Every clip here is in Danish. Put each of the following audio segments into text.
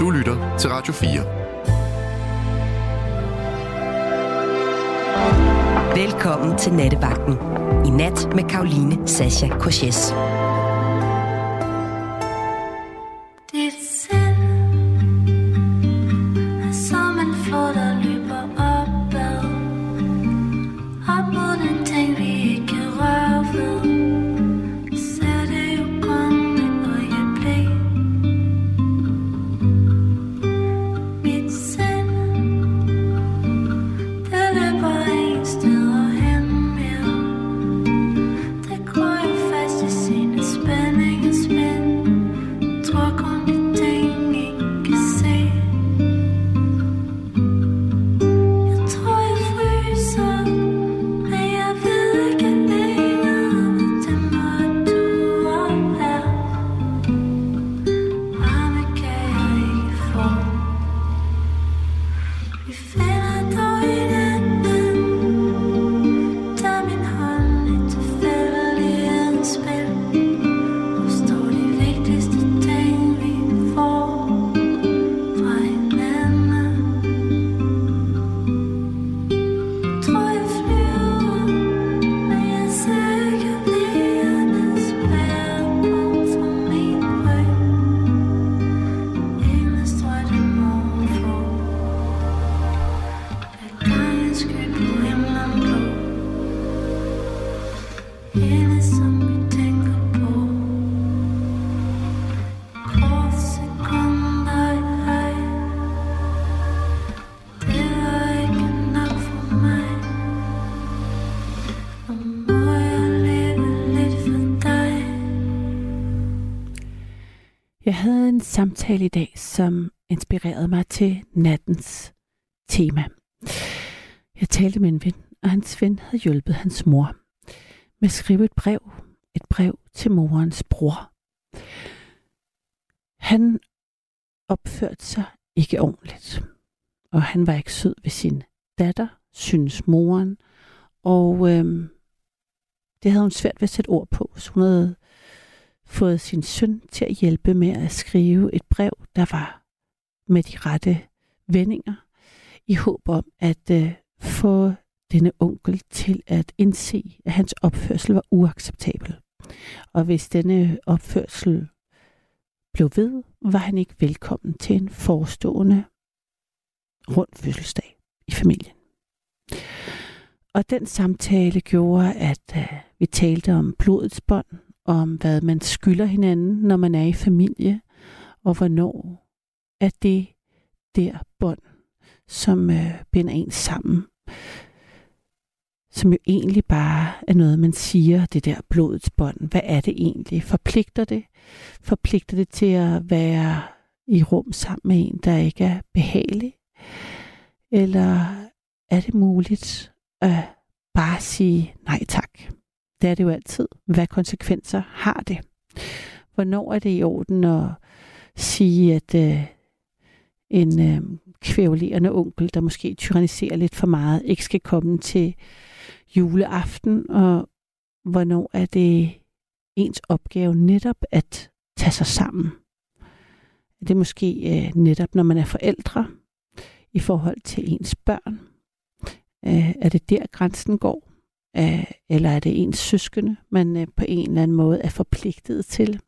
Du lytter til Radio 4. Velkommen til Nattevagten. I nat med Karoline Sasha Korses. Samtale i dag, som inspirerede mig til nattens tema. Jeg talte med en ven, og hans ven havde hjulpet hans mor med at skrive et brev. Et brev til morens bror. Han opførte sig ikke ordentligt, og han var ikke sød ved sin datter, synes moren, og øhm, det havde hun svært ved at sætte ord på, så hun havde fået sin søn til at hjælpe med at skrive et brev, der var med de rette vendinger, i håb om at øh, få denne onkel til at indse, at hans opførsel var uacceptabel. Og hvis denne opførsel blev ved, var han ikke velkommen til en forestående rund fødselsdag i familien. Og den samtale gjorde, at øh, vi talte om blodets bånd, om, hvad man skylder hinanden, når man er i familie, og hvornår er det der bånd, som øh, binder en sammen. Som jo egentlig bare er noget, man siger, det der blodets bånd. Hvad er det egentlig? Forpligter det? Forpligter det til at være i rum sammen med en, der ikke er behagelig? Eller er det muligt at bare sige nej tak? Det er det jo altid. Hvad konsekvenser har det? Hvornår er det i orden at sige, at øh, en øh, kvævlerende onkel, der måske tyranniserer lidt for meget, ikke skal komme til juleaften, og hvornår er det ens opgave netop at tage sig sammen? Er det måske øh, netop, når man er forældre i forhold til ens børn? Øh, er det der grænsen går? Øh, eller er det ens søskende, man øh, på en eller anden måde er forpligtet til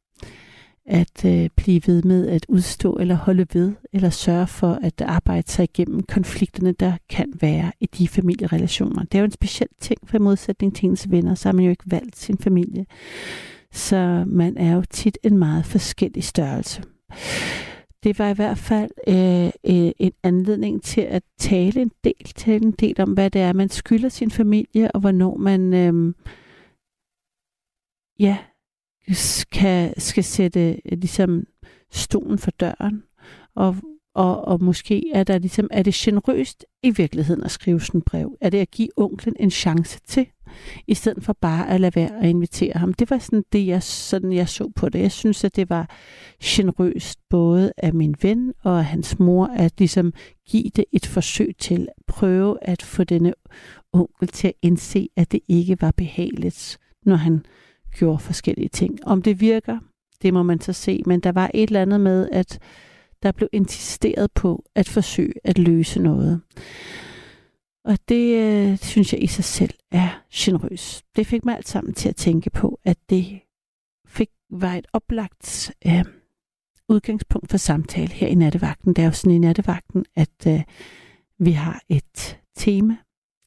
at øh, blive ved med at udstå eller holde ved, eller sørge for at arbejde sig igennem konflikterne, der kan være i de familierelationer. Det er jo en speciel ting, for i modsætning til ens venner, så har man jo ikke valgt sin familie. Så man er jo tit en meget forskellig størrelse det var i hvert fald øh, øh, en anledning til at tale en del, tale en del om, hvad det er, man skylder sin familie, og hvornår man øh, ja, skal, skal sætte øh, ligesom stolen for døren, og, og, og måske er, der ligesom, er det generøst i virkeligheden at skrive sådan en brev? Er det at give onklen en chance til? I stedet for bare at lade være at invitere ham. Det var sådan det, jeg, sådan jeg så på det. Jeg synes, at det var generøst både af min ven og af hans mor at ligesom give det et forsøg til at prøve at få denne onkel til at indse, at det ikke var behageligt, når han gjorde forskellige ting. Om det virker, det må man så se. Men der var et eller andet med, at der blev insisteret på at forsøge at løse noget. Og det øh, synes jeg i sig selv er generøs. Det fik mig alt sammen til at tænke på, at det fik, var et oplagt øh, udgangspunkt for samtale her i nattevagten. Det er jo sådan i nattevagten, at øh, vi har et tema,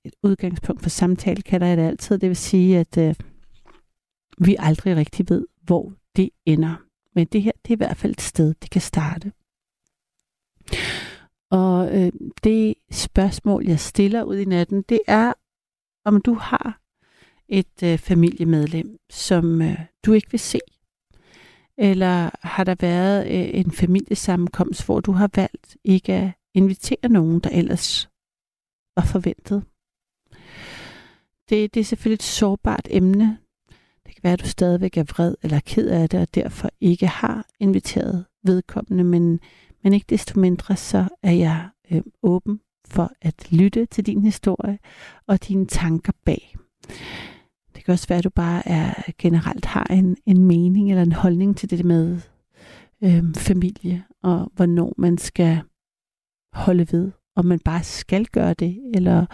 et udgangspunkt for samtale, kalder jeg det altid. Det vil sige, at øh, vi aldrig rigtig ved, hvor det ender. Men det her, det er i hvert fald et sted, det kan starte. Og øh, det spørgsmål, jeg stiller ud i natten, det er, om du har et øh, familiemedlem, som øh, du ikke vil se. Eller har der været øh, en familiesammenkomst, hvor du har valgt ikke at invitere nogen, der ellers var forventet? Det, det er selvfølgelig et sårbart emne. Det kan være, at du stadigvæk er vred eller ked af det, og derfor ikke har inviteret vedkommende, men men ikke desto mindre, så er jeg øh, åben for at lytte til din historie og dine tanker bag. Det kan også være, at du bare er generelt har en, en mening eller en holdning til det med øh, familie, og hvornår man skal holde ved, om man bare skal gøre det, eller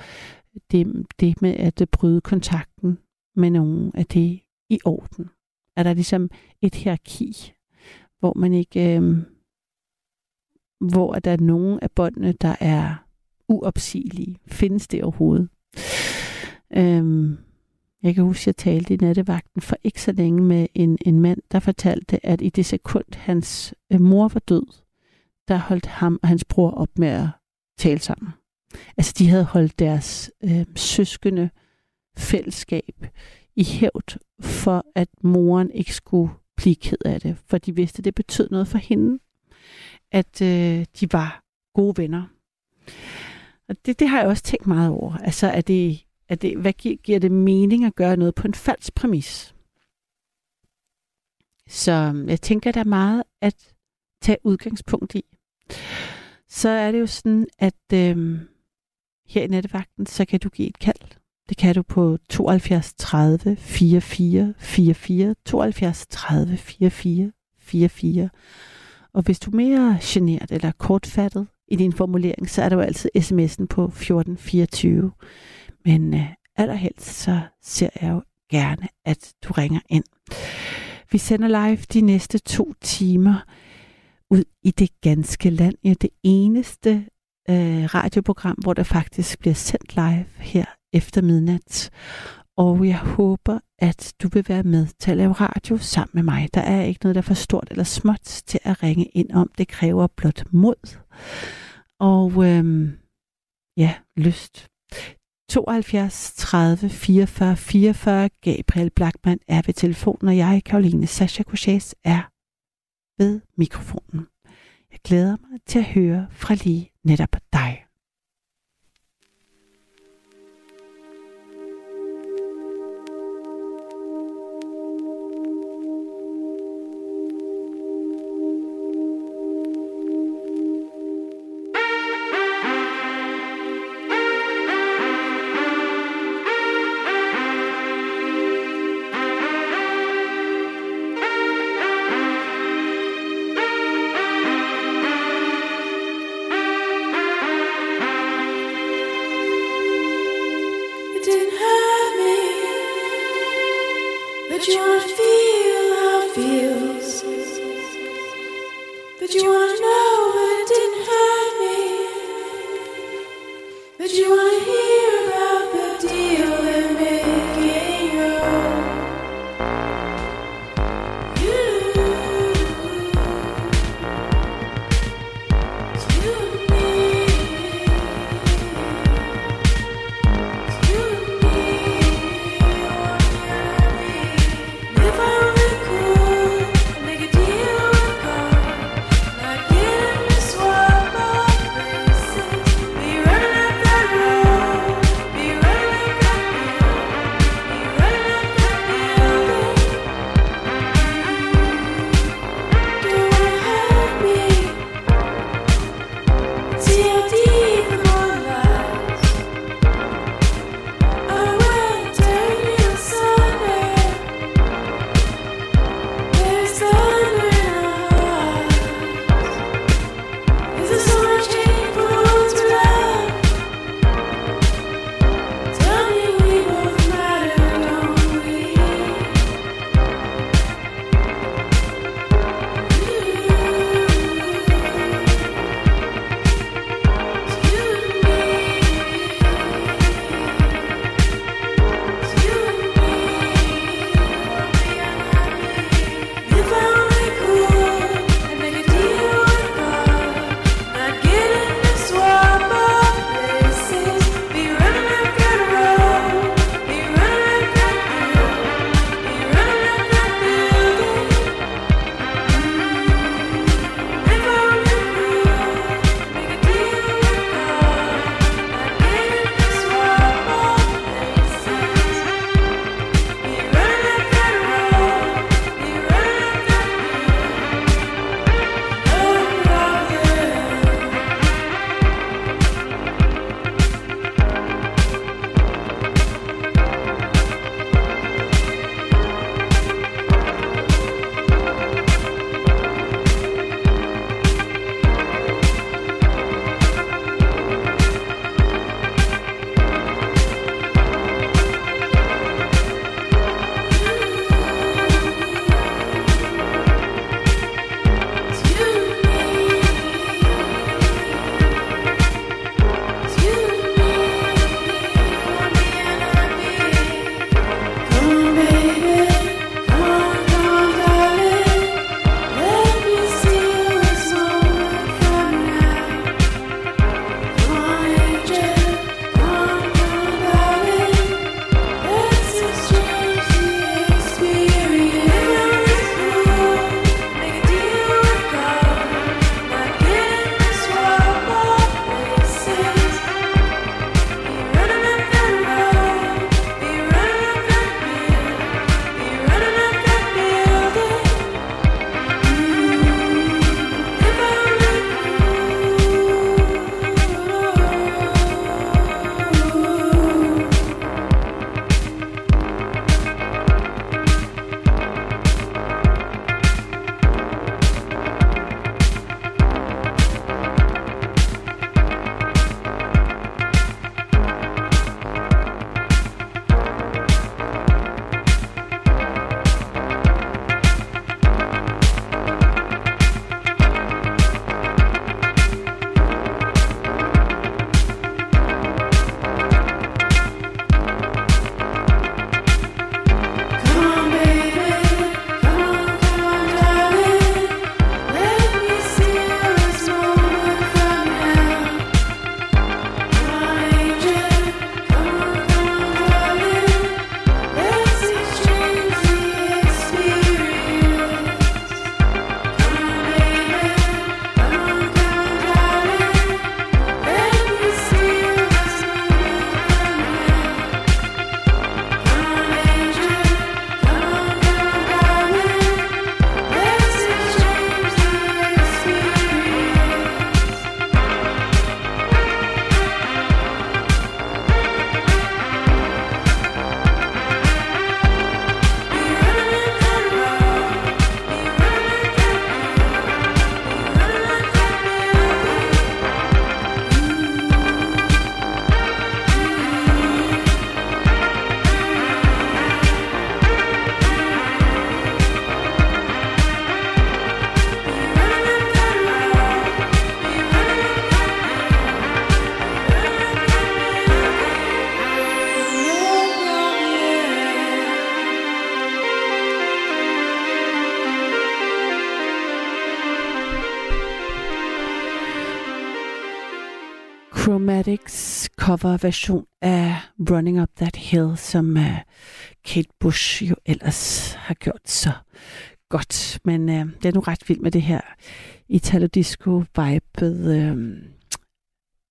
det, det med at bryde kontakten med nogen, er det i orden? Er der ligesom et hierarki, hvor man ikke øh, hvor der er nogle af båndene, der er uopsigelige. Findes det overhovedet? Øhm, jeg kan huske, at jeg talte i nattevagten for ikke så længe med en, en mand, der fortalte, at i det sekund, hans øh, mor var død, der holdt ham og hans bror op med at tale sammen. Altså, de havde holdt deres øh, søskende fællesskab i hævd for, at moren ikke skulle blive ked af det, for de vidste, at det betød noget for hende at øh, de var gode venner. Og det, det har jeg også tænkt meget over. Altså, er det, er det, hvad giver, giver det mening at gøre noget på en falsk præmis? Så øhm, jeg tænker, der er meget at tage udgangspunkt i. Så er det jo sådan, at øh, her i nettevagten, så kan du give et kald. Det kan du på 72 30 44 44, 72 30 44 44. Og hvis du er mere generet eller kortfattet i din formulering, så er der jo altid sms'en på 1424. Men øh, allerhelst så ser jeg jo gerne, at du ringer ind. Vi sender live de næste to timer ud i det ganske land. Ja, det eneste øh, radioprogram, hvor der faktisk bliver sendt live her efter midnat. Og jeg håber, at du vil være med til at lave radio sammen med mig. Der er ikke noget, der er for stort eller småt til at ringe ind om. Det kræver blot mod. Og øhm, ja, lyst. 72 30 44 44. Gabriel Blackman er ved telefonen, og jeg, Karoline Sascha Kouchés, er ved mikrofonen. Jeg glæder mig til at høre fra lige netop dig. Coverversion af Running Up That Hill, som uh, Kate Bush jo ellers har gjort så godt. Men uh, det er nu ret vildt med det her Italo Disco vibet uh,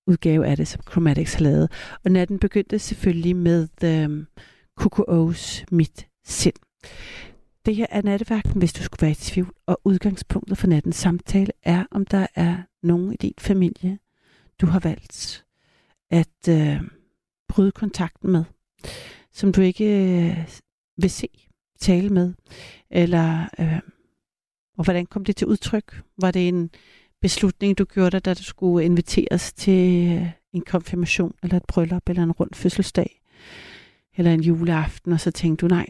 udgave af det, som Chromatics har lavet. Og natten begyndte selvfølgelig med uh, Coco O's Mit Sind. Det her er nattevagten, hvis du skulle være i tvivl, og udgangspunktet for nattens samtale er, om der er nogen i din familie, du har valgt at øh, bryde kontakten med, som du ikke øh, vil se, tale med, eller øh, og hvordan kom det til udtryk? Var det en beslutning, du gjorde dig, da du skulle inviteres til øh, en konfirmation, eller et bryllup, eller en rund fødselsdag, eller en juleaften, og så tænkte du, nej,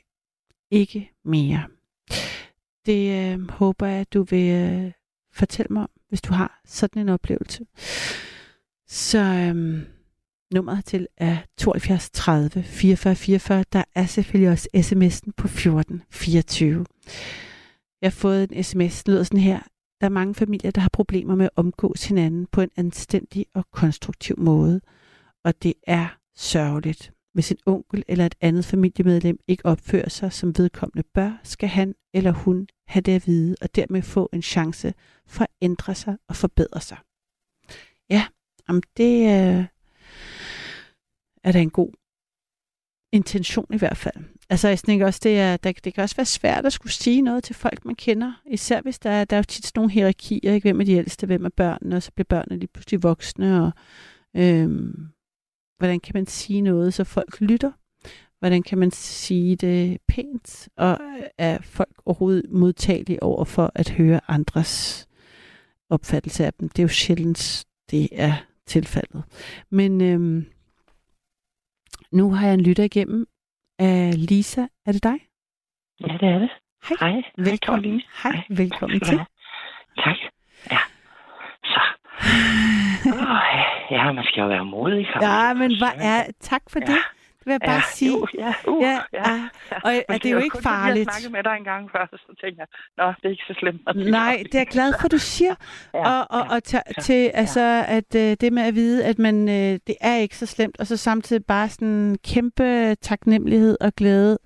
ikke mere. Det øh, håber jeg, at du vil øh, fortælle mig om, hvis du har sådan en oplevelse. Så øhm, nummeret til er 72 30 44 44. Der er selvfølgelig også sms'en på 14 24. Jeg har fået en sms, der lyder sådan her. Der er mange familier, der har problemer med at omgås hinanden på en anstændig og konstruktiv måde. Og det er sørgeligt. Hvis en onkel eller et andet familiemedlem ikke opfører sig, som vedkommende bør, skal han eller hun have det at vide, og dermed få en chance for at ændre sig og forbedre sig. Ja, Jamen, det øh, er der en god intention i hvert fald. Altså, jeg tænker også, det, er, der, det kan også være svært at skulle sige noget til folk, man kender. Især hvis der, er, der er jo tit sådan nogle hierarkier, ikke? hvem er de ældste, hvem er børnene, og så bliver børnene lige pludselig voksne, og øhm, hvordan kan man sige noget, så folk lytter? Hvordan kan man sige det pænt? Og øh, er folk overhovedet modtagelige over for at høre andres opfattelse af dem? Det er jo sjældent, det er tilfældet. Men øhm, nu har jeg en lytter igennem af Lisa. Er det dig? Ja, det er det. Hej. Hej. Velkommen. Hej. Hej. Velkommen til. Tak. Ja. Så. Oh, ja, man skal jo være modig. Ja, men hvad er... Tak for ja. det vil jeg bare ja, sige. Jo, ja, uh, ja, ja. ja. Og, det er jo ikke farligt. Jeg snakkede med dig en gang før, så tænker jeg, nå, det er ikke så slemt. Nej, det er jeg glad for, du siger. ja, og og, ja, og til, ja, altså, at uh, det med at vide, at man, uh, det er ikke så slemt, og så samtidig bare sådan kæmpe taknemmelighed og glæde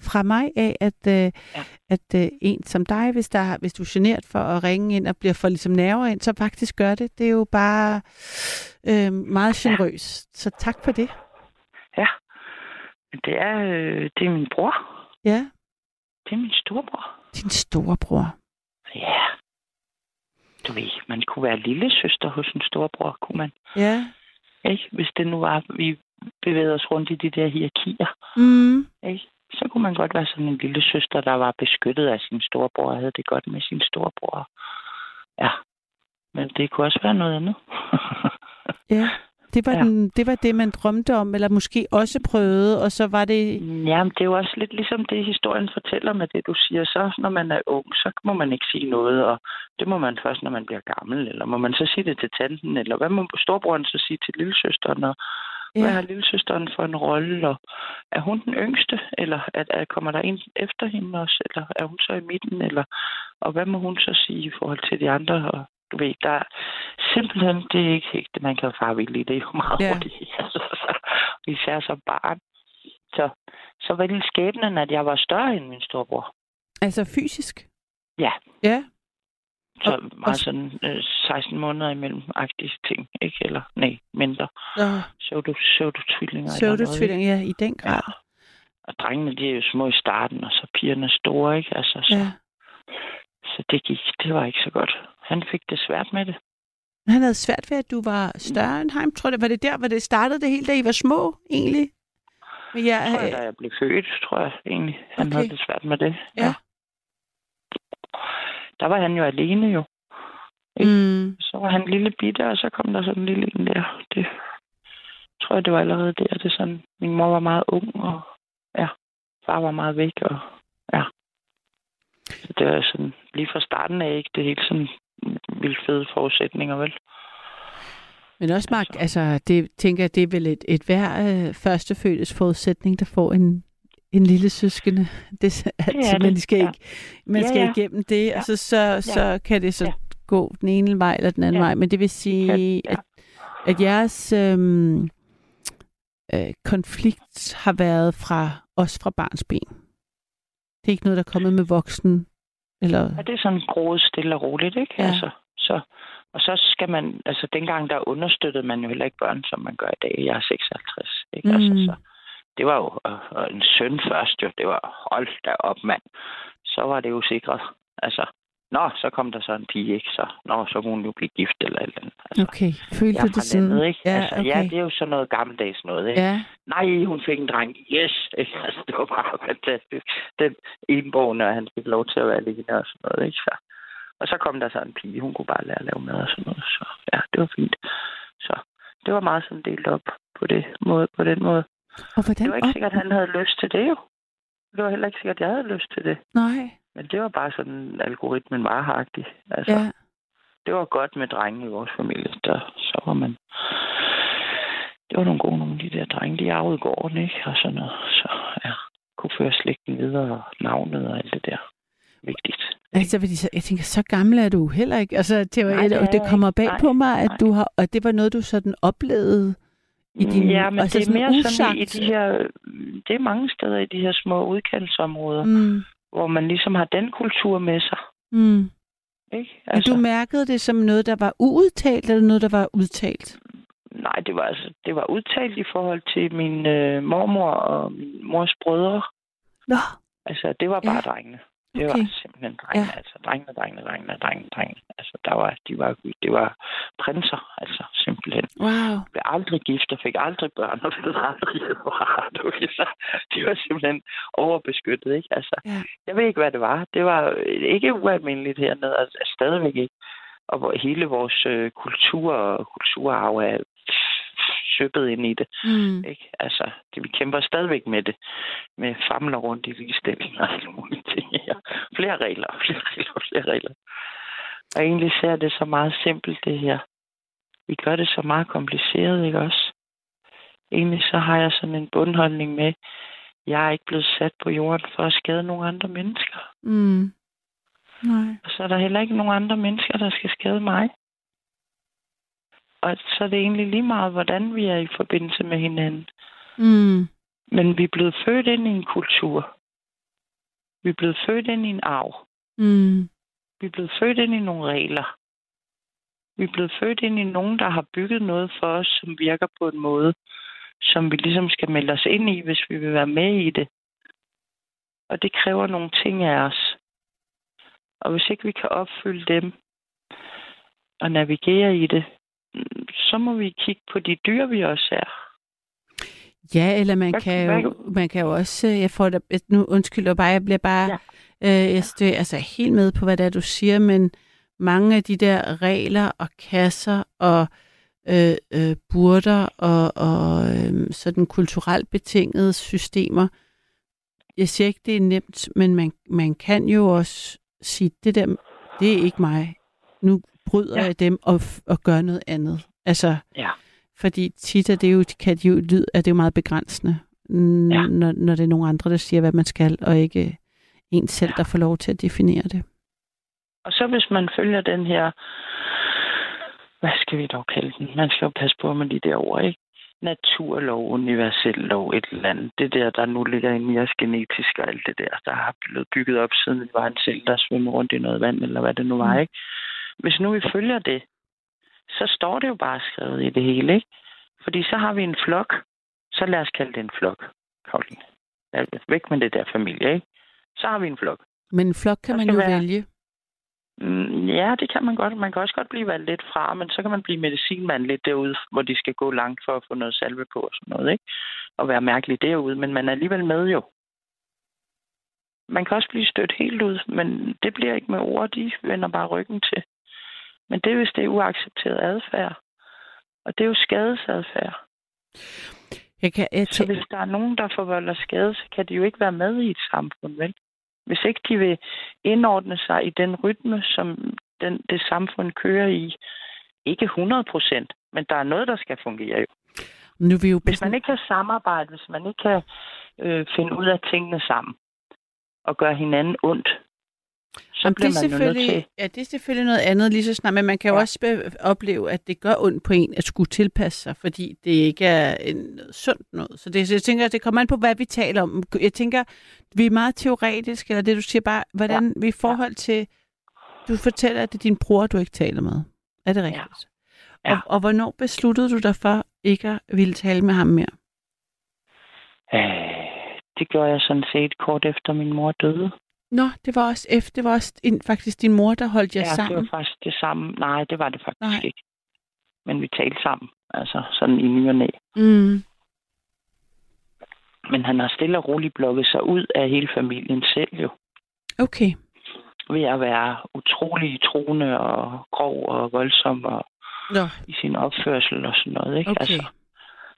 fra mig af, at, uh, ja. at uh, en som dig, hvis, der, hvis du er generet for at ringe ind og bliver for ligesom nerver ind, så faktisk gør det. Det er jo bare uh, meget generøst. Ja. Så tak for det. Ja, det er, øh, det er min bror. Ja. Det er min storebror. Din storebror? Ja. Du ved, man kunne være lille søster hos en storebror, kunne man. Ja. Ikke? Hvis det nu var, vi bevægede os rundt i de der hierarkier. Mm. Ikke? Så kunne man godt være sådan en lille søster, der var beskyttet af sin storebror og havde det godt med sin storebror. Ja. Men det kunne også være noget andet. ja. Det var, ja. den, det var det, man drømte om, eller måske også prøvede, og så var det... Jamen, det er jo også lidt ligesom det, historien fortæller med det, du siger. Så når man er ung, så må man ikke sige noget, og det må man først, når man bliver gammel. Eller må man så sige det til tanten, eller hvad må storebroren så sige til lillesøsteren, og ja. hvad har lillesøsteren for en rolle, og er hun den yngste, eller at, at kommer der en efter hende også, eller er hun så i midten, eller og hvad må hun så sige i forhold til de andre, og du ved, der er simpelthen, det er ikke helt, man kan fare vildt i det, er jo meget ja. hurtigt, altså, så, især som barn. Så, så var det skæbnen, at jeg var større end min storebror. Altså fysisk? Ja. Ja. Så og, meget sådan øh, 16 måneder imellem agtige ting, ikke? Eller nej, mindre. Ja. Så du, så du tvillinger. Så du tvillinger, ja, i den grad. Ja. Og drengene, de er jo små i starten, og så pigerne store, ikke? Altså, så, ja. Så det gik, det var ikke så godt han fik det svært med det. Han havde svært ved, at du var større end ham, tror jeg. Var det der, hvor det startede det hele, da I var små, egentlig? Men jeg, jeg tror, jeg, da jeg blev født, tror jeg egentlig. Han okay. havde det svært med det. Ja. ja. Der var han jo alene jo. Mm. Så var han lille bitte, og så kom der sådan en lille en der. Det tror jeg, det var allerede der. Det sådan, min mor var meget ung, og ja, far var meget væk, og ja. Det var sådan, lige fra starten af ikke det helt sådan vildt fede forudsætninger, vel? Men også, Mark, altså, altså det, tænker jeg, det er vel et, et hver øh, førstefødtes forudsætning, der får en, en lille søskende. Det, at det man skal, ja. ikke, man skal ja, ja. igennem det, ja. og så, så, ja. så kan det så ja. gå den ene vej eller den anden ja. vej. Men det vil sige, ja. at at jeres øhm, øh, konflikt har været fra os fra barns ben. Det er ikke noget, der er kommet med voksen? Eller? Ja, det er sådan groet stille og roligt, ikke? Ja. Altså, så, og så skal man, altså dengang der understøttede man jo heller ikke børn, som man gør i dag. Jeg er 56, ikke? Mm. Altså, så, det var jo øh, en søn først jo. Det var, hold da op, mand. Så var det jo sikret. Altså, nå, så kom der så en pige, ikke? Så, nå, så kunne hun jo blive gift eller et eller andet. Altså, Okay, følte du det sådan? landet, ikke? Ja, altså, okay. ja, det er jo sådan noget gammeldags noget, ikke? Ja, Nej, hun fik en dreng. Yes! Ikke? Altså, det var bare fantastisk. Den enborgne, og han fik lov til at være alene og sådan noget, ikke? Så. Og så kom der så en pige, hun kunne bare lære at lave mad og sådan noget. Så ja, det var fint. Så det var meget sådan delt op på, det måde, på den måde. og hvordan Det var ikke op- sikkert, at han havde lyst til det jo. Det var heller ikke sikkert, at jeg havde lyst til det. Nej, Men det var bare sådan, algoritmen var haragtig. Altså, ja. det var godt med drenge i vores familie. Der, så var man... Det var nogle gode nogle af de der drenge, de arvede gården, ikke? Og sådan noget. Så ja, kunne føre slægten videre og navnet og alt det der. Vigtigt. Altså, fordi så, jeg tænker, så gammel er du heller ikke. Altså, det, var, Nej, det det, er kommer bag Nej, på mig, at nej. du har, og det var noget, du sådan oplevede i din, ja, men altså det er mere sådan i, i usagt. de her... Det er mange steder i de her små udkantsområder, mm. Hvor man ligesom har den kultur med sig. mm. Ikke? Men du mærkede det som noget, der var uudtalt, eller noget, der var udtalt? Nej, det var, altså, det var udtalt i forhold til min øh, mormor og min mors brødre. Nå, Altså, det var bare ja. drengene. Det Okay. var simpelthen drengene. Ja. Altså, drengene, drengene, drengene, drengene, drengene. Altså, der var, de var, det var prinser, altså, simpelthen. wow. blev aldrig gift og fik aldrig børn og blev aldrig du okay, så de var simpelthen overbeskyttet, ikke? Altså, Ja. jeg ved ikke, hvad det var. Det var ikke ualmindeligt hernede, altså stadigvæk ikke. Og hvor hele vores øh, kultur og kulturarv er søbet ind i det, Mm. ikke? Altså, det, vi kæmper stadigvæk med det, med famler rundt i ligestilling og alle mulige ting. Ja. Flere regler, flere regler, flere regler. Og egentlig ser det så meget simpelt, det her vi gør det så meget kompliceret, ikke også? Egentlig så har jeg sådan en bundholdning med, jeg er ikke blevet sat på jorden for at skade nogle andre mennesker. Mm. Nej. Og så er der heller ikke nogen andre mennesker, der skal skade mig. Og så er det egentlig lige meget, hvordan vi er i forbindelse med hinanden. Mm. Men vi er blevet født ind i en kultur. Vi er blevet født ind i en arv. Mm. Vi er blevet født ind i nogle regler. Vi er blevet født ind i nogen, der har bygget noget for os, som virker på en måde, som vi ligesom skal melde os ind i, hvis vi vil være med i det. Og det kræver nogle ting af os. Og hvis ikke vi kan opfylde dem og navigere i det, så må vi kigge på de dyr, vi også er. Ja, eller man kan, jo, man kan jo også, øh, jeg får da, nu undskylder bare, jeg bliver bare, Ja. ja. øh, jeg stø, altså helt med på, hvad det er, du siger, men mange af de der regler og kasser og øh, øh, burder og, og øh, sådan kulturelt betingede systemer, jeg siger ikke, det er nemt, men man, man kan jo også sige, det der, det er ikke mig. Nu bryder Ja. jeg dem og, og gør noget andet. Altså, Ja. fordi tit er det jo, kan de jo lyd, at det er jo meget begrænsende, n- Ja. når, når det er nogle andre, der siger, hvad man skal, og ikke en selv, Ja. der får lov til at definere det. Og så hvis man følger den her, hvad skal vi dog kalde den? Man skal jo passe på med de der ord, ikke? Naturlov, universel lov, et eller andet. Det der, der nu ligger inde i os genetisk og alt det der, der har blevet bygget op, siden det var en selv, der svømmer rundt i noget vand, eller hvad det nu var, Mm. ikke? Hvis nu vi følger det, så står det jo bare skrevet i det hele, ikke? Fordi så har vi en flok, så lad os kalde det en flok, Karoline. Væk med det der familie, ikke? Så har vi en flok. Men en flok kan man jo være- vælge. Mm, Ja, det kan man godt. Man kan også godt blive valgt lidt fra, men så kan man blive medicinmand lidt derude, hvor de skal gå langt for at få noget salve på og sådan noget, ikke? Og være mærkelig derude, men man er alligevel med jo. Man kan også blive stødt helt ud, men det bliver ikke med ord, de vender bare ryggen til. Men det er, hvis det er uaccepteret adfærd. Og det er jo skadesadfærd. Jeg kan, jeg Så tæ- hvis der er nogen, der forvolder skade, så kan de jo ikke være med i et samfund, vel? Hvis ikke de vil indordne sig i den rytme, som den, det samfund kører i. Ikke 100 procent, men der er noget, der skal fungere jo. nu vi jo på Hvis man ikke kan samarbejde, hvis man ikke kan øh, finde ud af tingene sammen, og gøre hinanden ondt, Så det, bliver er man jo nødt til... selvfølgelig, ja, det er selvfølgelig noget andet lige så snart, men man kan jo Ja. også be- opleve, at det gør ondt på en at skulle tilpasse sig, fordi det ikke er en, sundt noget. Så, det, så jeg tænker, det kommer an på, hvad vi taler om. Jeg tænker, vi er meget teoretisk, eller det du siger bare, hvordan vi i forhold til, du fortæller, at det er din bror, du ikke taler med. Er det rigtigt? Ja. Og, og hvornår besluttede du dig for ikke at ville tale med ham mere? Øh, det gjorde jeg sådan set kort efter min mor døde. Nå, det var også efter, det var også en, faktisk din mor, der holdt jer ja, sammen. det var faktisk det samme. Nej, det var det faktisk Nej. ikke. Men vi talte sammen. Altså sådan i ny og næ. Mm. Men han har stille og roligt blokket sig ud af hele familien selv jo. Okay. Ved at være utrolig troende og grov og voldsom og Nå, i sin opførsel og sådan noget. Ikke? okay. Altså,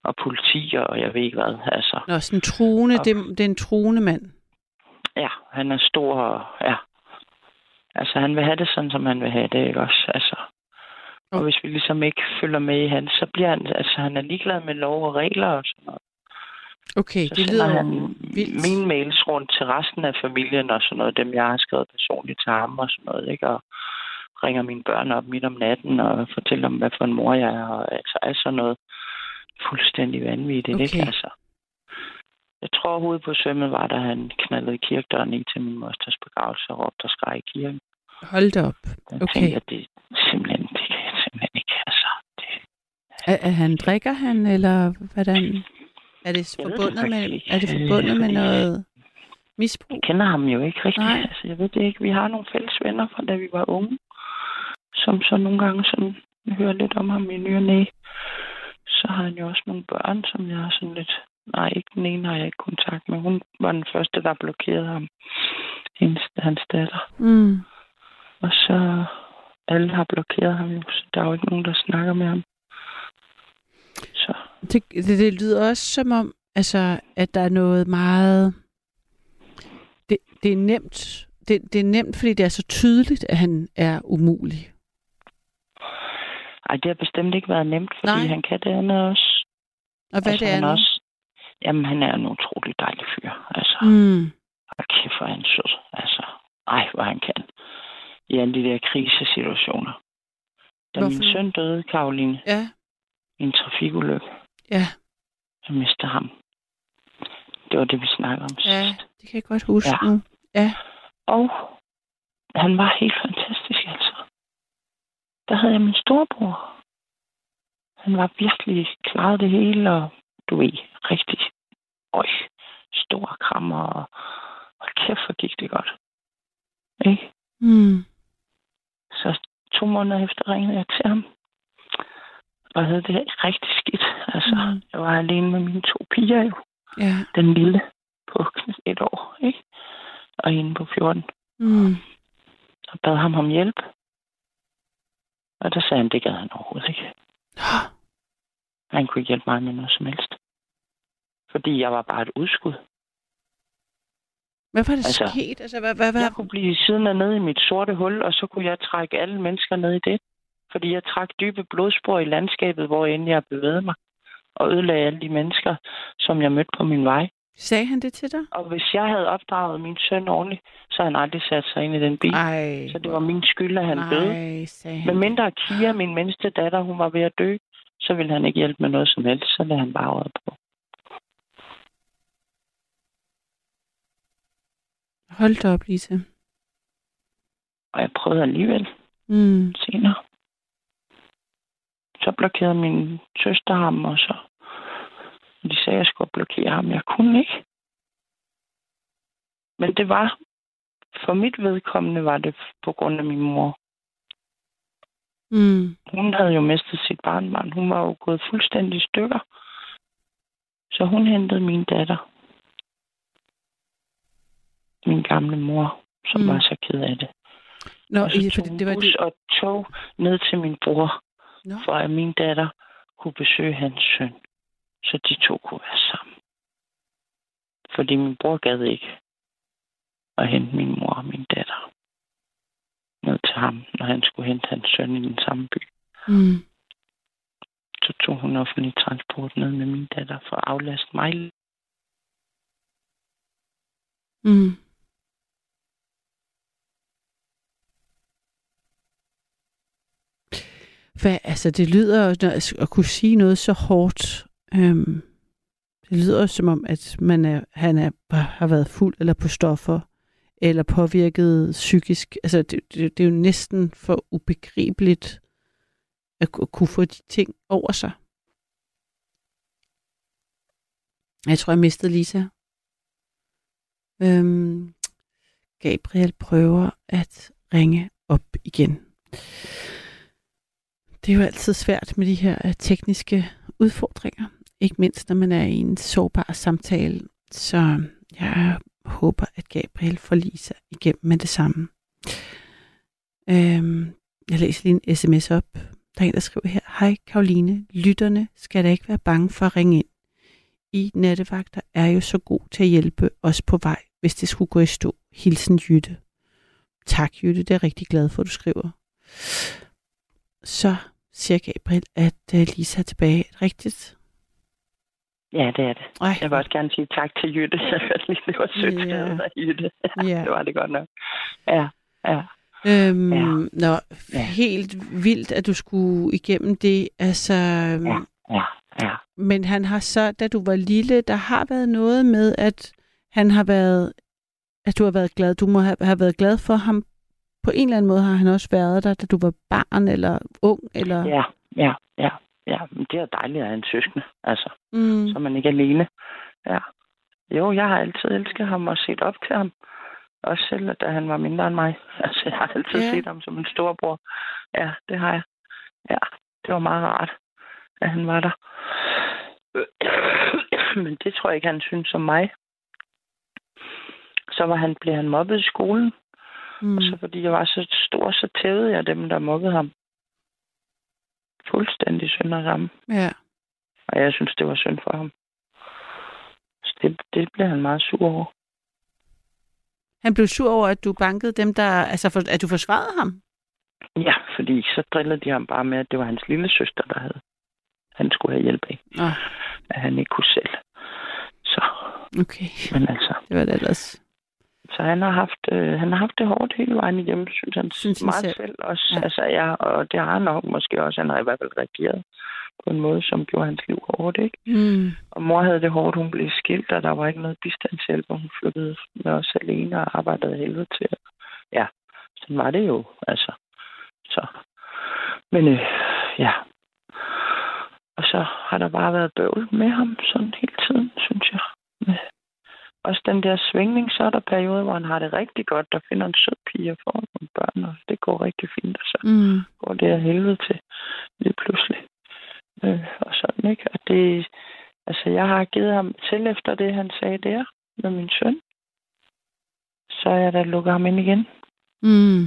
og politi og jeg ved ikke hvad. Altså, Nå, sådan en truende, Og- det, det er en truende mand. Ja, han er stor og ja. Altså han vil have det sådan, som han vil have det, ikke også? Altså, og hvis vi ligesom ikke følger med i han, så bliver han, altså han er ligeglad med lov og regler og sådan noget. Okay, Så det lyder han vildt. mine mails rundt til resten af familien og sådan noget, dem jeg har skrevet personligt til ham og sådan noget, ikke? Og ringer mine børn op midt om natten og fortæller dem, hvad for en mor jeg er, og altså er sådan noget fuldstændig vanvittigt, ikke? Okay. Altså, jeg tror, hovedet på svømmet var, da han knaldede kirkedøren i til min mosters begravelse og råbte og skreg i kirken. Hold da op. Jeg Okay. tænkte, at det er simpelthen, det kan jeg simpelthen ikke. Altså, det, Er, er han, drikker han, eller hvordan? Er det Jeg ved det forbundet med, er det forbundet med noget misbrug? jeg kender ham jo ikke rigtigt. Nej. Altså, jeg ved det ikke. Vi har nogle fælles venner fra da vi var unge, som så nogle gange sådan hører lidt om ham i ny og næ. Så har han jo også nogle børn, som jeg har sådan lidt... Nej, ikke den ene har jeg ikke kontakt med. Hun var den første, der blokerede ham. Hendes, hans datter. Mm. Og så alle har blokeret ham jo, så der er jo ikke nogen, der snakker med ham. Så Det, det, det lyder også som om, altså, at der er noget meget... Det, det er nemt. Det, det er nemt, fordi det er så tydeligt, at han er umulig. ej, det har bestemt ikke været nemt, fordi Nej. han kan det andet også. Og hvad altså, det er nu? også, Jamen, han er en utrolig dejlig fyr. Altså, mm. Mm. kæft, hvor er han sød. Altså, ej, hvor han kan. I alle de der krisesituationer. Da Hvorfor? min søn døde, Karoline, Ja, i en trafikulykke, ja, jeg mistede ham. Det var det, vi snakkede om ja. sidst. Det kan jeg godt huske Ja. nu. Ja. Og han var helt fantastisk, altså. Der havde jeg min storebror. Han var virkelig klaret det hele, og du ved, rigtig øj, store krammer, og, og kæft, hvor gik det godt. Ikke? Mm. Så to måneder efter ringede jeg til ham, og havde det rigtig skidt. Altså, Mm. jeg var alene med mine to piger jo. Ja. Den lille på et år, ikke? Og hende på 14. Mm. og bad ham om hjælp. Og der sagde han, det gad han overhovedet ikke. Nå, Han kunne ikke hjælpe mig med noget som helst. Fordi jeg var bare et udskud. Hvad var der Altså, sket? Altså, hvad, hvad, hvad? Jeg kunne blive siddende nede i mit sorte hul, og så kunne jeg trække alle mennesker ned i det. Fordi jeg trak dybe blodspor i landskabet, hvor end jeg bevægede mig. Og ødelagde alle de mennesker, som jeg mødte på min vej. Sagde han det til dig? Og hvis jeg havde opdraget min søn ordentligt, så havde han aldrig sat sig ind i den bil. Ej. Så det var min skyld, at han Nej, døde. Men mindre Kia, min mindste datter, hun var ved at dø, så ville han ikke hjælpe med noget som helst. Så lagde han bare øjet på. Hold da op, Lisa. Og jeg prøvede alligevel Mm. senere. Så blokerede min søster ham, og så de sagde, at jeg skulle blokere ham. Jeg kunne ikke. Men det var, for mit vedkommende var det på grund af min mor. Mm. Hun havde jo mistet sit barnbarn. Hun var jo gået fuldstændig stykker. Så hun hentede min datter. Min gamle mor, som Mm. var så ked af det. Nå, og så tog for hun det var bus det. og tog ned til min bror, Nå. for at min datter kunne besøge hans søn. Så de to kunne være sammen. Fordi min bror gad ikke at hente min mor og min datter ned til ham, når han skulle hente hans søn i den samme by. Mm. Så tog hun offentlig transport ned med min datter for at aflaste mig. Mm. Hvad, altså, det lyder at, altså, at kunne sige noget så hårdt. Øhm, det lyder som om, at man er, han er, har været fuld eller på stoffer eller påvirket psykisk. Altså, det, det, det er jo næsten for ubegribeligt at at kunne få de ting over sig. Jeg tror, jeg mistede Lisa. Øhm, Gabriel prøver at ringe op igen. Det er jo altid svært med de her øh, tekniske udfordringer. Ikke mindst, når man er i en sårbar samtale. Så jeg håber, at Gabriel forliser Lisa igennem med det samme. Øhm, jeg læser lige en sms op. Der er en, der skriver her. Hej Karoline, lytterne skal da ikke være bange for at ringe ind. I nattevagter er jo så god til at hjælpe os på vej, hvis det skulle gå i stå. Hilsen Jytte. Tak Jytte, det er jeg rigtig glad for, at du skriver. Så siger Gabriel, at øh, Lisa er tilbage. Er rigtigt? Ja, det er det. Ej, Jeg vil også gerne sige tak til Jytte. Jeg hørte lige, det var sødt Ja. skrevet af Jytte. ja. Det var det godt nok. Ja, ja. Øhm, Ja. Nå, Ja. helt vildt, at du skulle igennem det. Altså, Ja. Ja, ja. Men han har så, da du var lille, der har været noget med, at han har været, at du har været glad. Du må have, have været glad for ham. På en eller anden måde har han også været der, da du var barn eller ung. Eller... Ja, ja, ja. Ja, det er dejligt at have en søskende, altså. Mm. Så er man ikke er alene. Ja. Jo, jeg har altid elsket ham og set op til ham. Også selv, da han var mindre end mig. Altså, jeg har altid ja. set ham som en storbror. Ja, det har jeg. Ja, det var meget rart, at han var der. Men det tror jeg ikke, han synes som mig. Så var han, blev han mobbet i skolen. Mm. Og så fordi jeg var så stor, så tævede jeg dem, der mobbede ham. Fuldstændig synd og sammen. Ja. Og jeg synes, det var synd for ham. Så det, det blev han meget sur over. Han blev sur over, at du bankede dem, der... Altså, for, at du forsvarede ham. Ja, fordi så drillede de ham bare med, at det var hans lille søster, der havde. Han skulle have hjælp af, Nå, at han ikke kunne selv. Så, okay. men altså, Det var det ellers. Så han har haft, øh, han har haft det hårdt hele vejen igennem, synes han. Synes meget selv. selv. også. Ja. Altså, ja, og det har han nok måske også. Han har i hvert fald reageret på en måde, som gjorde hans liv hårdt, ikke? Mm. Og mor havde det hårdt, hun blev skilt, og der var ikke noget bistandshjælp, og hun flyttede med os alene og arbejdede helvede til. Ja, sådan var det jo, altså. Så. Men øh, ja. Og så har der bare været bøvl med ham sådan hele tiden, synes jeg. Med også den der svingning, så er der perioder, hvor han har det rigtig godt, der finder en sød pige og får nogle børn, og det går rigtig fint, og så Mm. går det af helvede til lige pludselig. Øh, og sådan, ikke? Og det, altså, jeg har givet ham til efter det, han sagde der med min søn. Så er jeg da lukket ham ind igen. Mm.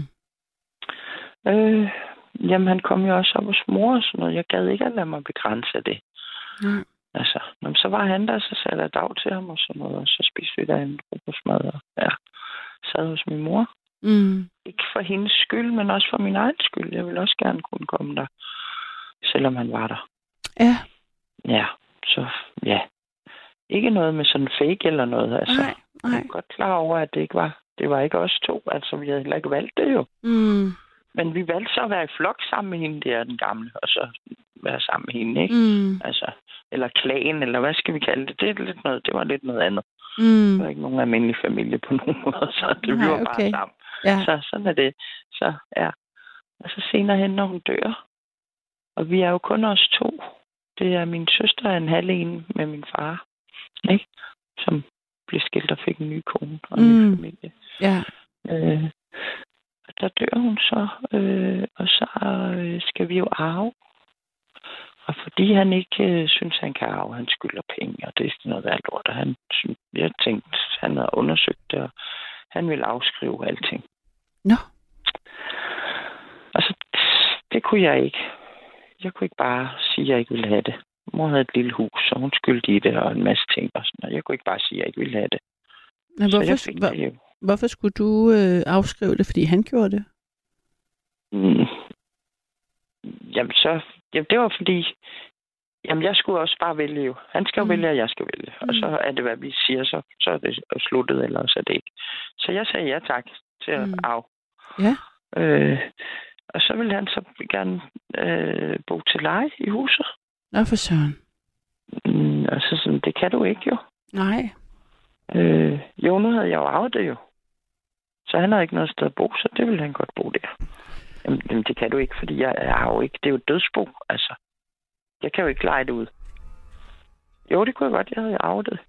Øh, jamen, han kom jo også op hos mor og sådan noget. Jeg gad ikke at lade mig begrænse det. Mm. Altså, men så var han der, så satte jeg dag til ham og sådan noget, og så spiste vi der en frokostmad, og ja, sad hos min mor. Mm. Ikke for hendes skyld, men også for min egen skyld. Jeg ville også gerne kunne komme der, selvom han var der. Ja. Ja, så ja. Ikke noget med sådan fake eller noget. Altså, Nej, Jeg nej. er godt klar over, at det ikke var, det var ikke os to. Altså, vi havde heller ikke valgt det jo. Mm. Men vi valgte så at være i flok sammen med hende der, den gamle, og så være sammen med hende, ikke? Mm. Altså, eller klan, eller hvad skal vi kalde det? Det, er lidt noget, det var lidt noget andet. Mm. Det var ikke nogen almindelig familie på nogen måde, så det, vi Nej, var okay. bare sammen. Ja. Så sådan er det. Så ja. Og så senere hen, når hun dør. Og vi er jo kun os to. Det er min søster og en halv en med min far. Ikke? Som blev skilt og fik en ny kone og en Mm. ny familie. Ja. Øh, der dør hun så. Øh, og så øh, skal vi jo arve. Og fordi han ikke øh, synes, han kan arve, han skylder penge, og det er sådan noget værd lort, og han synes, jeg tænkte, han havde undersøgt det, og han ville afskrive alting. Nå. Altså, det kunne jeg ikke. Jeg kunne ikke bare sige, at jeg ikke ville have det. Mor havde et lille hus, og hun skyldte i det, og en masse ting og sådan noget. Jeg kunne ikke bare sige, at jeg ikke ville have det. Men Så jeg hvorfor, fik hvor. Hvorfor skulle du øh, afskrive det, fordi han gjorde det? Mm. Jamen, så... Jamen, det var fordi... Jamen, jeg skulle også bare vælge jo. Han skal jo Mm. mm. vælge, og jeg skal vælge. Og Mm. så er det, hvad vi siger, så, så er det sluttet, eller så er det ikke. Så jeg sagde ja tak til at Mm. mm. af. Ja. Øh, Og så ville han så gerne øh, bo til leje i huset. Nå for søren. Mm, og så sådan, det kan du ikke jo. Nej. Øh, jo, nu havde jeg jo arvet det jo. Så han havde ikke noget sted at bo, så det ville han godt bo der. Jamen, jamen det kan du ikke, fordi jeg, jeg har jo ikke... Det er jo et dødsbo, altså. Jeg kan jo ikke lege det ud. Jo, det kunne jeg godt. Jeg havde arvet.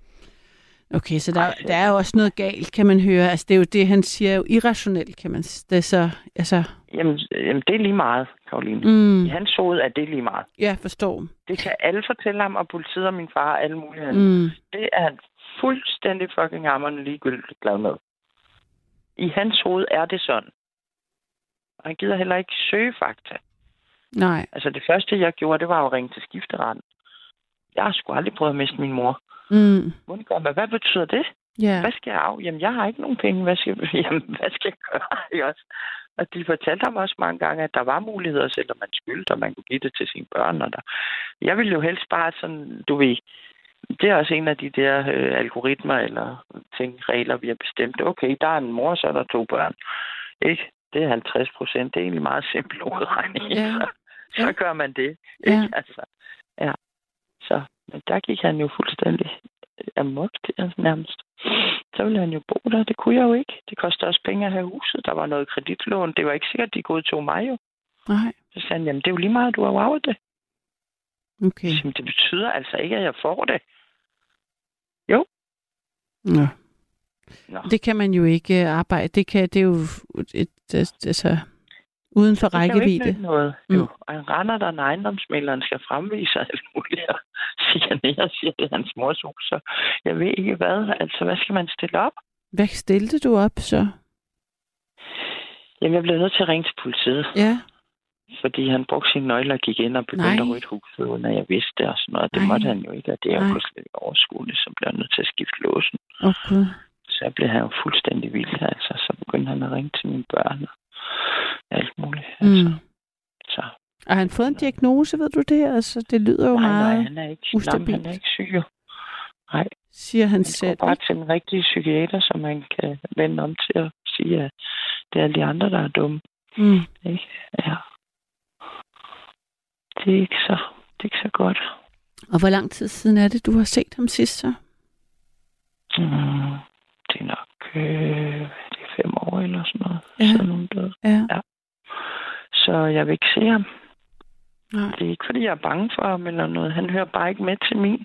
Okay, så der, Ej, der er jo også noget galt, kan man høre. Altså, det er jo det, han siger, er jo irrationelt, kan man Det er så, altså... Jamen, jamen, det er lige meget, Karoline. Mm. I hans hoved er det lige meget. ja, forstår. Det kan alle fortælle ham, og politiet og min far og alle mulige. Mm. Mm, Det er han fuldstændig fucking hammerne ligegyldigt glad med. I hans hoved er det sådan. Og han gider heller ikke søge fakta. nej. Altså det første, jeg gjorde, det var at ringe til skifteretten. Jeg har sgu aldrig prøvet at miste min mor. Mm, gør man? Hvad betyder det? ja. Hvad skal jeg af? Jamen, jeg har ikke nogen penge. Hvad skal, jamen, hvad skal jeg gøre? Også? Og de fortalte ham også mange gange, at der var muligheder, selvom man skyldte, og man kunne give det til sine børn. Og der. Jeg ville jo helst bare sådan, du ved, det er også en af de der øh, algoritmer eller ting, regler, vi har bestemt. Okay, der er en mor, så er der to børn. Ikke? Det er 50 procent. Det er egentlig meget simpel udregning. Ja. Så, så Ja. gør man det. Ja. Ikke? Altså, ja. Så, men der gik han jo fuldstændig amok altså, nærmest. Så ville han jo bo der. Det kunne jeg jo ikke. Det koster også penge at have huset. Der var noget kreditlån. Det var ikke sikkert, de godtog mig jo. Nej. Så sagde han, jamen det er jo lige meget, du har arvet det. Okay. Jamen, det betyder altså ikke, at jeg får det. Nå. Nå. Det kan man jo ikke øh, arbejde. Det kan det er jo et, altså uden for Det kan jo rækkevidde. noget. Mm. Jo. Og han render der, når ejendomsmælderen skal fremvise alt muligt. Og siger ned og siger, det er hans mors hus. Så jeg ved ikke hvad. Altså, hvad skal man stille op? Hvad stillede du op så? Jamen, jeg blev nødt til at ringe til politiet. Ja. Fordi han brugte sine nøgler og gik ind og begyndte Nej. at rydde huset, at jeg vidste det og sådan noget. Det Nej. måtte han jo ikke, og det er Nej. jo pludselig overskueligt, så blev jeg nødt til at skifte låsen. Gud. Så blev han jo fuldstændig vild, altså. Så begyndte han at ringe til mine børn og alt muligt. Altså. Mm. Så Har han fået en diagnose, ved du det? Altså, det lyder jo nej, meget, nej, han er ikke, nej, men han ustabilt. er ikke syg. Nej, siger han han selv. bare ikke? til en rigtig psykiater, som man kan vende om til at sige, at det er alle de andre, der er dumme. Mm. Ja. Det er ikke så, det er ikke så godt. Og hvor lang tid siden er det, du har set ham sidst så? Mm, det er nok øh, det er fem år eller sådan noget, Ja. ja. siden hun døde. Ja. Så jeg vil ikke se ham. Nej. Det er ikke, fordi jeg er bange for ham eller noget. Han hører bare ikke med til min.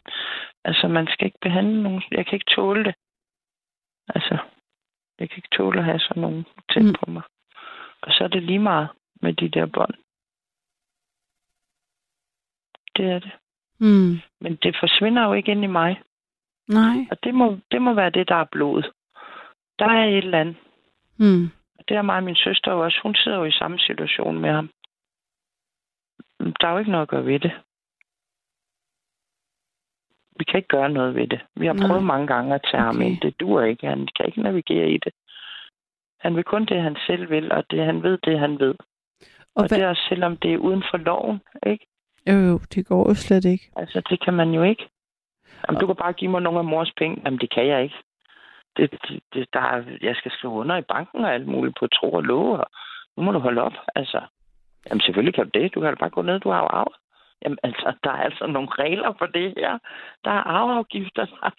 Altså, man skal ikke behandle nogen. Jeg kan ikke tåle det. Altså, jeg kan ikke tåle at have sådan nogen tæt mm. på mig. Og så er det lige meget med de der bånd. Det er det. Mm. Men det forsvinder jo ikke ind i mig. Nej. Og det må, det må være det, der er blod. Der er et eller andet. Mm. Det er mig og min søster også. Hun sidder jo i samme situation med ham. Der er jo ikke noget at gøre ved det. Vi kan ikke gøre noget ved det. Vi har Nej. prøvet mange gange at tage ham Okay. ind. Det duer ikke. Han kan ikke navigere i det. Han vil kun det, han selv vil, og det, han ved, det han ved. Og Og hvad? det er også selvom det er uden for loven, ikke? Jo, jo, det går jo slet ikke. Altså, det kan man jo ikke. Jamen, du kan bare give mig nogle af mors penge. Jamen, det kan jeg ikke. Det, det, det, der er, jeg skal skrive under i banken og alt muligt på tro og love, og nu må du holde op. Altså, jamen, selvfølgelig kan du det. Du kan da bare gå ned, du har jo arvet. Jamen, altså, der er altså nogle regler for det her. Der er arveafgifter. Der...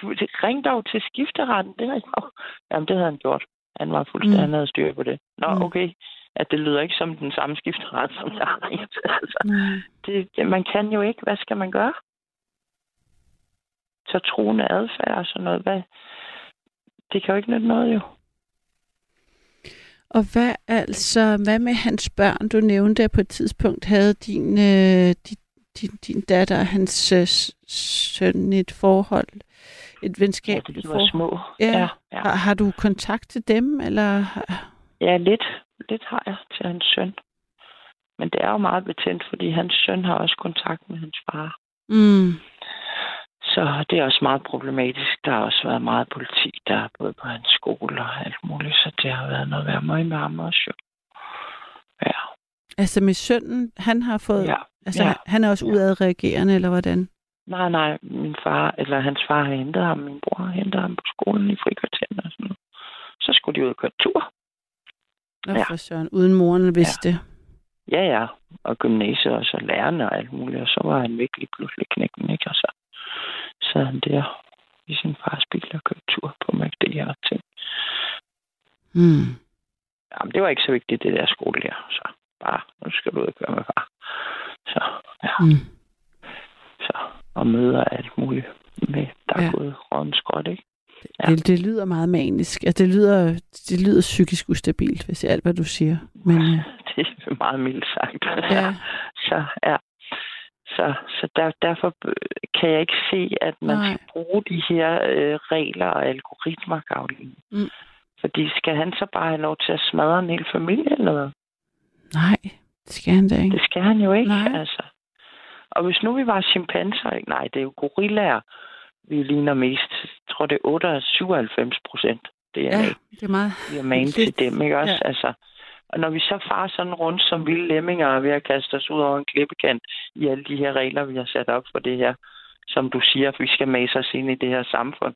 Du, det, ring dog til skifteretten. Det har jeg jo. Jamen, det havde han gjort. Han var fuldstændig, Mm. styr på det. Nå, mm. okay. At det lyder ikke som den samme skifteret, som jeg har. Altså, det, det, man kan jo ikke. Hvad skal man gøre? Så troende adfærd og sådan noget. Hvad? Det kan jo ikke nytte noget, jo. Og hvad altså, hvad med hans børn? Du nævnte, at på et tidspunkt havde din, øh, din, din, din datter og hans øh, søn et forhold, et Ja, det venskabeligt de var forhold. små. Ja. ja, ja. Har, har du kontakt til dem, eller? Ja lidt. Lidt har jeg til hans søn. Men det er jo meget betændt, fordi hans søn har også kontakt med hans far. Mm. Så det er også meget problematisk. Der har også været meget politi, der er både på hans skole og alt muligt. Så det har været noget værd med ham også, jo. Ja, Altså med sønnen, han har fået, ja. altså ja. han er også udadreagerende, eller hvordan? Nej, nej, min far, eller hans far har hentet ham, min bror har hentet ham på skolen i frikvarteren og sådan noget. Så skulle de ud og køre tur. Nå, Ja. for søren, uden moren vidste det. Ja, ja. Og gymnasiet og så lærerne og alt muligt. Og så var han virkelig pludselig knækken, ikke? Og så sad han der i sin fars bil og kørte tur på McD og ting. Mm. Jamen, det var ikke så vigtigt, det der skole der. Så bare, nu skal du ud og køre med far. Så, ja. Mm. Så, og møder alt muligt med, der er Ja. ja. gået rådden skråt, ikke? Ja. Det, det lyder meget manisk. Altså, det lyder, det lyder psykisk ustabilt, hvis er alt, hvad du siger. Men øh, Det er meget mildt sagt. ja, Så, ja. Så, så der, derfor kan jeg ikke se, at man Nej. skal bruge de her øh, regler og algoritmer, Karoline. Mm. Fordi skal han så bare have lov til at smadre en hel familie, eller hvad? nej, det skal han da ikke. Det skal han jo ikke, Nej. altså. Og hvis nu vi var chimpanser, ikke? nej, det er jo gorillaer, vi ligner mest. Jeg tror, det er 8 97 procent. Det er Ja, det er meget... vi er man til dem, ikke også? ja. Altså, og når vi så farer sådan rundt som vilde lemminger og ved at kaste os ud over en klippekant i alle de her regler, vi har sat op for det her, som du siger, vi skal mase os ind i det her samfund,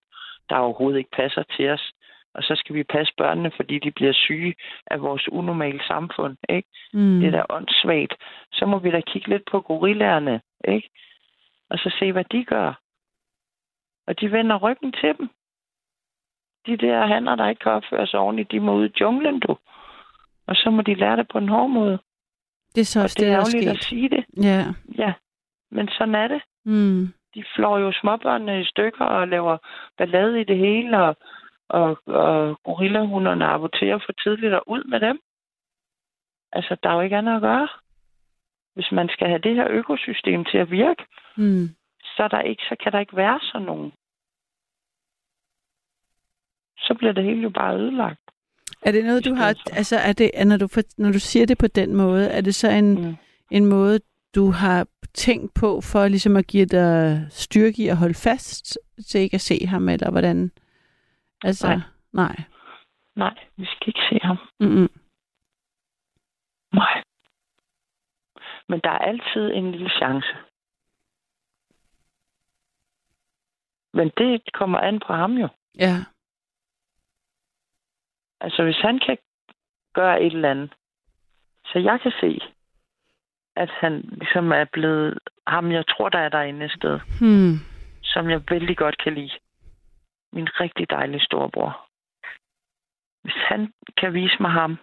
der overhovedet ikke passer til os. Og så skal vi passe børnene, fordi de bliver syge af vores unormale samfund, ikke? Mm. det er da åndssvagt. Så må vi da kigge lidt på gorillerne, ikke? Og så se, hvad de gør. Og de vender ryggen til dem. De der hanner, der ikke kan opføre sig ordentligt, de må ud i junglen, du. Og så må de lære det på en hård måde. Det er så Og også det det, er der er ærgerligt at sket. sige det. Ja. Ja, men sådan er det. Mm. De flår jo småbørnene i stykker og laver ballade i det hele, og, og, og gorillahunderne aborterer for tidligt og ud med dem. Altså, der er jo ikke andet at gøre. Hvis man skal have det her økosystem til at virke, Mm. Så, er der ikke, så kan der ikke være sådan nogen. Så bliver det hele jo bare ødelagt. Er det noget, du har... For. Altså, er det, når, du, når du siger det på den måde, er det så en, Mm. en måde, du har tænkt på for ligesom at give dig styrke i at holde fast til ikke at se ham, eller hvordan? Altså, Nej. Nej. Nej, vi skal ikke se ham. Mm-mm. Nej. Men der er altid en lille chance. Men det kommer an på ham jo. Ja. Altså, hvis han kan gøre et eller andet, så jeg kan se, at han ligesom er blevet ham, jeg tror, der er derinde et sted, Hmm. som jeg vældig godt kan lide. Min rigtig dejlige storebror. Hvis han kan vise mig ham,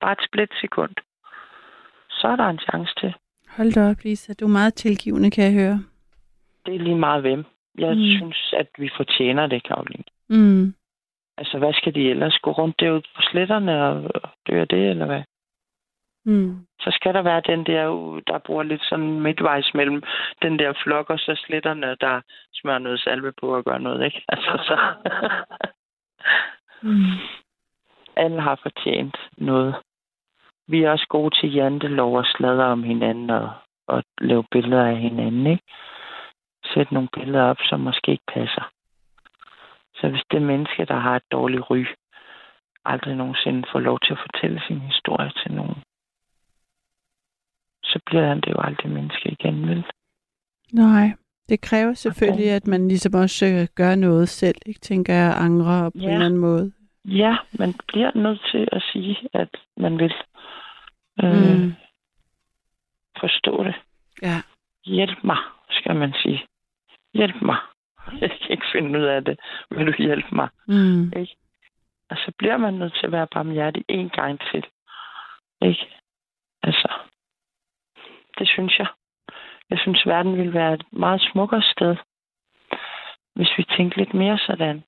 bare et splitsekund, så er der en chance til. Hold da op, Lisa. Du er meget tilgivende, kan jeg høre. Det er lige meget hvem. Jeg Mm. synes, at vi fortjener det, Karoline. Mm. Altså, hvad skal de ellers gå rundt derude på sletterne og dø af det, eller hvad? Mm. Så skal der være den der, der bor lidt sådan midtvejs mellem den der flok og så sletterne, der smører noget salve på og gør noget, ikke? Altså, så... Mm. Alle har fortjent noget. Vi er også gode til jantelov og sladre om hinanden og, og lave billeder af hinanden, ikke? Sæt nogle billeder op, som måske ikke passer. Så hvis det menneske, der har et dårligt ry, aldrig nogensinde får lov til at fortælle sin historie til nogen, så bliver han det jo aldrig menneske igen, vel? Nej. Det kræver selvfølgelig, at man ligesom også øh, gør noget selv, ikke? Tænker jeg, angre på Ja. en eller anden måde. Ja, man bliver nødt til at sige, at man vil øh, Mm. forstå det. Ja. Hjælp mig, skal man sige. Hjælp mig. Jeg kan ikke finde ud af det. Vil du hjælpe mig? Mm. Og så bliver man nødt til at være barmhjertig en gang til. Ikke? Altså, det synes jeg. Jeg synes, verden ville være et meget smukkere sted, hvis vi tænkte lidt mere sådan.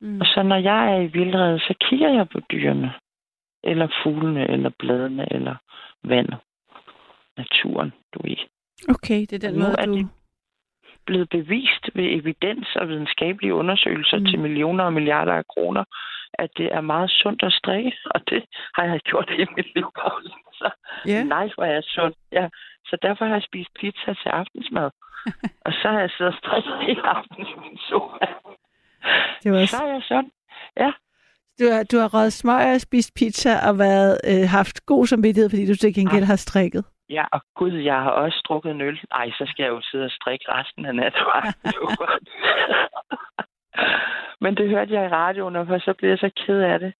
Mm. Og så når jeg er i vildrede, så kigger jeg på dyrene. Eller fuglene, eller bladene, eller vandet. Naturen, du ved. Okay, det er den Og nu måde, er du... det- blevet bevist ved evidens og videnskabelige undersøgelser Mm. til millioner og milliarder af kroner, at det er meget sundt at strikke, og det har jeg gjort hele mit liv. Så Ja. nej, hvor er jeg sund. Ja. Så derfor har jeg spist pizza til aftensmad. og så har jeg siddet og strikket hele aftenen i. Det var Så er jeg sund. Du har, du har røget smøger spist pizza og været, øh, haft god samvittighed, fordi du til gengæld Ah. har strikket. Ja, og gud, jeg har også drukket en øl. Ej, så skal jeg jo sidde og strikke resten af natten. Men det hørte jeg i radioen, og så blev jeg så ked af det.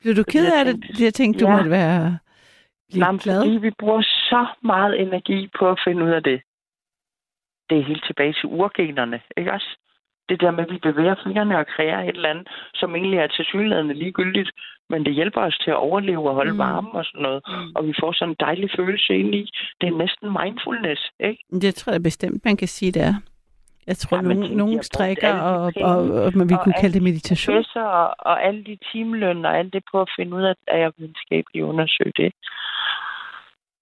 Blev du ked af det? Jeg tænkte, du Ja. måtte være Nej, glad? fordi vi bruger så meget energi på at finde ud af det. Det er helt tilbage til urgenerne, ikke også? Det der med, at vi bevæger fingrene og kreerer et eller andet, som egentlig er tilsyneladende ligegyldigt, men det hjælper os til at overleve og holde Mm. mm. varme og sådan noget. Mm. Og vi får sådan en dejlig følelse ind i. Det er næsten mindfulness, ikke? Det tror jeg bestemt, man kan sige, det er. Jeg tror, Ja, nogen, de nogen strikker, de og, og, og, og man vi og kunne kalde det de meditation. Professor og, og alle de timeløn og alt det på at finde ud af, at jeg videnskabeligt undersøge det.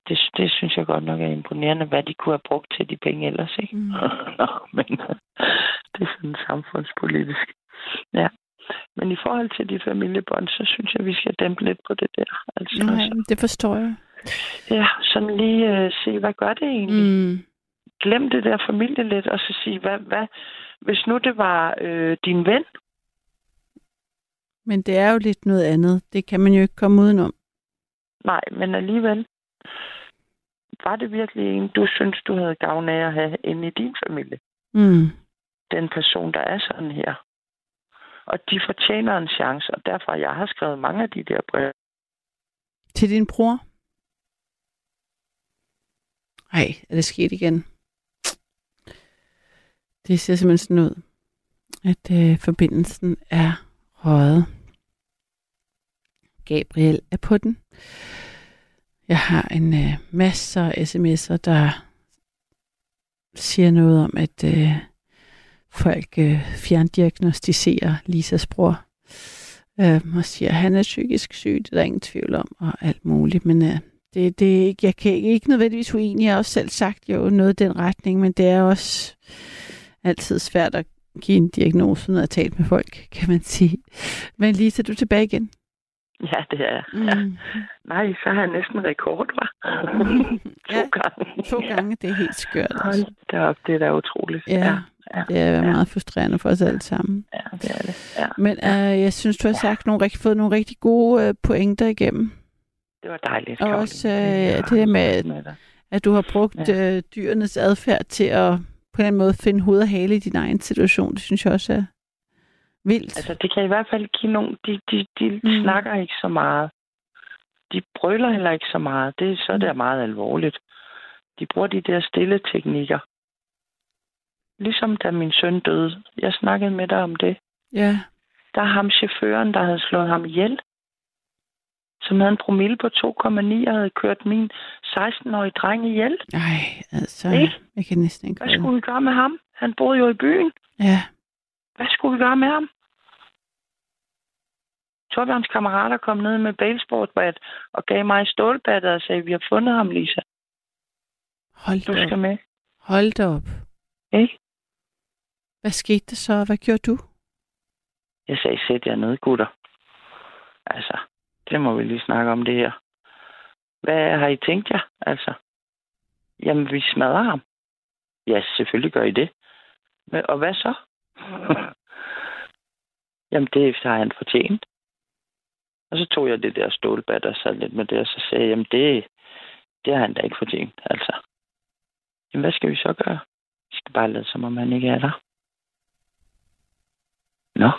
det. Det synes jeg godt nok er imponerende, hvad de kunne have brugt til de penge ellers, ikke? Mm. Nå, men det er sådan samfundspolitisk. Ja. Men i forhold til de familiebånd, så synes jeg, vi skal dæmpe lidt på det der. Altså, Nej, så, det forstår jeg. ja, sådan lige uh, se, hvad gør det egentlig? Mm. Glem det der familie lidt, og så sige, hvad, hvad, hvis nu det var øh, din ven, Men det er jo lidt noget andet. Det kan man jo ikke komme udenom. nej, men alligevel, var det virkelig en, du synes, du havde gavn af at have inde i din familie? Mm. Den person, der er sådan her. Og de fortjener en chance, og derfor jeg har skrevet mange af de der brev. Til din bror? Nej, er det sket igen? Det ser simpelthen sådan ud, at øh, forbindelsen er røget. Gabriel er på den. Jeg har en øh, masse sms'er, der siger noget om, at øh, folk øh, fjerndiagnostiserer Lisas bror. Øh, og siger, at han er psykisk syg, det er der ingen tvivl om, og alt muligt. Men øh, det, det, jeg kan ikke nødvendigvis uenig. Jeg har også selv sagt jo noget i den retning, men det er også altid svært at give en diagnose, når jeg har talt med folk, kan man sige. Men Lisa, du er tilbage igen. Ja, det er jeg. Ja. Nej, så har jeg næsten rekord, var. to Ja, gange. to gange, det er helt skørt. Altså. Hold da op, det er da utroligt. Ja, ja, det er ja. meget frustrerende for os alle sammen. ja, det er det. Ja. Men øh, jeg synes, du har sagt nogle rigtig, fået nogle rigtig gode øh, pointer igennem. Det var dejligt. Og også, øh, Det der med- dig. At du har brugt Ja. øh, dyrenes adfærd til at på en måde finde hoved og hale i din egen situation. Det synes jeg også er vildt. Altså, det kan i hvert fald give nogle... De, de, de Mm. mm. snakker ikke så meget. De brøler heller ikke så meget. Det, så er det meget alvorligt. De bruger de der stille teknikker. Ligesom da min søn døde. Jeg snakkede med dig om det. ja. Der er ham chaufføren, der havde slået ham ihjel. Som havde en promille på 2,9 og havde kørt min 16-årige dreng ihjel. Ej, altså, Ikke? jeg kan næsten ikke Hvad skulle vi gøre med ham? Han boede jo i byen. Ja, Hvad skulle vi gøre med ham? Torbjørns kammerater kom ned med baseballbat og gav mig stålbattet og sagde, vi har fundet ham, Lisa. hold Du skal op. med. Hold da op. Ikke? Hvad skete der så? Hvad gjorde du? Jeg sagde, sæt jer ned, gutter. Altså, det må vi lige snakke om det her. Hvad har I tænkt jer? Altså, jamen, vi smadrer ham. Ja, selvfølgelig gør I det. Og hvad så? jamen, det har han fortjent. Og så tog jeg det der stålbat og sad lidt med det, og så sagde jeg, jamen, det, det har han da ikke fortjent. Altså, jamen, hvad skal vi så gøre? Vi skal bare lade, som om han ikke er der. Nå.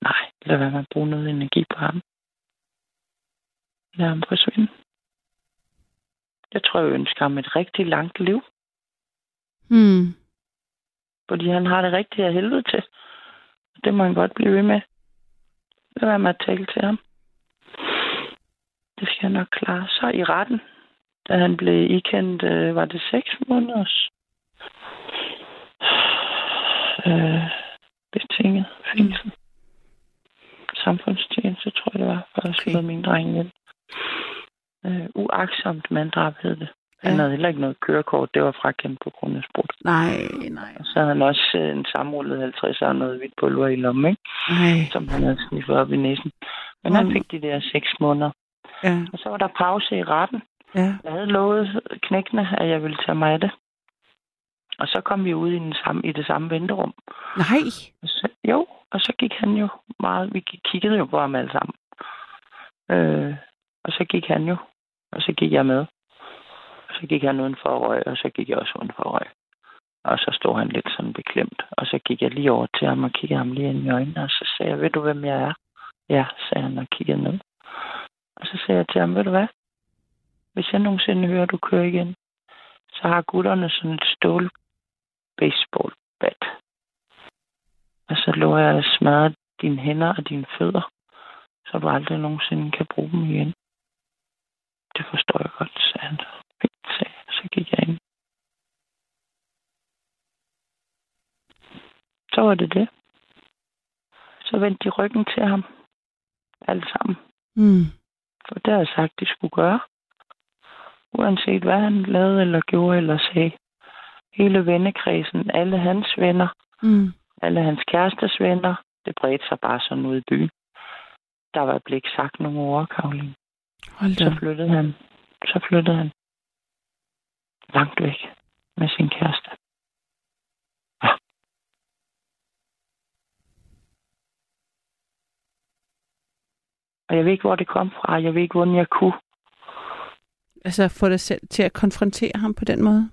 Nej, lad være med at bruge noget energi på ham. Lad ham forsvinde. Jeg tror, jeg ønsker ham et rigtig langt liv, Hmm fordi han har det rigtige af helvede til. Det må han godt blive ved med. Lad være med at tale til ham. Det skal jeg nok klare. Så i retten, da han blev ikendt, øh, var det seks måneders øh, betinget fængsel. Samfundstjeneste, tror jeg det var, for at slå min dreng ihjel. Øh, uaksomt manddrab hed det. Han Ja. havde heller ikke noget kørekort. Det var frakendt på grund af sprut. Nej, nej, Og så havde han også øh, en sammenrullet 50 og noget hvidt pulver i lommen, ikke? nej. som han havde sniffet op i næsen. Men han fik de der seks måneder. Ja, Og så var der pause i retten. ja. Jeg havde lovet knækkene, at jeg ville tage mig af det. Og så kom vi ud i, den samme, i det samme venterum. Nej. Og så, jo, og så gik han jo meget... Vi kiggede jo på ham alle sammen. Øh, og så gik han jo. Og så gik jeg med. Så gik han uden for at røge, og så gik jeg også uden for at røge. Og så stod han lidt sådan beklemt. Og så gik jeg lige over til ham og kiggede ham lige ind i øjnene, og så sagde jeg, ved du, hvem jeg er? Ja, sagde han og kiggede ned. Og så sagde jeg til ham, ved du hvad? Hvis jeg nogensinde hører, du kører igen, så har gutterne sådan et stål baseball bat. Og så lå jeg at smadre dine hænder og dine fødder, så du aldrig nogensinde kan bruge dem igen. Det forstår jeg godt, sagde han. Fint, sagde jeg. Så gik jeg ind. Så var det det. Så vendte de ryggen til ham. Alle sammen. Mm. For det har jeg sagt, de skulle gøre. Uanset hvad han lavede eller gjorde eller sagde. Hele vennekredsen, alle hans venner, Mm. alle hans kærestes venner, det bredte sig bare sådan ud i byen. Der var ikke sagt nogen ord, Karoline. Hold da. Så flyttede han. Så flyttede han. Langt væk med sin kæreste. Ja. Og jeg ved ikke, hvor det kom fra. Jeg ved ikke, hvordan jeg kunne. Altså få dig selv til at konfrontere ham på den måde?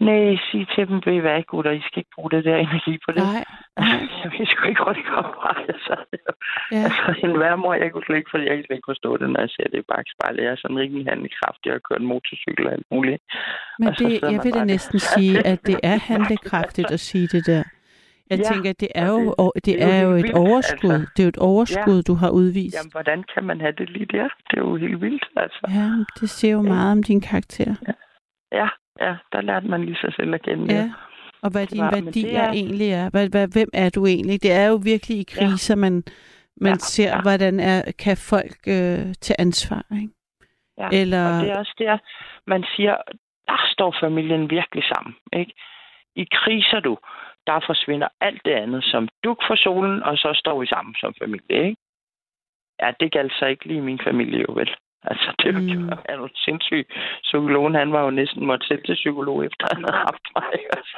Nej, sig til dem, ved I hvad, gutter, I skal ikke bruge det der energi på det. Nej. nej. Jeg ved sgu ikke, hvor det kom fra. Altså, Ja. altså en værmor, jeg kunne slet ikke, fordi jeg kan slet ikke forstå det, når jeg ser det i bagspejlet. Jeg er sådan rimelig handlekraftig og har kørt motorcykel og alt muligt. Men det, jeg vil da næsten sige, at det er handlekraftigt at sige det der. Jeg Ja, tænker, at det er jo, det- det det er jo er jo helt et vildt, overskud. altså. Det er jo et overskud, du har udvist. Jamen, hvordan kan man have det lige der? Det er jo helt vildt, altså. Ja, det siger jo meget om din karakter. Ja, ja, der lærte man lige sig selv at kende. Ja. Og hvad dine det værdier er- egentlig er. Hvad, hvad, hvem er du egentlig? Det er jo virkelig i kriser, man, man Ja, ser, ja. hvordan er, kan folk øh, tage ansvar. Ikke? Ja, Eller- Og det er også der, man siger, der står familien virkelig sammen. Ikke? I kriser du, der forsvinder alt det andet som duk for solen, og så står vi sammen som familie. Ikke? Ja, det galt så ikke lige min familie jo vel. Altså, det var Mm. mm. jo sindssygt. Psykologen, han var jo næsten måtte selv til psykolog, efter han havde haft mig.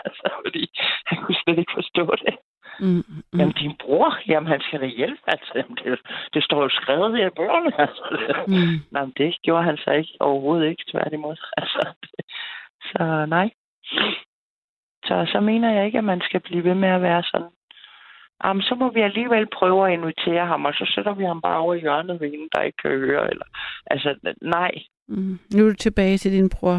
Altså, fordi han kunne slet ikke forstå det. Mm, mm. Jamen, din bror, jamen, han skal da hjælpe. Altså, jamen, det, det står jo skrevet i bøgerne. Altså. Mm. Nej, men det gjorde han så ikke. Overhovedet ikke, tværtimod. Altså, så nej. Så, så mener jeg ikke, at man skal blive ved med at være sådan. Jamen, så må vi alligevel prøve at invitere ham, og så sætter vi ham bare over i hjørnet ved en, der ikke kan høre. Eller, altså, nej. Mm. Nu er du tilbage til din bror.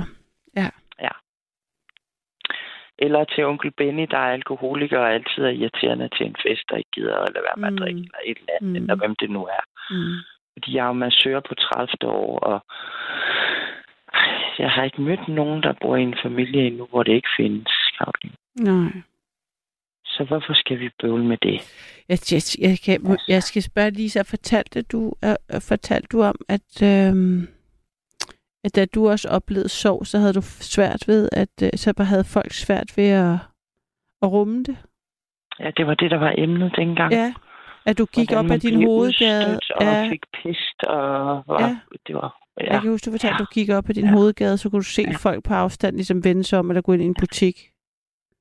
Eller til onkel Benny, der er alkoholiker og altid er irriterende til en fest, og ikke gider at lade være med at Mm. drikke, eller et eller andet, Mm. eller hvem det nu er. Mm. Fordi jeg er jo massør på 30. år, og jeg har ikke mødt nogen, der bor i en familie endnu, hvor det ikke findes, Karoline. Nej. Så hvorfor skal vi bøvle med det? Jeg, jeg, jeg, kan, jeg skal spørge Lisa, fortalte du, uh, fortalte du om, at, uh, at da du også oplevede sorg, så havde du svært ved, at uh, så havde folk svært ved at, at rumme det? Ja, det var det, der var emnet dengang. Ja. At du gik Hvordan op ad din hovedgade. Og Ja, fik pist, og var, Ja. det var... jeg Ja, kan huske, du fortalte, at du gik op ad din Ja. hovedgade, så kunne du se Ja. folk på afstand ligesom vende sig om, eller gå ind i en butik.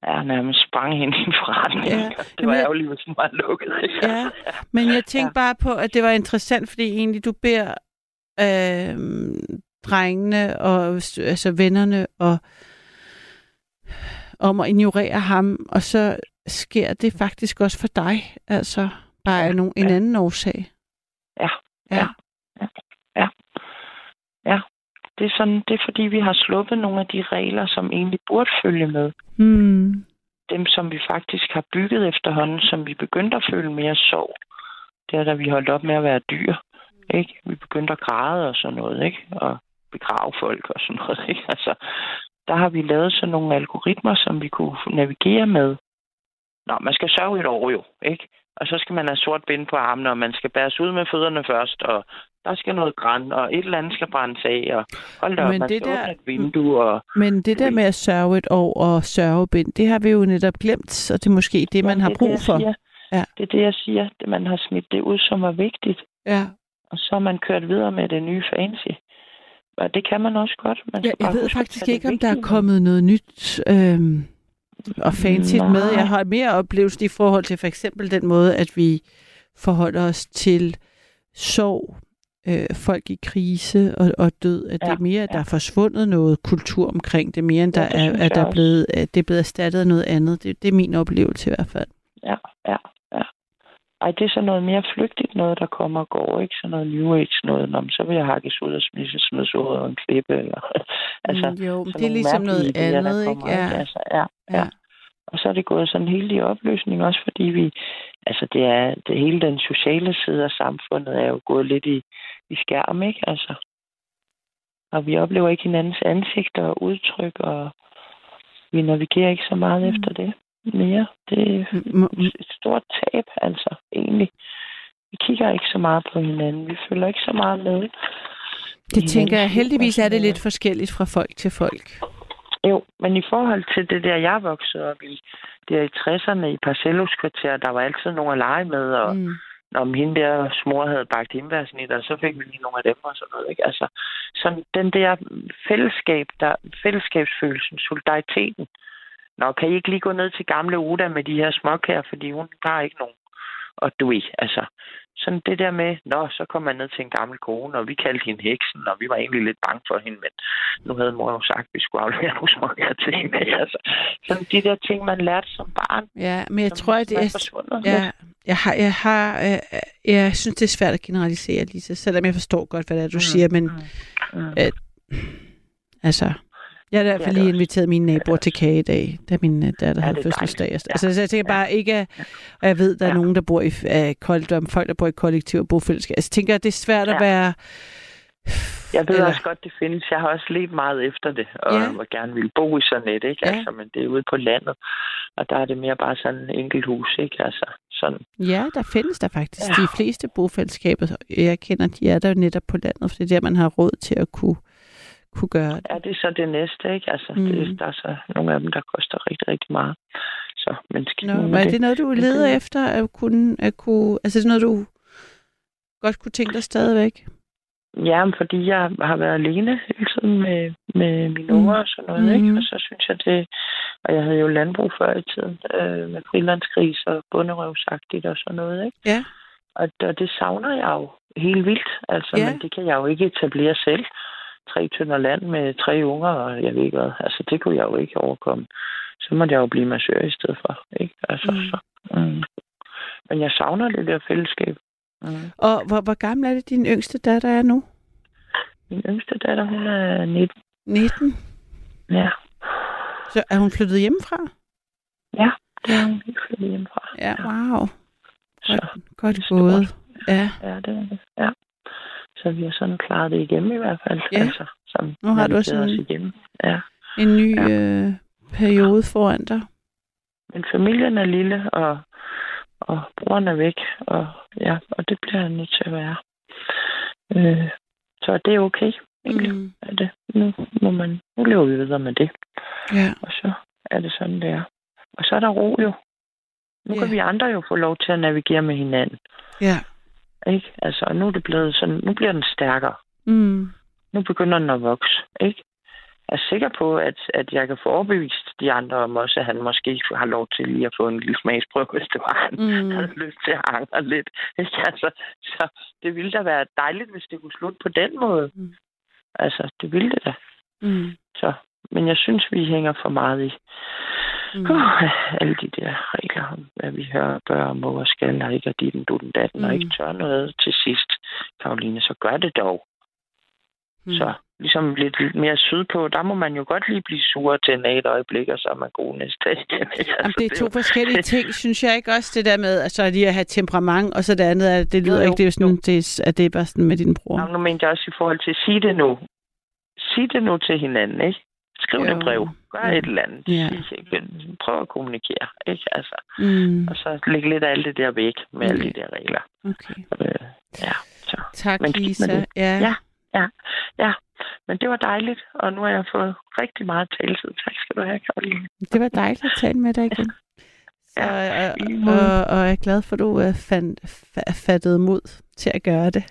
Ja nærmest sprang hen i en forretning. Ja. Ja. Det Jamen, var jeg- ærgerligt, hvis den var lukket. Ja, men jeg tænkte bare på, at det var interessant, fordi egentlig du beder øh, drengene og altså vennerne og om at ignorere ham, og så sker det faktisk også for dig, altså bare af nogen, en ja. anden årsag. Ja. Ja. Det er, sådan, det er fordi, vi har sluppet nogle af de regler, som egentlig burde følge med. Hmm. dem, som vi faktisk har bygget efterhånden, som vi begyndte at føle mere sorg. Det er, da vi holdt op med at være dyr. Ikke? Vi begyndte at græde og sådan noget, ikke? Og begrave folk og sådan noget, ikke? Altså, der har vi lavet sådan nogle algoritmer, som vi kunne navigere med. Nå, man skal sørge et år jo, ikke? Og så skal man have sort bind på armene, og man skal bæres ud med fødderne først, og der skal noget græn, og et eller andet skal brændes af, og hold da Men man det skal der- et vindue, og Men det der med at sørge et år og sørgebind, det har vi jo netop glemt, så det er måske det, man Ja, har det brug det, for. Siger. Ja. Det er det, jeg siger. Det, man har smidt det ud, som er vigtigt. Ja. Og så har man kørt videre med det nye fancy. Og det kan man også godt. Man Jeg, skal jeg ved faktisk ikke, om der er kommet noget nyt øhm, og fancy Nej. med. Jeg har mere oplevelse i forhold til for eksempel den måde, at vi forholder os til sorg, øh, folk i krise og, og død. At det Ja, er mere, at der ja. er forsvundet noget kultur omkring det, mere end Ja, der det er, at der er blevet, at det er blevet erstattet af noget andet. Det, det er min oplevelse i hvert fald. Ja, ja, ja. Ej, det er sådan noget mere flygtigt noget, der kommer og går, ikke? Sådan noget New Age noget. Nå, så vil jeg hakkes ud og smide, smides ud af en klippe. Eller, altså, mm, jo, det er ligesom noget der andet, kommer, ikke? Ja. Altså, ja, ja. Ja. Og så er det gået sådan helt i opløsning, også fordi vi, altså det er, det hele den sociale side af samfundet er jo gået lidt i, i skærm, ikke? Altså, og vi oplever ikke hinandens ansigter og udtryk, og vi navigerer ikke så meget Mm. mm. efter det mere. Det er et stort tab, altså, egentlig. Vi kigger ikke så meget på hinanden. Vi følger ikke så meget med. Det tænker jeg, heldigvis er det lidt forskelligt fra folk til folk. Jo, men i forhold til det der, jeg voksede op i, der i 60'erne i Parcellos kvarter, der var altid nogen at lege med, og mm. Når hende der smor havde bagt indværsnitter, så fik vi lige nogle af dem og sådan noget. Ikke? Altså, sådan den der fællesskab, der, fællesskabsfølelsen, solidariteten. Nå, kan I ikke lige gå ned til gamle Uda med de her småkager, fordi hun har ikke nogen. Og du ikke, altså. Sådan det der med, nå, så kom man ned til en gammel kone, og vi kaldte hende heksen, og vi var egentlig lidt bange for hende, men nu havde mor jo sagt, at vi skulle aflevere nogle småkager til hende. Altså, sådan de der ting, man lærte som barn, Ja, men jeg tror, at det er. Ja, jeg har, jeg har, øh, jeg synes, det er svært at generalisere, Lisa, selvom jeg forstår godt, hvad det er, du Mm, siger, men Mm. altså, jeg har i hvert fald lige inviteret mine naboer til kage i dag, da min øh, datter havde fødselsdag. Ja. Altså, så jeg tænker bare ikke, at- og jeg ved, der er Ja. nogen, der bor i, uh, folk, der bor i kollektiv og bofællesskab. Altså, jeg tænker, at det er svært at Ja. være... Jeg ved Eller- også godt, det findes. Jeg har også let meget efter det, og Ja. jeg gerne ville bo i sådan et, ikke? Ja. Altså, men det er ude på landet, og der er det mere bare sådan en enkelt hus, ikke? Altså, sådan. Ja, der findes der faktisk. Ja. De fleste bofællesskaber, jeg kender, de er der jo netop på landet, for det er der, man har råd til at kunne, kunne gøre det. Ja, det er så det næste, ikke? Altså, Mm. mm. det, der er så nogle af dem, der koster rigtig, rigtig meget. Så, men skidt Nå, men er det noget, du det- leder efter at kunne, at kunne... Altså, er det noget, du godt kunne tænke dig stadigvæk? Ja, fordi jeg har været alene hele tiden med, med mine Mm. unger og sådan noget, ikke? Mhm. Og så synes jeg det... Og jeg havde jo landbrug før i tiden, øh, med frilandskris og bunderøvsagtigt og sådan noget, ikke? Ja. Og, og det savner jeg jo helt vildt, altså, ja. men det kan jeg jo ikke etablere selv. Tre tønder land med tre unger, og jeg ved ikke hvad. Altså, det kunne jeg jo ikke overkomme. Så måtte jeg jo blive massør i stedet for, ikke? Altså, Mm. så, mm. Men jeg savner det der fællesskab. Mm. Og hvor, hvor gammel er det, din yngste datter er nu? Min yngste datter, hun er 19. 19. Ja, Så er hun flyttet hjemmefra? ja det er hun flyttet hjemmefra. Ja, wow. Så, Godt er stort. gået. Ja. ja, det er det. Ja. Så vi har sådan klaret det igennem i hvert fald. Ja. Altså, som Nu har du sådan- os igennem. Ja. En ny øh, periode foran dig. Men familien er lille, og, og broren er væk, og, ja, og det bliver jeg nødt til at være. Øh, så det er okay, egentlig. Mm. Er det. Nu, må man, nu lever vi videre med det, Ja. og så er det sådan, det er. Og så er der ro jo. Nu Ja. kan vi andre jo få lov til at navigere med hinanden. Ja. Ikke? Altså, og nu er det blevet sådan, nu bliver den stærkere. Mm. Nu begynder den at vokse, ikke? Jeg er sikker på, at, at jeg kan få overbevist de andre om også, at han måske har lov til lige at få en lille smagsprøve, hvis det var, han Mm. havde lyst til at angre lidt. Ikke? Altså, så det ville da være dejligt, hvis det kunne slutte på den måde. Mm. Altså, det ville det da. Mm. Så, men jeg synes, vi hænger for meget i Mm. uh, alle de der regler om, hvad vi hører, bør og må og skal, og ikke og dit, du den datten, mm. og Mm. ikke tør noget til sidst, Karoline, så gør det dog. Mm. Så ligesom lidt, lidt mere sydpå, der må man jo godt lige blive sur til en et øjeblik, og så er man god næste dag ikke? Jamen, Altså, det er to forskellige ting, synes jeg ikke også, det der med, altså lige at have temperament, og så det andet, at det lyder Jo, jo, ikke, det er sådan, det at det er bare sådan med din bror. Nå, nu mente jeg også i forhold til, sige det nu. Sig det nu til hinanden, ikke? Skriv Jo. et brev. Gør Ja. et eller andet. Ja. Prøv at kommunikere, ikke? Altså, Mm. og så lægge lidt af alt det der væk med alle de der regler. Okay. Øh, ja, så. Tak, Men Lisa. det. Ja. Ja. Ja, men det var dejligt, og nu har jeg fået rigtig meget taletid. Tak skal du have, Karoline. Det var dejligt at tale med dig igen. Så, Ja, og, i lige måde. og, og jeg er glad for, at du uh, fandt, fa- fattede mod til at gøre det.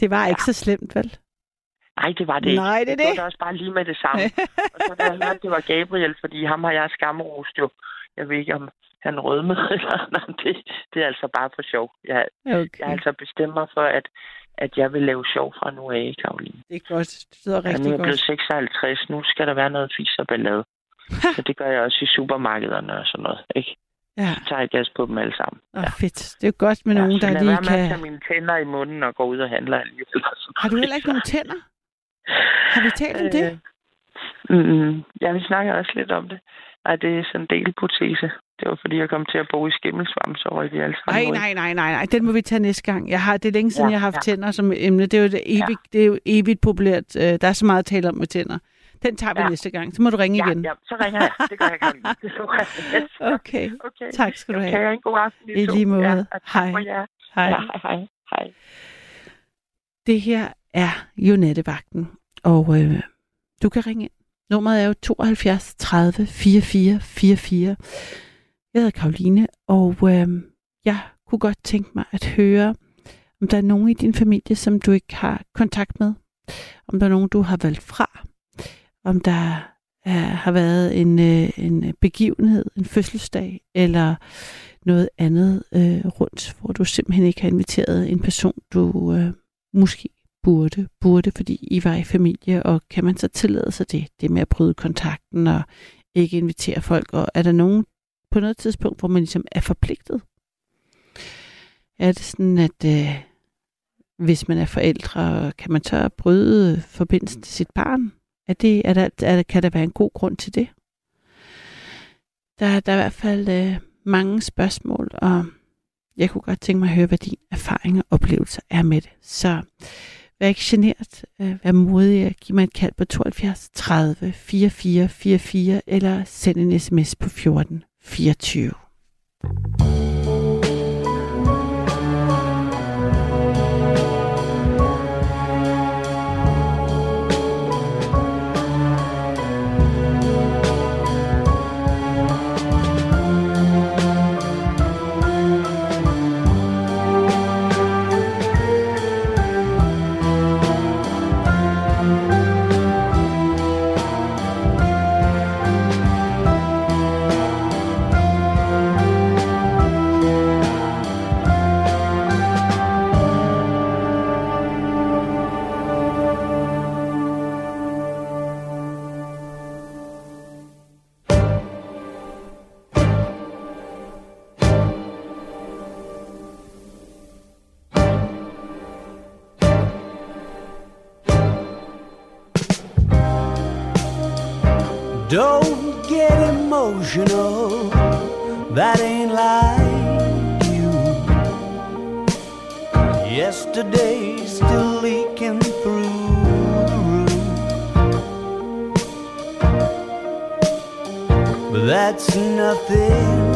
Det var ja. ikke så slemt, vel? Nej, det var det ikke. Nej, det er Det var det. det også bare lige med det samme. og så da jeg hørte, det var Gabriel, fordi ham har jeg skamrost jo. Jeg ved ikke, om han rødmede eller nej, det, det er altså bare for sjov. Jeg, jeg har Okay, altså bestemt mig for, at, at jeg vil lave sjov fra nu af, Karoline. det er godt. Det lyder Ja, nu er rigtig jeg blevet godt. 56. Nu skal der være noget fis og ballade. så det gør jeg også i supermarkederne og sådan noget. Ikke? Ja, Så tager jeg gas på dem alle sammen. og fedt. Det er godt med nogen, så der lige være med at tage kan... mine tænder i munden og gå ud og handle alligevel. Har du heller ikke nogen tænder? Har vi talt om det? Mm, ja, vi snakker også lidt om det. Nej, det er sådan en delprotese. Det var fordi, jeg kom til at bo i skimmelsvamp, så røg alle sammen Nej, nej, nej, nej, nej. Den må vi tage næste gang. Jeg har, det er længe siden, Ja, jeg har haft ja. tænder som emne. Det er jo, det evigt, det er jo evigt populært. Øh, Der er så meget at tale om med tænder. Den tager vi Ja. næste gang. Så må du ringe Ja, igen. ja, så ringer jeg. Det gør jeg gerne. Det jeg. Okay. Okay. Tak skal du Okay, have. en god aften. I lige måde. Ja, Hej. Hej. Ja, hej, hej. hej. Det her er jo nattevagten, og øh, du kan ringe ind. Nummeret er jo 72 30 44 44. Jeg hedder Karoline, og øh, jeg kunne godt tænke mig at høre, om der er nogen i din familie, som du ikke har kontakt med. Om der er nogen, du har valgt fra. Om der er, har været en, øh, en begivenhed, en fødselsdag, eller noget andet øh, rundt, hvor du simpelthen ikke har inviteret en person, du øh, måske burde, burde, fordi I var i familie, og kan man så tillade sig det, det med at bryde kontakten og ikke invitere folk, og er der nogen på noget tidspunkt, hvor man ligesom er forpligtet? Er det sådan, at øh, hvis man er forældre, kan man så bryde forbindelsen til sit barn? Er det, er der, er der, kan der være en god grund til det? Der, der er i hvert fald øh, mange spørgsmål, og jeg kunne godt tænke mig at høre, hvad din erfaring og oplevelser er med det. Så vær ikke genert, øh, vær modig giv mig et kald på 72 30 44 44 eller send en sms på 14 24. Emotional, that ain't like you. Yesterday's still leaking through the roof. But that's nothing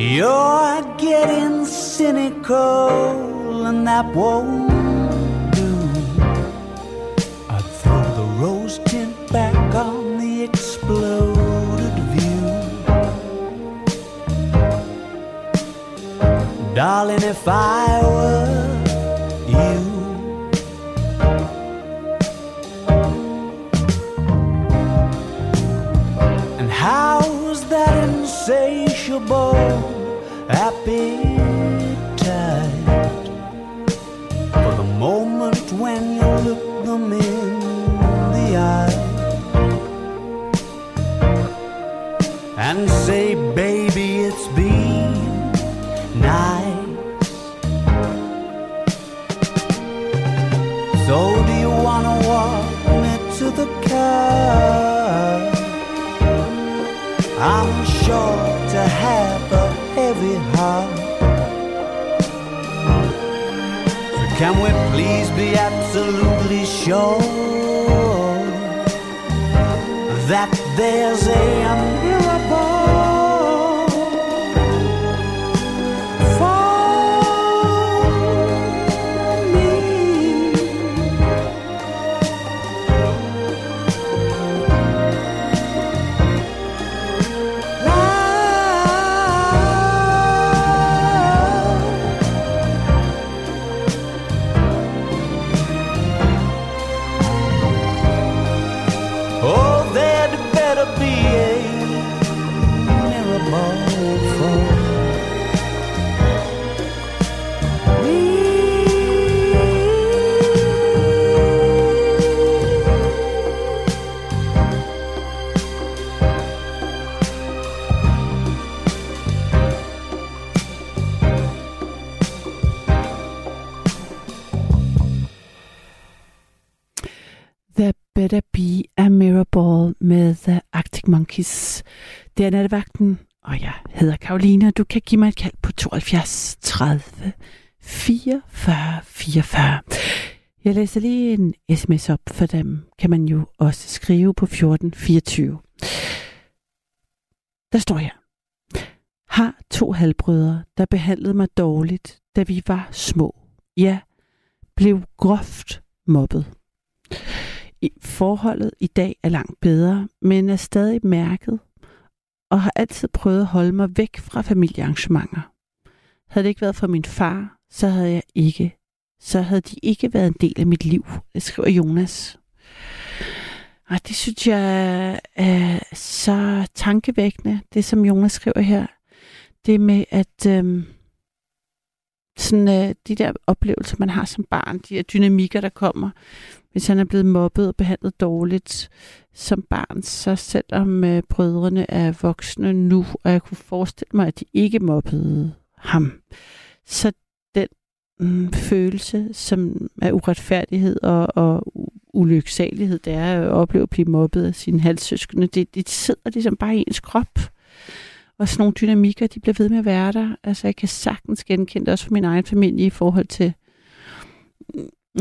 You're getting cynical, and that won't do. I'd throw the rose tint back on the exploded view. Darling, if I were you, and how's that insatiable appetite? for the moment when you look them in the eye and say, baby, sure that there's a Arctic Det er nattevagten, og jeg hedder Karoline. Du kan give mig et kald på 72 30 44 44. Jeg læser lige en sms op, for dem kan man jo også skrive på 14 24. Der står her. Har to halvbrødre, der behandlede mig dårligt, da vi var små. Ja, blev groft mobbet. Forholdet i dag er langt bedre, men er stadig mærket, og har altid prøvet at holde mig væk fra familiearrangementer. Havde det ikke været for min far, så havde jeg ikke, så havde de ikke været en del af mit liv, det skriver Jonas. Og det synes jeg er så tankevækkende, det som Jonas skriver her. Det med, at øhm, sådan, øh, de der oplevelser, man har som barn, de der dynamikker, der kommer, hvis han er blevet mobbet og behandlet dårligt som barn, så selvom øh, brødrene er voksne nu, og jeg kunne forestille mig, at de ikke mobbede ham, så den mm, følelse, som er uretfærdighed og, og ulyksalighed, det er at opleve at blive mobbet af sine halvsøskende, det, det sidder ligesom bare i ens krop. Og sådan nogle dynamikker, de bliver ved med at være der. Altså, jeg kan sagtens genkende det også for min egen familie i forhold til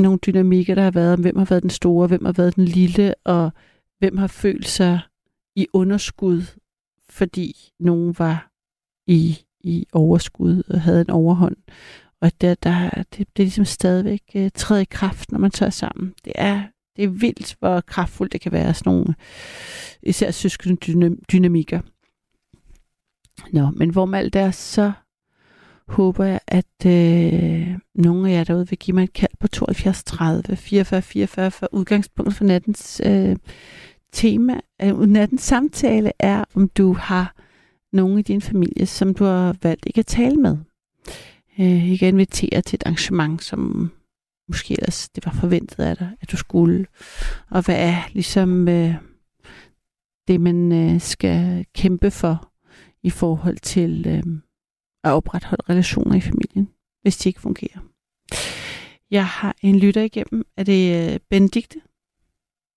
nogle dynamikker, der har været om, hvem har været den store, hvem har været den lille, og hvem har følt sig i underskud, fordi nogen var i, i overskud og havde en overhånd. Og det, der, det, det er ligesom stadigvæk uh, træder i kraft, når man tager sammen. Det er, det er vildt, hvor kraftfuldt det kan være, sådan nogle især søskende dynamikker. Nå, men hvor med alt det er, så håber jeg, at øh, nogle af jer derude vil give mig et kald på 72 30 44 44 for udgangspunkt for nattens øh, tema. Øh, nattens samtale er, om du har nogen i din familie, som du har valgt ikke at tale med. Øh, ikke at invitere til et arrangement, som måske ellers det var forventet af dig, at du skulle. Og hvad er ligesom øh, det, man øh, skal kæmpe for i forhold til øh, at opretholde relationer i familien, hvis de ikke fungerer. Jeg har en lytter igennem. Er det øh, Benedikte?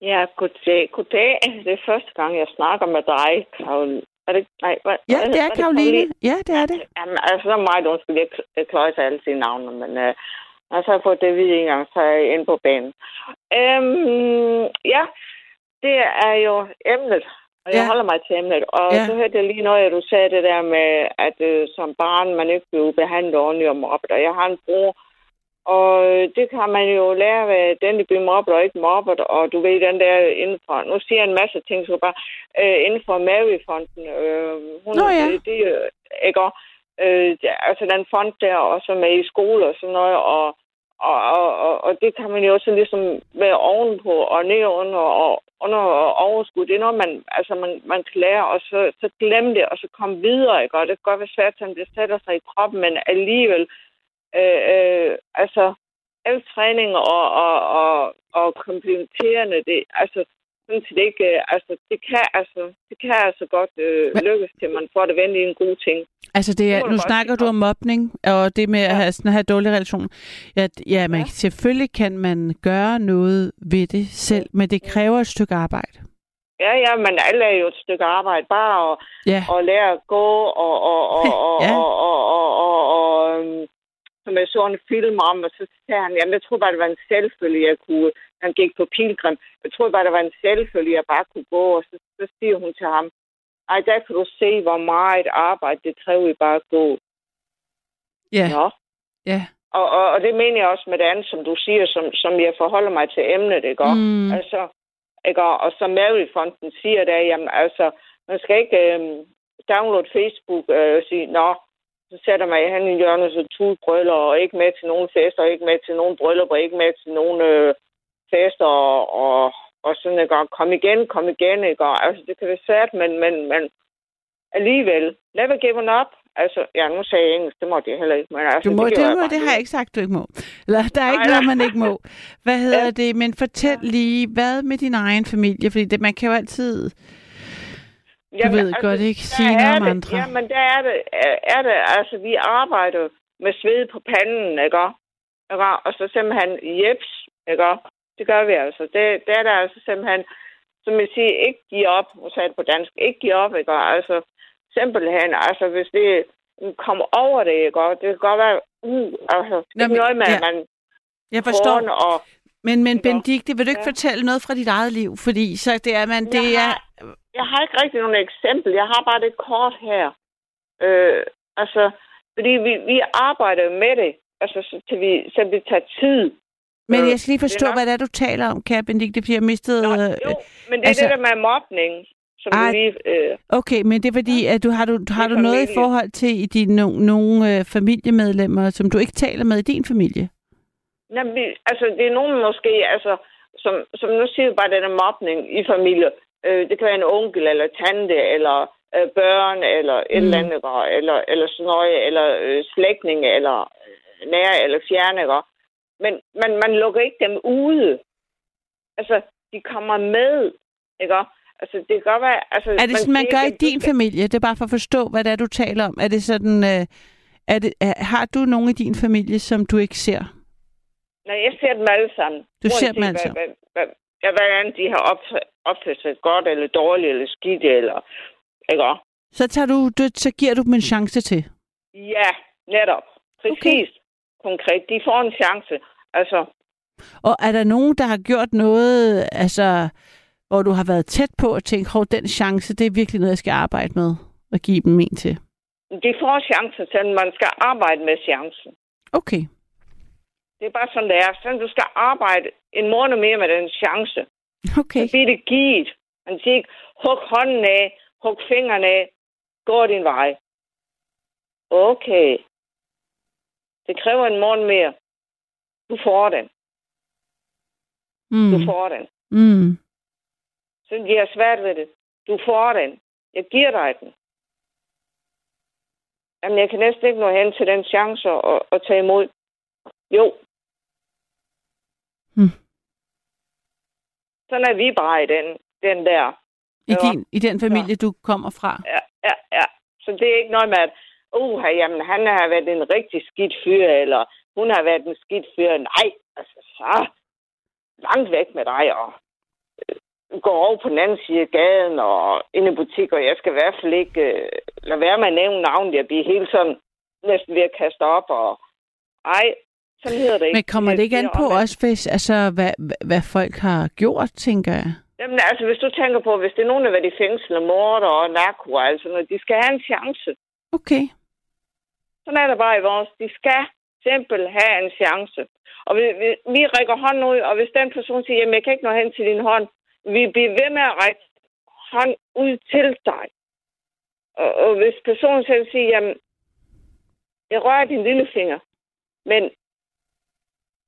Ja, goddag. goddag. Det er første gang, jeg snakker med dig, Karoline. Er det, nej, hvad, Ja, det er hvad Karoline. Ja, det er det. Jamen, altså, så er meget undskyld, jeg kløjser alle sine navne, men øh, altså, jeg har fået det at vide en gang, så er jeg inde på banen. Øhm, ja, det er jo emnet, og jeg Ja. holder mig til emnet. Og Ja. så hørte jeg lige noget, du sagde det der med, at øh, som barn, man ikke blev behandlet ordentligt og mobbet. Og jeg har en bror, og det kan man jo lære ved den, der bliver mobbet og ikke mobbet. Og du ved, den der inden for, nu siger jeg en masse ting, så bare øh, inden for Mary-fonden. Øh, hun, Nå ja. det, det, øh, ikke? Og, øh, altså den fond der, også med i skole og sådan noget, og, og, og, og, og det kan man jo også ligesom være ovenpå og ned under og under og overskud. Det er noget, man, altså man, man lære, og så, så glemme det, og så komme videre. Ikke? Og det kan godt være svært, at det sætter sig i kroppen, men alligevel, øh, øh, altså, al træning og, og, og, og komplementerende, det, altså, sådan set ikke, øh, altså, det kan altså, det kan altså godt øh, lykkes til, man får det vendt i en god ting. Altså, det Det er, du nu snakker du om mobning, og det med at Ja. have, sådan, at have dårlige relationer. Ja, ja, man, Ja. selvfølgelig kan man gøre noget ved det selv, men det kræver et stykke arbejde. Ja, ja, men alle er jo et stykke arbejde. Bare at, Ja, at lære at gå og, og, og, og, Ja. og, og, og, og, og øhm, som jeg så en film om, og så sagde han, jamen jeg tror bare, det var en selvfølge, jeg kunne, han gik på pilgrim, jeg tror bare, det var en selvfølge, jeg bare kunne gå, og så, så siger hun til ham, ej, der kan du se, hvor meget arbejde det kræver i bare at gå. ja, Nå. ja. Og, og, og det mener jeg også med det andet, som du siger, som, som jeg forholder mig til emnet, ikke? Og, Mm. Altså, ikke? Og, og som Mary-fonden siger der, jamen altså, man skal ikke øhm, downloade Facebook øh, og sige, nå, så sætter man han i hjørnet så tudbrøller, og ikke med til nogen fester, og ikke med til nogen bryllupper, ikke med til nogen øh, fester, og, og, og sådan, ikke? Og kom igen, kom igen, ikke? Og, altså, det kan være svært, men, men, men alligevel, never give up. Altså, ja, nu sagde jeg engelsk, det måtte jeg heller ikke, men altså, Du må, det, det, må, det har jeg ikke sagt, du ikke må. Eller, der er ikke Nej, noget, nej. man ikke må. Hvad hedder Ja. det? Men fortæl lige, hvad med din egen familie? Fordi det, man kan jo altid... Du ved godt ikke sige noget om det, andre. Ja, men der er det, er, er det, altså vi arbejder med sved på panden, ikke? ikke? Og så simpelthen, jeps, ikke? Det gør vi altså. Det, det er der altså simpelthen, som jeg siger, ikke give op, jeg det på dansk, ikke give op, ikke? Altså, simpelthen, altså hvis det kommer over det, ikke? Det kan godt være, uh, altså, Nå, men- noget med, ja. at man Jeg forstår. Og Men, men? Benedikte, vil du ikke Ja. fortælle noget fra dit eget liv? Fordi så det er man, det Jeg er... har- jeg har ikke rigtig nogen eksempel. Jeg har bare det kort her. Øh, altså, fordi vi, vi arbejder med det, altså, så, til vi, så vi tager tid. Men Øh, jeg skal lige forstå, det nok- hvad det er, du taler om, kære Benedikte, fordi jeg mistede... Nå, øh, jo, men det er altså- det der med mobning, som Ej. du lige... Øh, Okay, men det er fordi, at du har, du, har du noget i forhold til i din, no, nogle øh, familiemedlemmer, som du ikke taler med i din familie? jamen, vi, altså, det er nogen måske, altså, som, som nu siger vi bare, den er mobning i familie. Øh, det kan være en onkel, eller tante, eller øh, børn, eller et Mm. eller andet, ikke? eller, eller noget, eller øh, slægtninge, eller øh, nære, eller fjerne, ikke? Men man, man lukker ikke dem ude. Altså, de kommer med, ikke? Altså, det kan godt være... Altså, Er det sådan, man siger gør i din skal- familie? Det er bare for at forstå, hvad det er, du taler om. Er det sådan... Øh, er det, er, har du nogen i din familie, som du ikke ser? Nej, jeg ser dem alle sammen. Du ser Uanset dem alle hvad- sammen? Hvad, hvad, ja, hvordan de har opf- opført sig godt, eller dårligt, eller skidt, eller... Ikke? Så, tager du, du, så giver du dem en chance til. Ja, netop. Præcis. Okay. Konkret. De får en chance. Altså, Og er der nogen, der har gjort noget, altså, hvor du har været tæt på at tænke, hov, den chance, det er virkelig noget, jeg skal arbejde med, og give dem en til? de får chancen at man skal arbejde med chancen. Okay. Det er bare sådan, det er. Sådan, du skal arbejde en måned mere med den chance. Okay. Så bliver det givet. Man siger ikke, hug hånden af, hug fingrene af, gå din vej. Okay. Det kræver en måned mere. Du får den. Mm. Du får den. Mm. Så de har svært ved det. Du får den. Jeg giver dig den. Jamen, jeg kan næsten ikke nå hen til den chance at, at tage imod. Jo. Hmm. Sådan er vi bare i den, den der. I, Ja. din, I den familie, du kommer fra? Ja, ja, ja. Så det er ikke noget med, at uh, jamen, han har været en rigtig skidt fyr, eller hun har været en skidt fyr. Nej, altså så langt væk med dig, og øh, gå over på den anden side af gaden, og ind i butikker. Jeg skal i hvert fald ikke øh, lade være med at nævne navnet. Jeg bliver helt sådan næsten ved at kaste op, og ej, sådan hedder det ikke. Men kommer det ikke an på også? hvis, altså, hvad, hvad- hvad folk har gjort, tænker jeg? Jamen, altså, hvis du tænker på, hvis det er nogen, der har været i fængsel og morder og narko, altså, når de skal have en chance. Okay. Sådan er det bare i vores. De skal simpelthen have en chance. Og vi, vi, vi rækker hånden ud, og hvis den person siger, jamen, jeg kan ikke nå hen til din hånd, vi bliver ved med at række hånd ud til dig. Og, og hvis personen selv siger, jamen, jeg rører din lille finger, men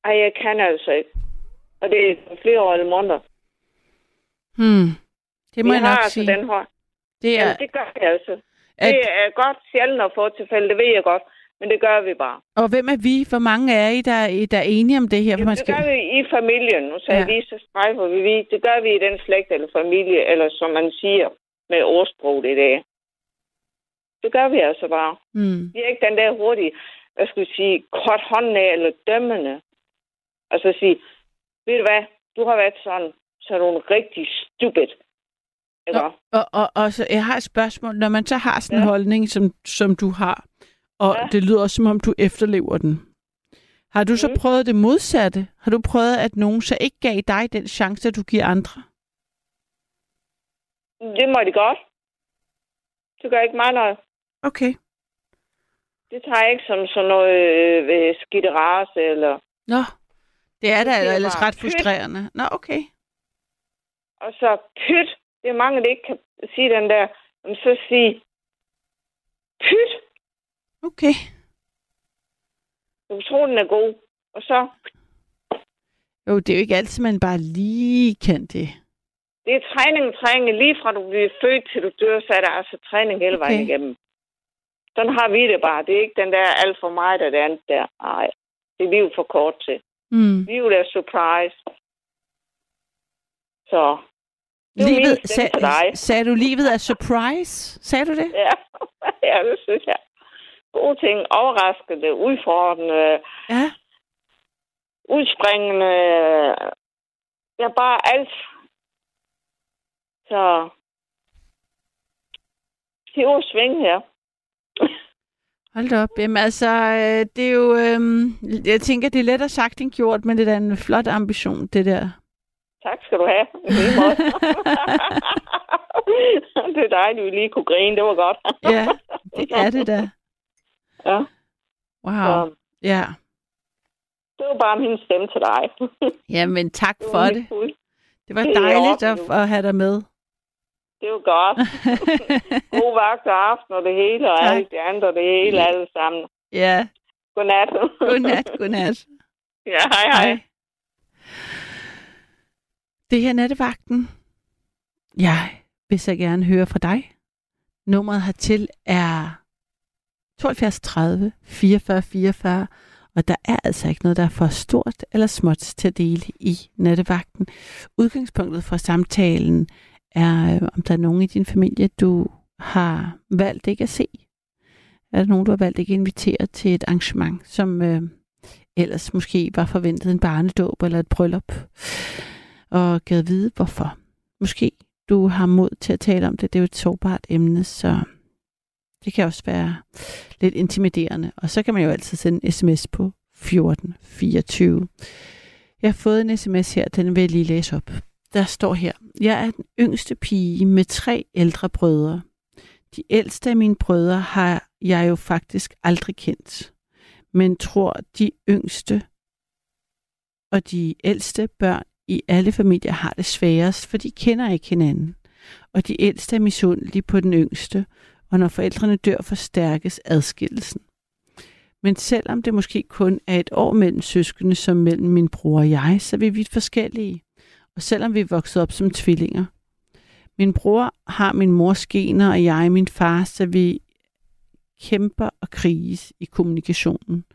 ej, jeg kan altså ikke. Og det er flere år eller måneder. Hmm. Det må vi jeg har nok altså sige. den her. Det er, Jamen, det gør vi altså. at, Det er godt sjældent at få tilfælde, det ved jeg godt. Men det gør vi bare. og hvem er vi? Hvor mange er I, der, er- der er enige om det her? Jamen, man det skal... gør vi i familien. Nu sagde Ja. ja. vi, så strejfer vi. Det gør vi i den slægt eller familie, eller som man siger med ordsprog i dag. Det gør vi altså bare. Hmm. Vi er ikke den der hurtige, hvad skal vi sige, kort hånden af eller dømmende. Altså sige, ved du hvad, du har været sådan, så er du en rigtig stupid. Ikke? Og, og, og, og så, jeg har et spørgsmål. Når man så har sådan en Ja. holdning, som, som du har, og Ja. det lyder også, som om du efterlever den. Har du så Mhm. prøvet det modsatte? Har du prøvet, at nogen så ikke gav dig den chance, du giver andre? Det må de godt. Det gør ikke mig noget. Okay. Det tager jeg ikke som sådan noget øh, ved skidte race, eller... Nå, det er da jeg ellers ret pyt. frustrerende. Nå, okay. Og så pyt. Det er mange, der ikke kan sige den der. Men så sige pyt. Okay. Du tror, den er god. Og så, Jo, det er jo ikke altid, man bare lige kan det. det er træning, træning. Lige fra du bliver født til du dør, så er der altså træning hele vejen Okay. igennem. Sådan har vi det bare. Det er ikke den der alt for der er det andet der. Nej, det er livet for kort til. Mm. Livet er surprise. Så det Livet, til dig. sag, sagde du, livet er surprise? Sagde du det? Ja, ja det synes jeg. Gode ting, overraskende, udfordrende, Ja. udspringende. Ja, bare alt. Så det var sving her. Hold da op. Jamen altså, øh, det er jo... øhm, jeg tænker, det er lettere sagt end gjort, men det er da en flot ambition, det der. Tak skal du have. Det er dejligt, at vi lige kunne grine. Det var godt. Ja, det er det da. Ja, Wow. så Ja. det var bare min stemme til dig. Jamen, tak Det for det. bud. Det var dejligt at, at have dig med. Det var godt. God vagt og aften og det hele, og Tak. alt det andre, og det hele, alle sammen. Ja. Godnat. Godnat, godnat. ja, hej, hej. Det her er nattevagten. Jeg vil så gerne høre fra dig. Nummeret hertil er 72 30 44 44, og der er altså ikke noget, der er for stort eller småt til at dele i nattevagten. Udgangspunktet for samtalen er, øh, om der er nogen i din familie, du har valgt ikke at se. Er der nogen, du har valgt ikke at invitere til et arrangement, som øh, ellers måske var forventet en barnedåb eller et bryllup? Og gad vide, hvorfor. Måske du har mod til at tale om det. Det er jo et sårbart emne, så det kan også være lidt intimiderende. Og så kan man jo altid sende en sms på 1424. Jeg har fået en sms her, den vil jeg lige læse op. Der står her, jeg er den yngste pige med tre ældre brødre. De ældste af mine brødre har jeg jo faktisk aldrig kendt, men tror de yngste og de ældste børn i alle familier har det sværest, for de kender ikke hinanden. Og de ældste er misundelige på den yngste, og når forældrene dør, forstærkes adskillelsen. Men selvom det måske kun er et år mellem søskende som mellem min bror og jeg, så er vi vidt forskellige. Og selvom vi er vokset op som tvillinger. Min bror har min mors gener, og jeg min far, så vi kæmper og kriges i kommunikationen.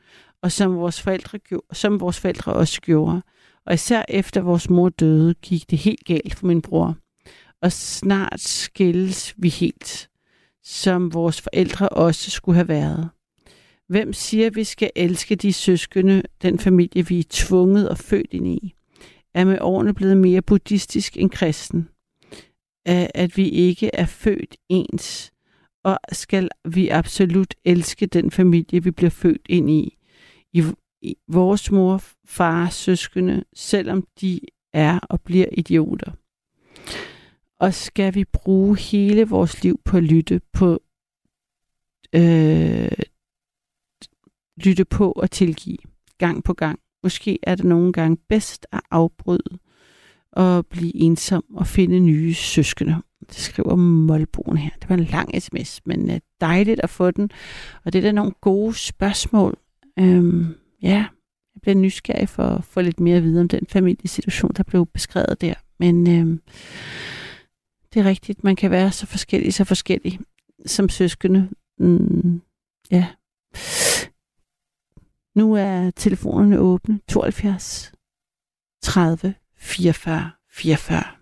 Og som vores forældre, gjorde, som vores forældre også gjorde. Og især efter vores mor døde, gik det helt galt for min bror. Og snart skilles vi helt, som vores forældre også skulle have været. Hvem siger, at vi skal elske de søskende, den familie, vi er tvunget og født ind i? Er med årene blevet mere buddhistisk end kristen? Er, at vi ikke er født ens? Og skal vi absolut elske den familie, vi bliver født ind i? I, i vores mor, far, søskende, selvom de er og bliver idioter. Og skal vi bruge hele vores liv på at lytte på øh, lytte på og tilgive gang på gang. Måske er det nogle gange bedst at afbryde og blive ensom og finde nye søskende. Det skriver Målboen her. Det var en lang sms, men øh, dejligt at få den. Og det er da nogle gode spørgsmål. Øhm, ja, jeg bliver nysgerrig for at få lidt mere at vide om den familiesituation, der blev beskrevet der. Men øhm, det er rigtigt, man kan være så forskellig, så forskellig som søskende. Mm, ja. Nu er telefonerne åbne. 72 30 44 44.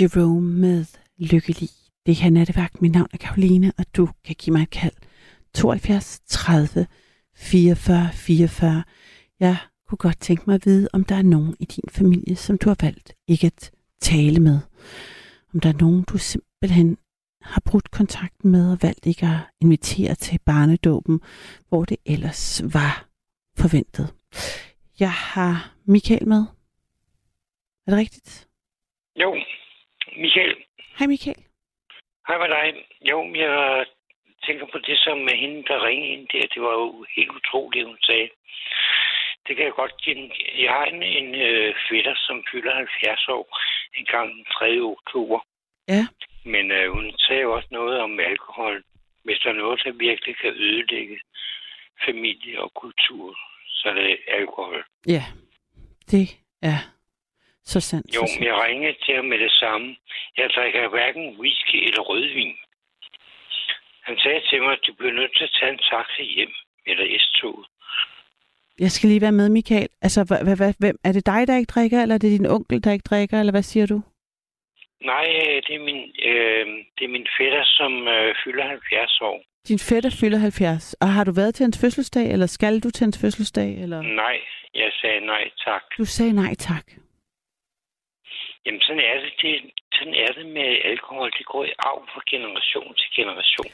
Jerome med Lykkelig. Det her nattevagt. Mit navn er Karoline, og du kan give mig et kald. 72 30 44 44. Jeg kunne godt tænke mig at vide, om der er nogen i din familie, som du har valgt ikke at tale med. Om der er nogen, du simpelthen har brudt kontakten med og valgt ikke at invitere til barnedåben, hvor det ellers var forventet. Jeg har Michael med. Er det rigtigt? Jo, Michael. Hej Michael. Hej med dig. Jo, jeg tænker på det som med hende, der ringede ind der. Det var jo helt utroligt, hun sagde. Det kan jeg godt give. Jeg har en, en øh, fætter, som fylder 70 år en gang den 3. oktober. Ja. Men øh, hun sagde jo også noget om alkohol. Hvis der er noget, der virkelig kan ødelægge familie og kultur, så er det alkohol. Ja, det er så sandt. Jo, så sandt. jeg ringede til ham med det samme. Jeg drikker hverken whisky eller rødvin. Han sagde til mig, at du bliver nødt til at tage en taxa hjem, eller S-toget. Jeg skal lige være med, Michael. Altså, hva, hva, hva, hvem, er det dig, der ikke drikker, eller er det din onkel, der ikke drikker, eller hvad siger du? Nej, øh, det er min, øh, det er min fætter, som øh, fylder 70 år. Din fætter fylder 70, og har du været til hans fødselsdag, eller skal du til hans fødselsdag? Eller? Nej, jeg sagde nej tak. Du sagde nej tak. Jamen, sådan er det. det. Sådan er det med alkohol. Det går i arv fra generation til generation.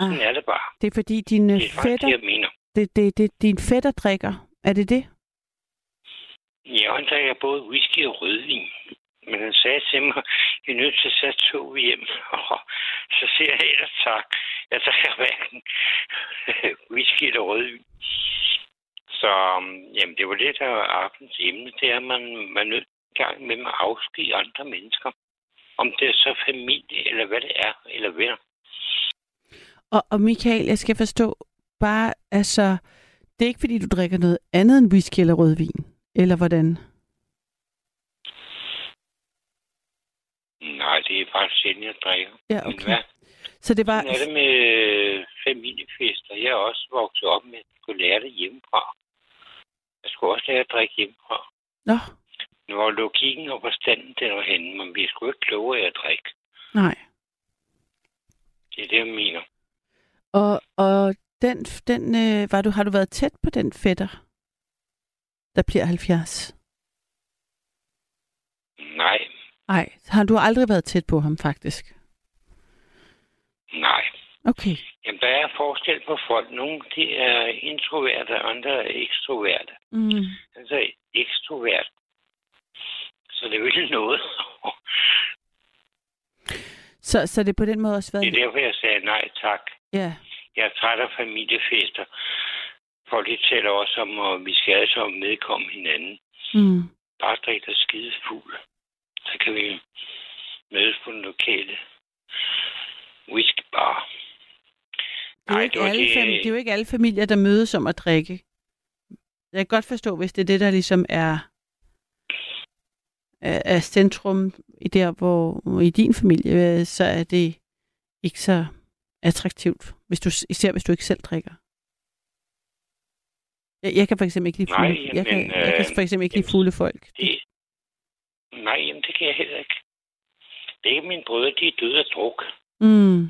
Sådan Ah, er det bare. det er fordi, din øh, Det er fætter, det, jeg mener. det, det, det, din fætter drikker. Er det det? Ja, han drikker både whisky og rødvin. Men han sagde til mig, jeg er nødt til at sætte tog hjem. Og så siger jeg ellers tak. Jeg drikker hverken whisky eller rødvin. Så um, jamen, det var det, der var aftens emne. Det er, at man, man er nødt i gang med at afsky andre mennesker. Om det er så familie, eller hvad det er, eller venner. Og, og Michael, jeg skal forstå, bare, altså, det er ikke fordi, du drikker noget andet end whisky eller rødvin, eller hvordan? Nej, det er bare sjældent, jeg drikker. Ja, Men okay. hvad? Så det var, Sådan er det med familiefester. Jeg er også vokset op med at skulle lære det hjemmefra. Jeg skulle også lære at drikke hjemmefra. nå, Nu var logikken og forstanden den var henne, men vi skulle ikke af at drikke. nej. Det er det, jeg mener. Og, og den, den øh, var du, har du været tæt på den fætter, der bliver 70? Nej, Nej, har du aldrig været tæt på ham faktisk? nej. Okay. Jamen, der er forskel på folk. Nogle, de er introverte, og andre er ekstroverte. Mm. Altså, ekstrovert. Så det er vel noget. Så, så det på den måde også det været... er derfor, jeg sagde nej tak. Ja, Jeg er træt af familiefester. Folk taler også om, at vi skal alle sammen medkomme hinanden. mm. Bare drik dig skide fuld. Så kan vi mødes på den lokale whiskybar. Det, er ikke det var alle det- fam- det er jo ikke alle familier, der mødes om at drikke. Jeg kan godt forstå, hvis det er det, der ligesom er, er, centrum i der, hvor i din familie, øh, så er det ikke så attraktivt, hvis du, især hvis du ikke selv drikker. Jeg, jeg kan for eksempel ikke lide Nej, fulde, jeg, kan, jamen, jeg kan øh, for eksempel ikke lide jamen, fulde folk. Det, nej, jamen, det kan jeg heller ikke. Det er ikke mine brødre, de er døde af druk. Mm,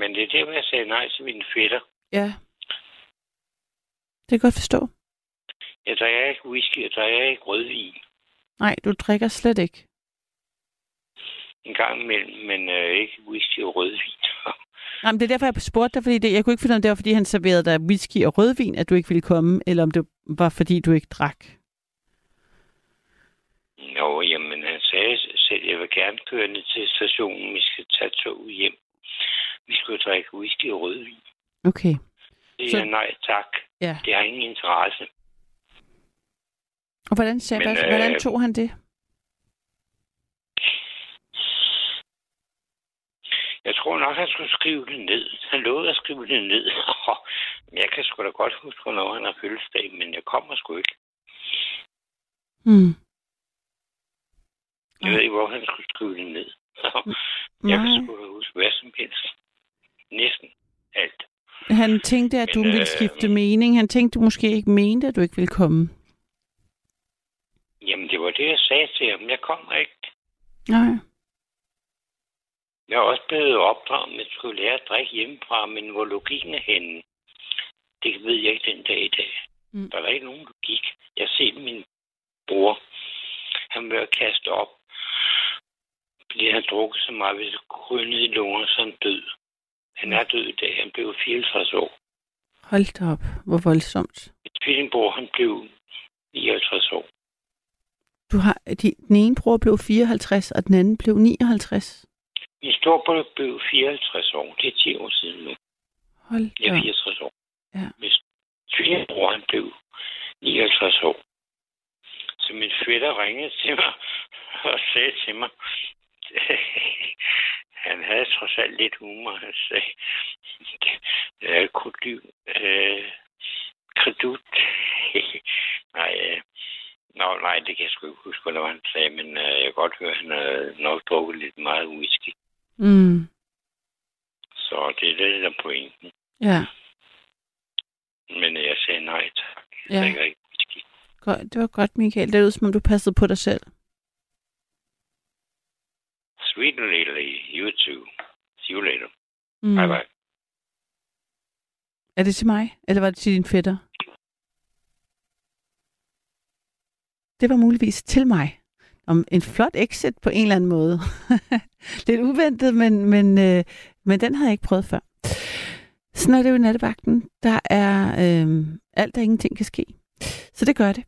Men det er der, hvor jeg sagde nej til mine fætter. ja. Det kan jeg godt forstå. Jeg drikker ikke whisky, jeg drikker ikke rødvin. Nej, du drikker slet ikke. En gang imellem, men øh, ikke whisky og rødvin. Nej, men det er derfor, jeg spurgte dig, fordi det, jeg kunne ikke finde ud af, om det var, fordi han serverede dig whisky og rødvin, at du ikke ville komme, eller om det var, fordi du ikke drak. Nå, jamen, han sagde selv, jeg vil gerne køre ned til stationen, vi skal tage tog hjem. Vi skulle drikke whisky og rødvin. Okay. Det Så- er nej tak. Ja. Det har ingen interesse. Og hvordan, sagde, Men, hvordan øh, tog han det? Jeg tror nok, han skulle skrive det ned. Han lovede at skrive det ned. Men jeg kan sgu da godt huske, hvornår han har fødselsdag, men jeg kommer sgu ikke. Hmm. Jeg ved ikke, hvor han skulle skrive det ned. jeg kan sgu da huske hvad som helst. Næsten alt. Han tænkte, at du Men, ville øh, skifte mening. Han tænkte, du måske ikke mente, at du ikke ville komme. Jamen, det var det, jeg sagde til ham. Jeg kommer ikke. Nej. Jeg er også blevet opdraget med at skulle lære at drikke hjemmefra, men hvor logikken er henne, det ved jeg ikke den dag i dag. Mm. Der er ikke nogen logik. Jeg set min bror. Han vil kaste op. Fordi han drukket så meget, hvis han ned i lunger, så han død. Han er død i dag. Han blev 54 år. Hold da op. Hvor voldsomt. Min tvillingbror, han blev 59 år. Du har, de, den ene bror blev 54, og den anden blev 59. Min storbror blev 54 år. Det er 10 år siden nu. Hold Jeg da er op. 64 år. Ja. Min tvillingbror, han blev 59 år. Så min fætter ringede til mig og sagde til mig, han havde trods alt lidt humor. Han sagde, øh, kredut, øh, kredut. nej, øh, Nå, nej, det kan jeg sgu ikke huske, hvad han sagde, men øh, jeg kan godt høre, at han har nok drukket lidt meget whisky. Mm. Så det er det, der er pointen. Ja. Men jeg sagde nej tak. Jeg Ja. drikker ikke whisky. Godt. Det var godt, Michael. Det ud, som om du passede på dig selv. Sweet lady, you too. See you later. Mm. Bye bye. Er det til mig, eller var det til din fætter? Det var muligvis til mig. Om en flot exit på en eller anden måde. Lidt uventet, men, men, øh, men den havde jeg ikke prøvet før. Sådan er det jo i nattevagten. Der er øh, alt, der ingenting kan ske. Så det gør det.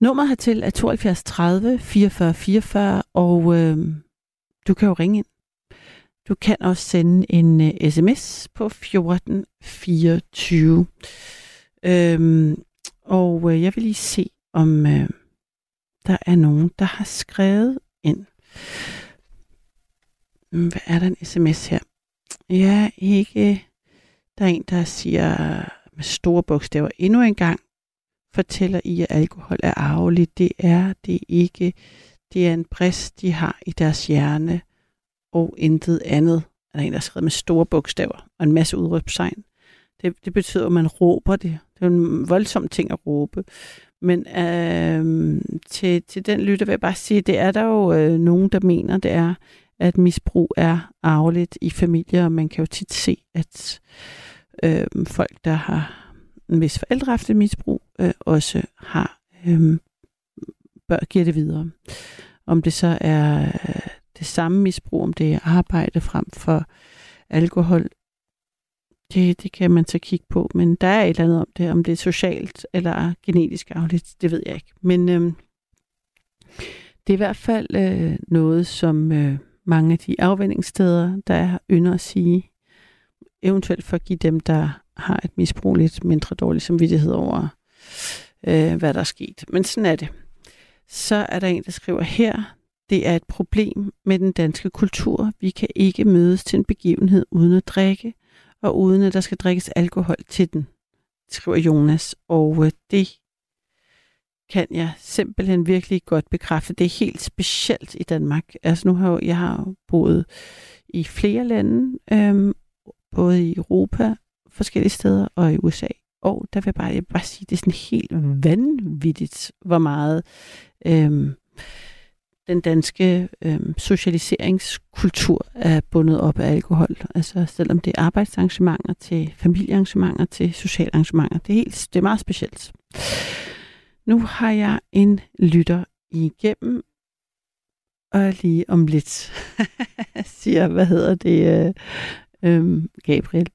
Nummeret hertil er 72 30 44 44, og øh, du kan jo ringe ind. Du kan også sende en øh, uh, sms på 1424. Øhm, og øh, jeg vil lige se, om øh, der er nogen, der har skrevet ind. Hm, hvad er der en sms her? Ja, ikke. Der er en, der siger med store bogstaver endnu en gang, fortæller I, at alkohol er arveligt. Det er det ikke. Det er en brist, de har i deres hjerne og intet andet. Er der en, der har skrevet med store bogstaver og en masse udråbstegn. Det, det betyder, at man råber det. Det er en voldsom ting at råbe. Men øh, til, til den lytter vil jeg bare sige, det er der jo øh, nogen, der mener, det er, at misbrug er arveligt i familier, og man kan jo tit se, at øh, folk, der har en vis forældre haft et misbrug, øh, også har øh, bør give det videre. Om det så er øh, det samme misbrug, om det er arbejde frem for alkohol, det, det kan man så kigge på. Men der er et eller andet om det, om det er socialt eller genetisk arveligt, det ved jeg ikke. Men øh, det er i hvert fald øh, noget, som øh, mange af de afvendingssteder, der ynder at sige, eventuelt for at give dem, der har et misbrug lidt mindre dårlig samvittighed over, øh, hvad der er sket. Men sådan er det. Så er der en, der skriver her, det er et problem med den danske kultur. Vi kan ikke mødes til en begivenhed uden at drikke, og uden at der skal drikkes alkohol til den, skriver Jonas. Og øh, det kan jeg simpelthen virkelig godt bekræfte. Det er helt specielt i Danmark. Altså nu har jeg, jeg har jo boet i flere lande, øhm, både i Europa, forskellige steder, og i USA. Og der vil jeg bare, jeg vil bare sige, det er sådan helt vanvittigt, hvor meget øhm, den danske øh, socialiseringskultur er bundet op af alkohol. Altså selvom det er arbejdsarrangementer til familiearrangementer til sociale arrangementer. Det er, helt, det er meget specielt. Nu har jeg en lytter igennem, og lige om lidt siger, hvad hedder det, øh, øh, Gabriel.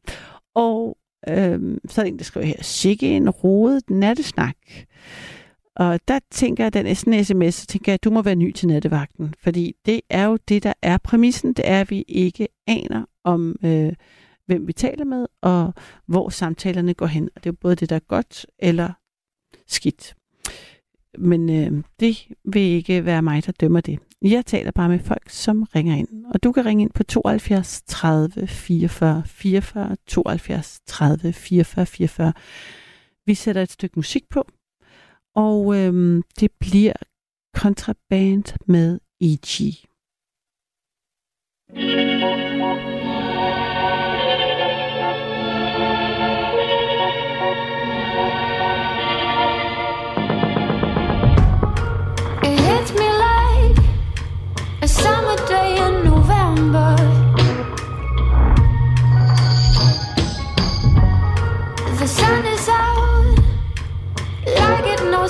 Og øh, så er der en, der skriver her, sikke en rodet nattesnak. Og der tænker jeg, den sådan en sms, så tænker jeg, at du må være ny til nattevagten. Fordi det er jo det, der er præmissen. Det er, at vi ikke aner om, øh, hvem vi taler med, og hvor samtalerne går hen. Og det er jo både det, der er godt eller skidt. Men øh, det vil ikke være mig, der dømmer det. Jeg taler bare med folk, som ringer ind. Og du kan ringe ind på 72 30 44 44, 72 30 44 44. Vi sætter et stykke musik på, og øhm, det bliver kontraband med E.G. thank you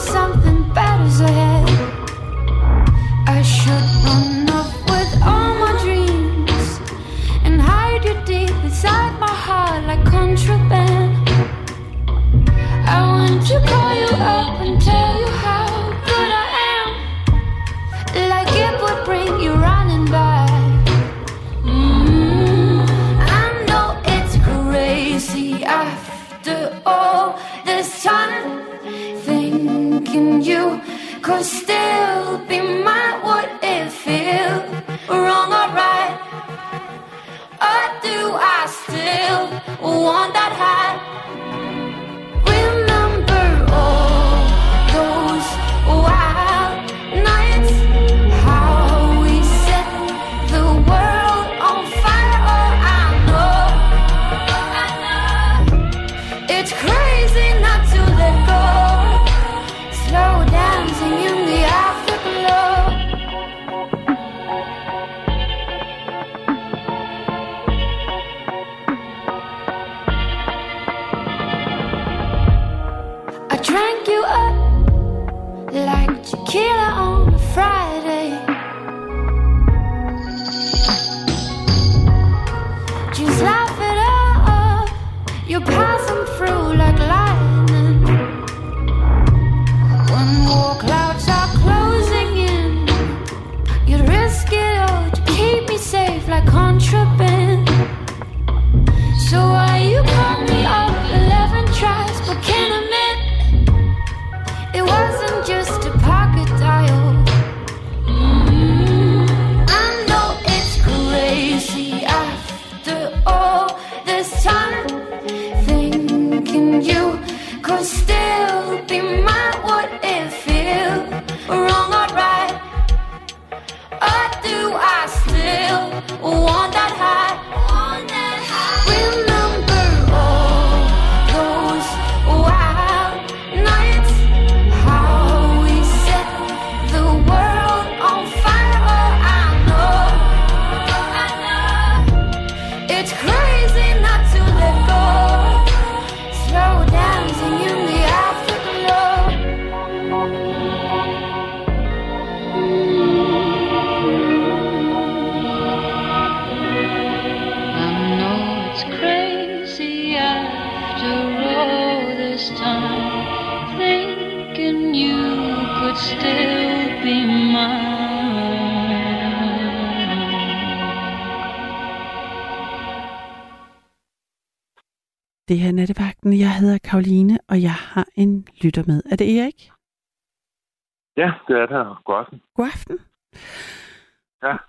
something better's ahead. I should run off with all my dreams and hide you deep inside my heart like contraband. I want to call you up and tell you how good I am, like it would bring you running back. Mm, I know it's crazy after all this time, thinking you could still be mine. Would it feel wrong or right? Or do I still want that high?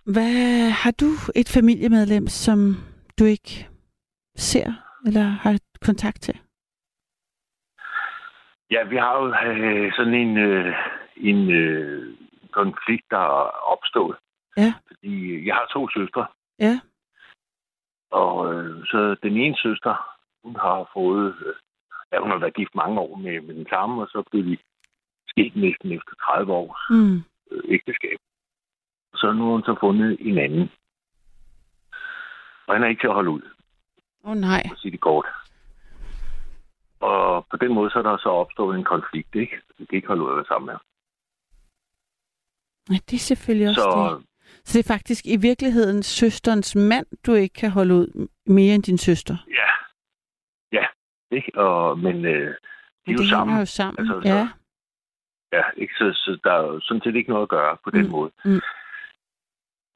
Hvad har du et familiemedlem, som du ikke ser eller har kontakt til? Ja, vi har jo øh, sådan en, øh, en øh, konflikt, der er opstået. Ja. Fordi jeg har to søstre, Ja. og øh, så den ene søster, hun har fået... Øh, ja, hun har været gift mange år med, med den samme, og så blev de skilt næsten efter 30 års Mm. øh, ægteskab. Så nu har hun så fundet en anden. Og han er ikke til at holde ud, Åh oh, nej. for sige det kort. Og på den måde så er der så opstået en konflikt, ikke? Vi kan ikke holde ud at være sammen med. Nej, det er selvfølgelig også Så det. Så det er faktisk i virkeligheden søsterens mand, du ikke kan holde ud mere end din søster. ja, ja, ikke? Og, men øh, de er jo det sammen. jo sammen. Altså, så- ja. Ja, ikke? Så, så der er jo sådan set ikke noget at gøre på den Mm, måde. mm.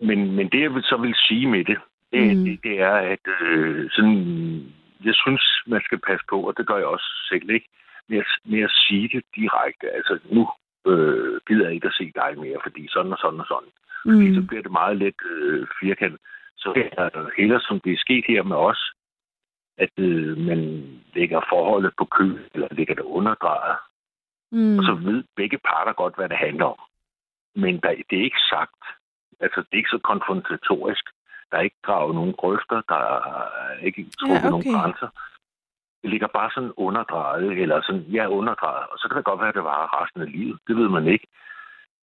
Men, men det, jeg så vil sige med det, det, Mm. mm. det, det er, at øh, sådan, jeg synes, man skal passe på, og det gør jeg også selv, ikke? Med at, med at sige det direkte. Altså, nu øh, gider jeg ikke at se dig mere, fordi sådan og sådan og sådan. Fordi så Mm. bliver det meget let øh, firkantet. Så er det heller, som det er sket her med os, at øh, man lægger forholdet på kø, eller lægger det underdrejet. Mm. Og så ved begge parter godt, hvad det handler om. Men der, det er ikke sagt. Altså, det er ikke så konfrontatorisk. Der er ikke gravet nogen grøfter. Der er ikke trukket Ja, nogen okay. grænser. Det ligger bare sådan underdrejet, eller sådan, ja, underdrejet. Og så kan det godt være, at det var resten af livet. Det ved man ikke.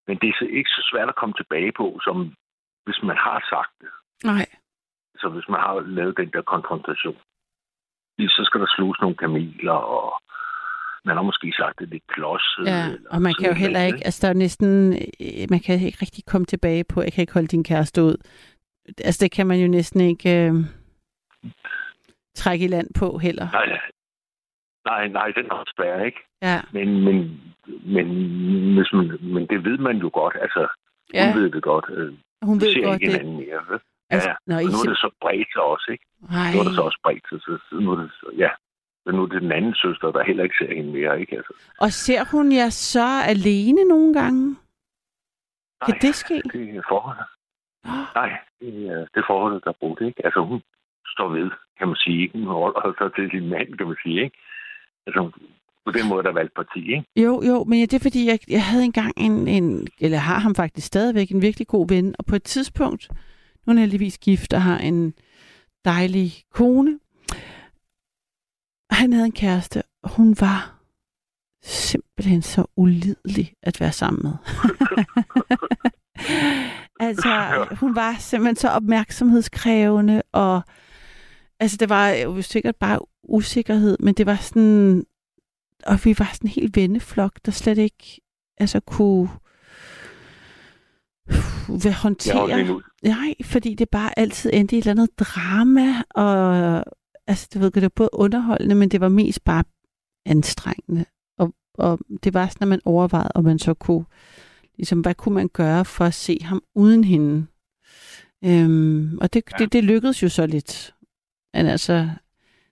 Men det er så ikke så svært at komme tilbage på, som hvis man har sagt det. Nej. Så hvis man har lavet den der konfrontation. så skal der sluges nogle kameler, og man har måske sagt, det er klodset. Ja, og man kan jo heller ikke, altså der er næsten, øh, man kan ikke rigtig komme tilbage på, jeg kan ikke holde din kæreste ud. Altså det kan man jo næsten ikke øh, trække i land på heller. Nej, nej, nej, den er også svær, ikke? Ja, Men, men, men, hvis man, men det ved man jo godt. Altså, ja hun ved det godt. Øh, hun ved ser godt ikke det. mere. Vel? Altså, ja, når og I nu er det så bredt sig også, ikke? Ej, Nu er det så også bredt sig, så, så nu er det så, ja. Så nu er det den anden søster, der heller ikke ser hende mere, ikke? Altså, og ser hun jer så alene nogle gange? Kan nej, det ske? Det er forholdet. Åh, Nej, det er, det er forholdet, der er brugt, ikke? Altså, hun står ved, kan man sige? Hun holder sig til sin mand, kan man sige, ikke? Altså, på den måde, der er valgt parti, ikke? Jo, jo, men ja, det er fordi, jeg, jeg havde engang en, en, eller har ham faktisk stadigvæk, en virkelig god ven, og på et tidspunkt, nu er han heldigvis gift og har en dejlig kone, han havde en kæreste, og hun var simpelthen så ulidelig at være sammen med. altså, hun var simpelthen så opmærksomhedskrævende, og altså, det var jo sikkert bare usikkerhed, men det var sådan, og vi var sådan en helt venneflok, der slet ikke altså kunne vil håndtere. Nej, fordi det bare altid endte i et eller andet drama, og altså, det, ved, det var både underholdende, men det var mest bare anstrengende. Og, og det var sådan, at man overvejede, om man så kunne, ligesom, hvad kunne man gøre for at se ham uden hende? Øhm, og det, ja. det, det lykkedes jo så lidt. Men altså,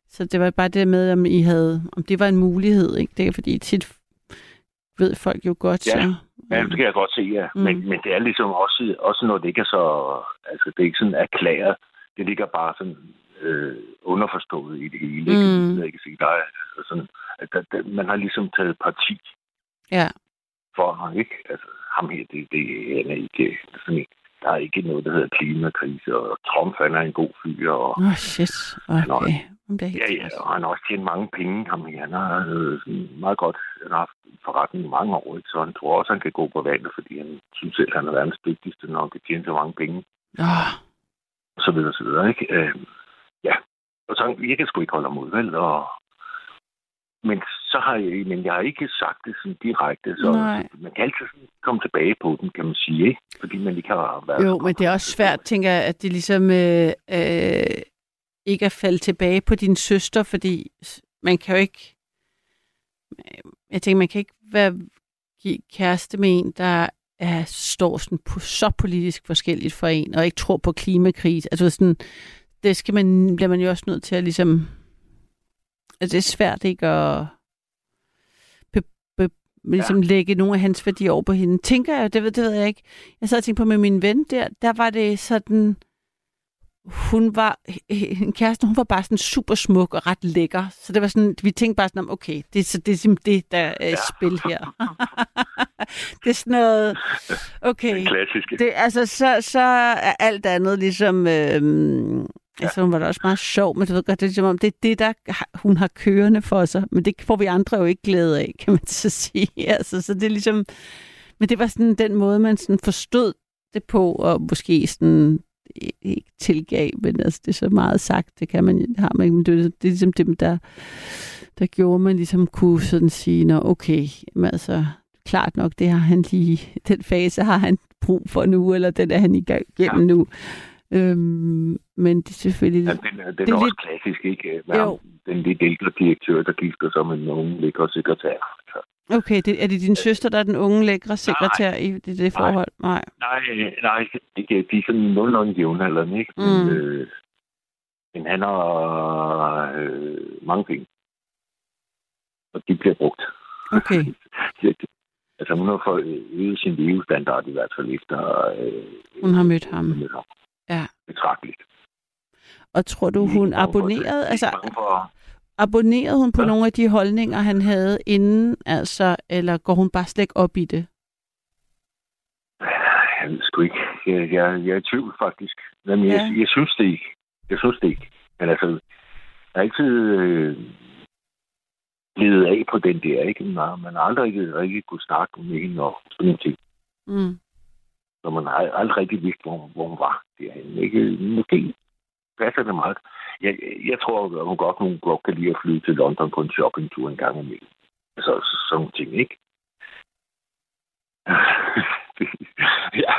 så det var bare det med, om I havde, om det var en mulighed, ikke? Det er fordi tit ved folk jo godt, Ja. så... Ja, det kan jeg godt se, ja. Mm. Men, men det er ligesom også, også når det ikke er så... Altså, det er ikke sådan erklæret. Det ligger bare sådan øh, underforstået i det hele. Ikke? Mm. Jeg kan sige, der er altså sådan, at der, der, man har ligesom taget parti Ja, for ham, ikke? Altså, ham her, det, det han er ikke sådan en, der er ikke noget, der hedder klimakrise, og Trump, han er en god fyr, og oh, shit, okay. Bliver helt Ja, ja, og han har også tjent mange penge. Ham, her. han har øh, meget godt han har haft forretning i mange år, ikke? så han tror også, han kan gå på vandet, fordi han synes selv, han er verdens dygtigste, når han kan tjene så mange penge, og så videre, så videre, ikke? Øh, ja, og så jeg kan sgu ikke holde ham ud, vel? Og, men så har jeg, men jeg har ikke sagt det sådan direkte, så Nej. man kan altid sådan komme tilbage på den, kan man sige, ikke? Fordi man ikke har været... Jo, men det er også svært, tænker jeg, at det ligesom øh, øh, ikke er faldet tilbage på din søster, fordi man kan jo ikke... Jeg tænker, man kan ikke være give kæreste med en, der er, står sådan på, så politisk forskelligt for en, og ikke tror på klimakrise. Altså sådan, det skal man, bliver man jo også nødt til at ligesom... Altså, det er svært ikke at be, be, ligesom ja. lægge nogle af hans værdier over på hende. Tænker jeg, det ved, det ved jeg ikke. Jeg sad og tænkte på med min ven der, der var det sådan, hun var, en kæreste, hun var bare sådan super smuk og ret lækker. Så det var sådan, vi tænkte bare sådan om, okay, det, er så, det er simpelthen det, der er ja. spil her. det er sådan noget, okay. Den klassiske. Det, altså, så, så er alt andet ligesom... Øhm, ja. Altså, hun var da også meget sjov, men du ved godt, det er som om, det er det, der hun har kørende for sig. Men det får vi andre jo ikke glæde af, kan man så sige. Altså, så det er ligesom... Men det var sådan den måde, man sådan forstod det på, og måske sådan ikke tilgav, men altså, det er så meget sagt, det kan man, har man ikke, men det, er- det er ligesom dem, der, der gjorde, man ligesom kunne sådan sige, nå okay, men altså, klart nok, det har han lige, den fase har han brug for nu, eller den er han i gang gennem ja. nu. Øhm, men det er selvfølgelig... Ja, den, den det er, også lidt- klassisk, ikke? Med Jo. den lidt ældre direktør, der gifter sig med nogen lækker sekretær. Så, Okay, det, er det din søster, der er den unge, lækre sekretær i det, det forhold? Nej. nej, nej, de, de, er sådan nogenlunde jævnaldrende, ikke? Men, Mm. øh, men han har øh, mange penge. Og de bliver brugt. Okay. Det- altså hun har fået øget sin levestandard i hvert fald efter øh, Hun har mødt ham. mødt ham. Ja. Betragteligt. Og tror du, hun abonnerede, de er altså for, abonnerede hun på Ja. nogle af de holdninger, han havde inden, altså, eller går hun bare slet ikke op i det? Jeg ved sgu ikke. Jeg, jeg, jeg er i tvivl, faktisk. Jeg, Ja. jeg synes det ikke. Jeg synes det ikke. Men altså, jeg har altid øh, ledet af på den der, ikke? Man, man har aldrig rigtig, rigtig kunne snakke med hende og sådan en ting. Mm. Så man aldrig rigtig vidst, hvor, hvor hun var derhen. Ikke? Måske passer det meget. Jeg, jeg tror, at hun godt, hun godt kan lide at flyve til London på en shoppingtur en gang imellem. Altså så- sådan nogle ting, ikke? ja,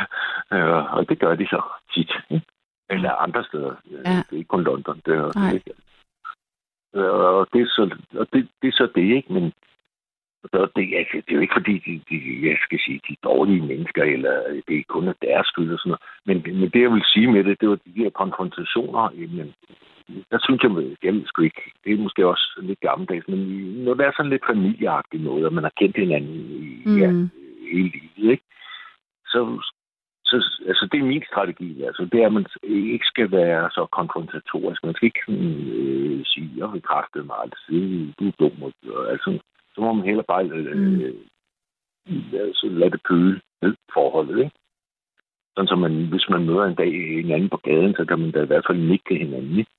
øh, og det gør de så tit. Ikke? Eller andre steder. Ja. Ja. Det er ikke kun London. Det er, Nej. det, Øh, og det er så, og det, det, er så det, ikke? Men så det, altså, det er jo ikke fordi, de, de, jeg skal sige, de er dårlige mennesker, eller det er kun deres skyld og sådan noget. Men, men det, jeg vil sige med det, det var de her konfrontationer. Jamen, der synes jeg, jeg sgu ikke, det er måske også lidt gammeldags, men når det er sådan lidt familieagtigt noget, og man har kendt hinanden i, mm. ja, hele livet, ikke? Så, så, altså det er min strategi, altså det er, at man ikke skal være så konfrontatorisk. Man skal ikke sådan, øh, sige, jeg vil kræfte mig altid, du er dum, og altså, så må man heller bare øh, Mm. altså, lade det køle ned forholdet, ikke? Sådan så man, hvis man møder en dag en anden på gaden, så kan man da i hvert fald nikke hinanden, ikke?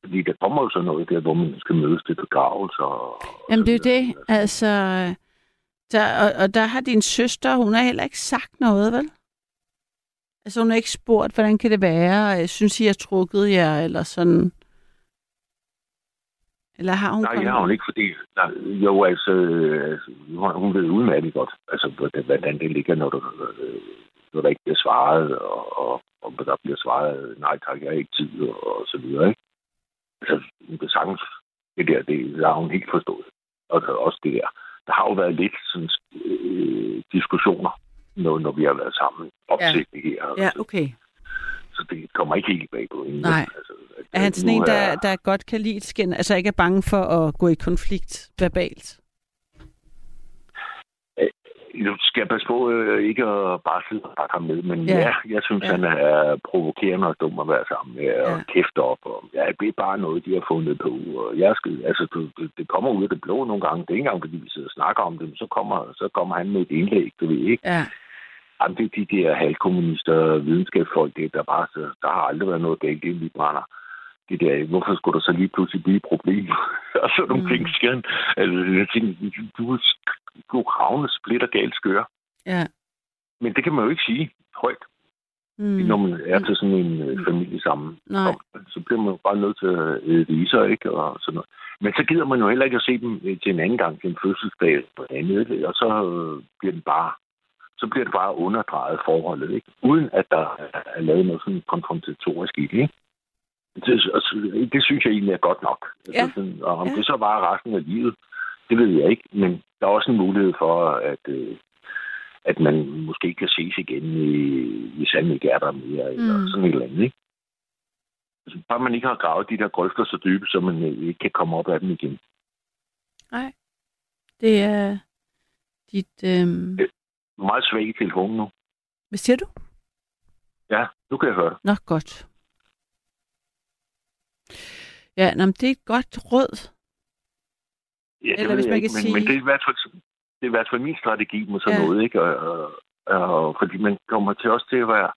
Fordi der kommer jo så noget der, hvor man skal mødes til begravelser. og Jamen, det er det. Altså, der, og, og der har din søster, hun har heller ikke sagt noget, vel? Altså, hun har ikke spurgt, hvordan kan det være? Jeg synes, I har trukket jer, eller sådan. Eller har hun Nej, kommet- jeg har hun ikke, fordi... Nej, jo, altså, øh, hun hun ved udmærket godt, altså, hvordan- hvordan det ligger, når, du, øh, når der ikke bliver svaret, og, og, og der bliver svaret, nej tak, jeg har ikke tid, og, og så videre, ikke? Altså, hun kan sagtens, det der, det, det har hun helt forstået. Og så også det der. Der har jo været lidt sådan, øh, diskussioner, når, når vi har været sammen. Opsætning ja. her. Ja, så, okay. Så det kommer ikke helt bag på hende. Nej. Altså, Er han sådan en, der, der godt kan lide skænd, altså ikke er bange for at gå i konflikt verbalt? Nu skal jeg passe på øh, ikke at bare sidde og bakke ham med, men Ja. ja, jeg synes, Ja. han er provokerende og dum at være sammen med, og Ja. ja. kæfter op. Og, ja, det er bare noget, de har fundet på. Og jeg skal, altså, det, det, det kommer ud af det blå nogle gange. Det er ikke engang, fordi vi sidder og snakker om det, men så kommer, så kommer han med et indlæg, du ved ikke. Ja. Jamen, det er de der halvkommunister, videnskabsfolk, det, der bare, så, der har aldrig været noget galt, det vi brænder. Det der, hvorfor skulle der så lige pludselig blive et problem? og så nogle Mm. mm. ting sker. Altså, jeg tænker, du, du, du er ravne splitter galt skøre. Ja. Men det kan man jo ikke sige højt, Mm. mm. når man er til sådan en øh, familie sammen. Nej. Så bliver man jo bare nødt til at øh, vise sig, ikke? Og sådan noget. Men så gider man jo heller ikke at se dem øh, til en anden gang, til en fødselsdag eller andet, og så øh, bliver den bare så bliver det bare underdrejet forholdet, ikke? uden at der er lavet noget sådan konfrontatorisk i det. Ikke? Det, altså, det synes jeg egentlig er godt nok. Ja. Altså, sådan, og om Ja. det så bare resten af livet, det ved jeg ikke. Men der er også en mulighed for, at, øh, at man måske kan ses igen, i, hvis han ikke er der mere, eller Mm. sådan et eller andet. Ikke? Altså, bare man ikke har gravet de der grøfter så dybe, så man øh, ikke kan komme op af dem igen. Nej. Det er dit... Øhm... Meget svag i telefonen nu. Hvad siger du? Ja, nu kan jeg høre dig. Nå, godt. Ja, nå, men det er et godt råd. Ja, det Eller hvis man ikke, kan men, sige- men det er i hvert fald, det er i hvert fald min strategi med sådan Ja. noget, ikke? Og, og, og, fordi man kommer til også til at være,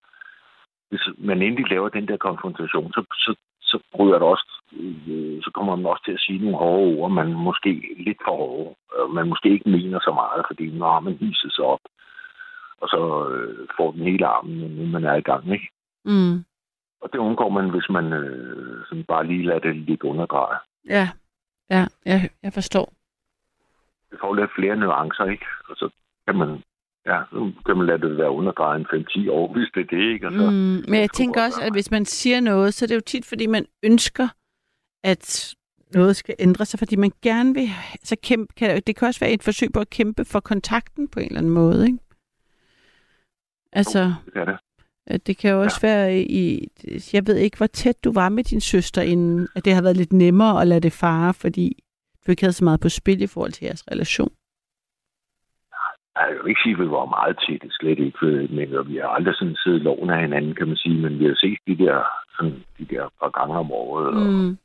hvis man endelig laver den der konfrontation, så, så, så bryder det også, øh, så kommer man også til at sige nogle hårde ord, man måske lidt for hårde, øh, man måske ikke mener så meget, fordi nu har man hiset sig op, og så øh, får den hele armen, nu man er i gang, ikke? Mm. Og det undgår man, hvis man øh, sådan bare lige lader det lidt underdreje. Ja, ja, jeg, jeg forstår. det får lidt flere nuancer, ikke? Og så kan man, ja, så kan man lade det være underdrejet en 5-10 år, hvis det er det, ikke? Og så, Mm, men jeg tænker også, at hvis man siger noget, så er det jo tit, fordi man ønsker, at noget skal ændre sig, fordi man gerne vil... Så kæmpe, kan, det kan også være et forsøg på at kæmpe for kontakten på en eller anden måde, ikke? Altså, det er det. at det kan jo også ja. være i... Jeg ved ikke, hvor tæt du var med din søster, inden at det har været lidt nemmere at lade det fare, fordi du ikke havde så meget på spil i forhold til jeres relation. Jeg vil ikke sige, at vi var meget tætte, slet ikke, øh, men og vi har aldrig sådan siddet loven af hinanden, kan man sige, men vi har set de der, sådan, de der par gange om året, og Mm.